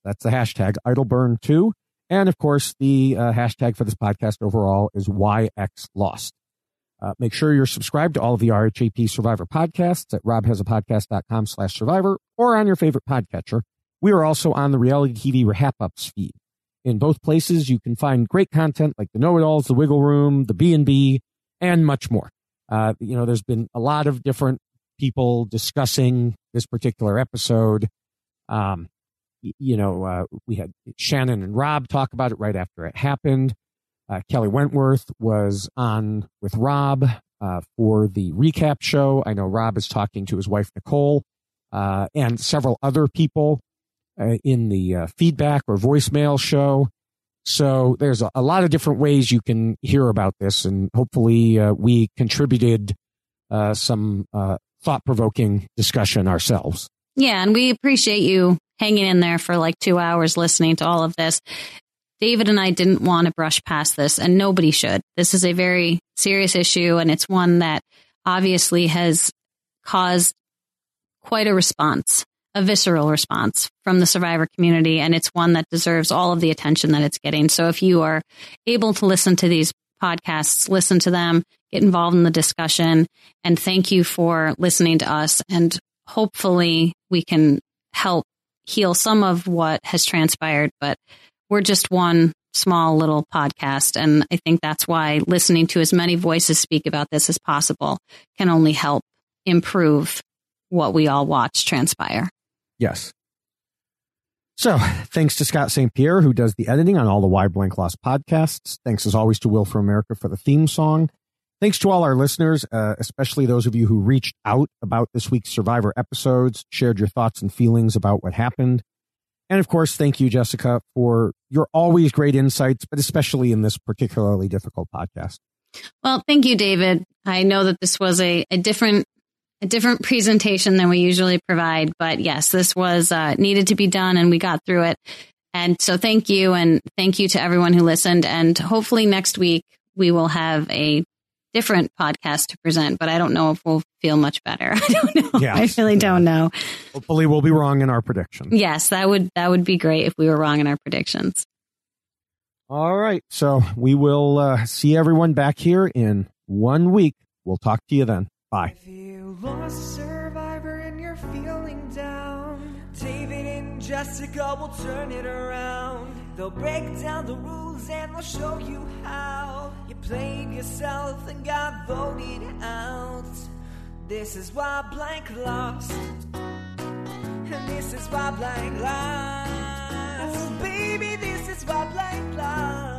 Speaker 3: that's the hashtag Idol Burn Two, and of course, the uh, hashtag for this podcast overall is YX Lost. Uh, make sure you're subscribed to all of the RHAP Survivor podcasts at robhasapodcast.com slash survivor or on your favorite podcatcher. We are also on the Reality TV RHAPups feed. In both places, you can find great content like the Know-It-Alls, the Wiggle Room, the B&B, and much more. Uh, you know, there's been a lot of different people discussing this particular episode. Um, you know, uh, we had Shannon and Rob talk about it right after it happened. Uh, Kelley Wentworth was on with Rob uh, for the recap show. I know Rob is talking to his wife Nicole uh, and several other people uh, in the uh, feedback or voicemail show. So there's a, a lot of different ways you can hear about this, and hopefully uh, we contributed uh, some uh, thought provoking discussion ourselves.
Speaker 4: Yeah, and we appreciate you hanging in there for like two hours listening to all of this. David and I didn't want to brush past this, and nobody should. This is a very serious issue, and it's one that obviously has caused quite a response, a visceral response from the survivor community, and it's one that deserves all of the attention that it's getting. So if you are able to listen to these podcasts, listen to them, get involved in the discussion, and thank you for listening to us. And hopefully we can help heal some of what has transpired, but we're just one small little podcast. And I think that's why listening to as many voices speak about this as possible can only help improve what we all watch transpire.
Speaker 3: Yes. So, thanks to Scott St. Pierre, who does the editing on all the Why Blank Lost podcasts. Thanks as always to Will for America for the theme song. Thanks to all our listeners, uh, especially those of you who reached out about this week's Survivor episodes, shared your thoughts and feelings about what happened. And of course, thank you, Jessica, for your always great insights, but especially in this particularly difficult podcast.
Speaker 4: Well, thank you, David. I know that this was a, a different a different presentation than we usually provide, but yes, this was uh, needed to be done, and we got through it. And so, thank you, and thank you to everyone who listened. And hopefully, next week we will have a different podcast to present, but I don't know if we'll feel much better. I don't know.
Speaker 3: Yeah.
Speaker 4: I really don't know.
Speaker 3: Hopefully, we'll be wrong in our predictions.
Speaker 4: Yes, that would that would be great if we were wrong in our predictions.
Speaker 3: All right. So, we will uh, see everyone back here in one week. We'll talk to you then. Bye.
Speaker 2: If you lost survivor and you're feeling down, David and Jessica will turn it around. They'll break down the rules and they'll show you how. You played yourself and got voted out. This is why blank lost. And this is why blank lost. Baby, this is why blank lost.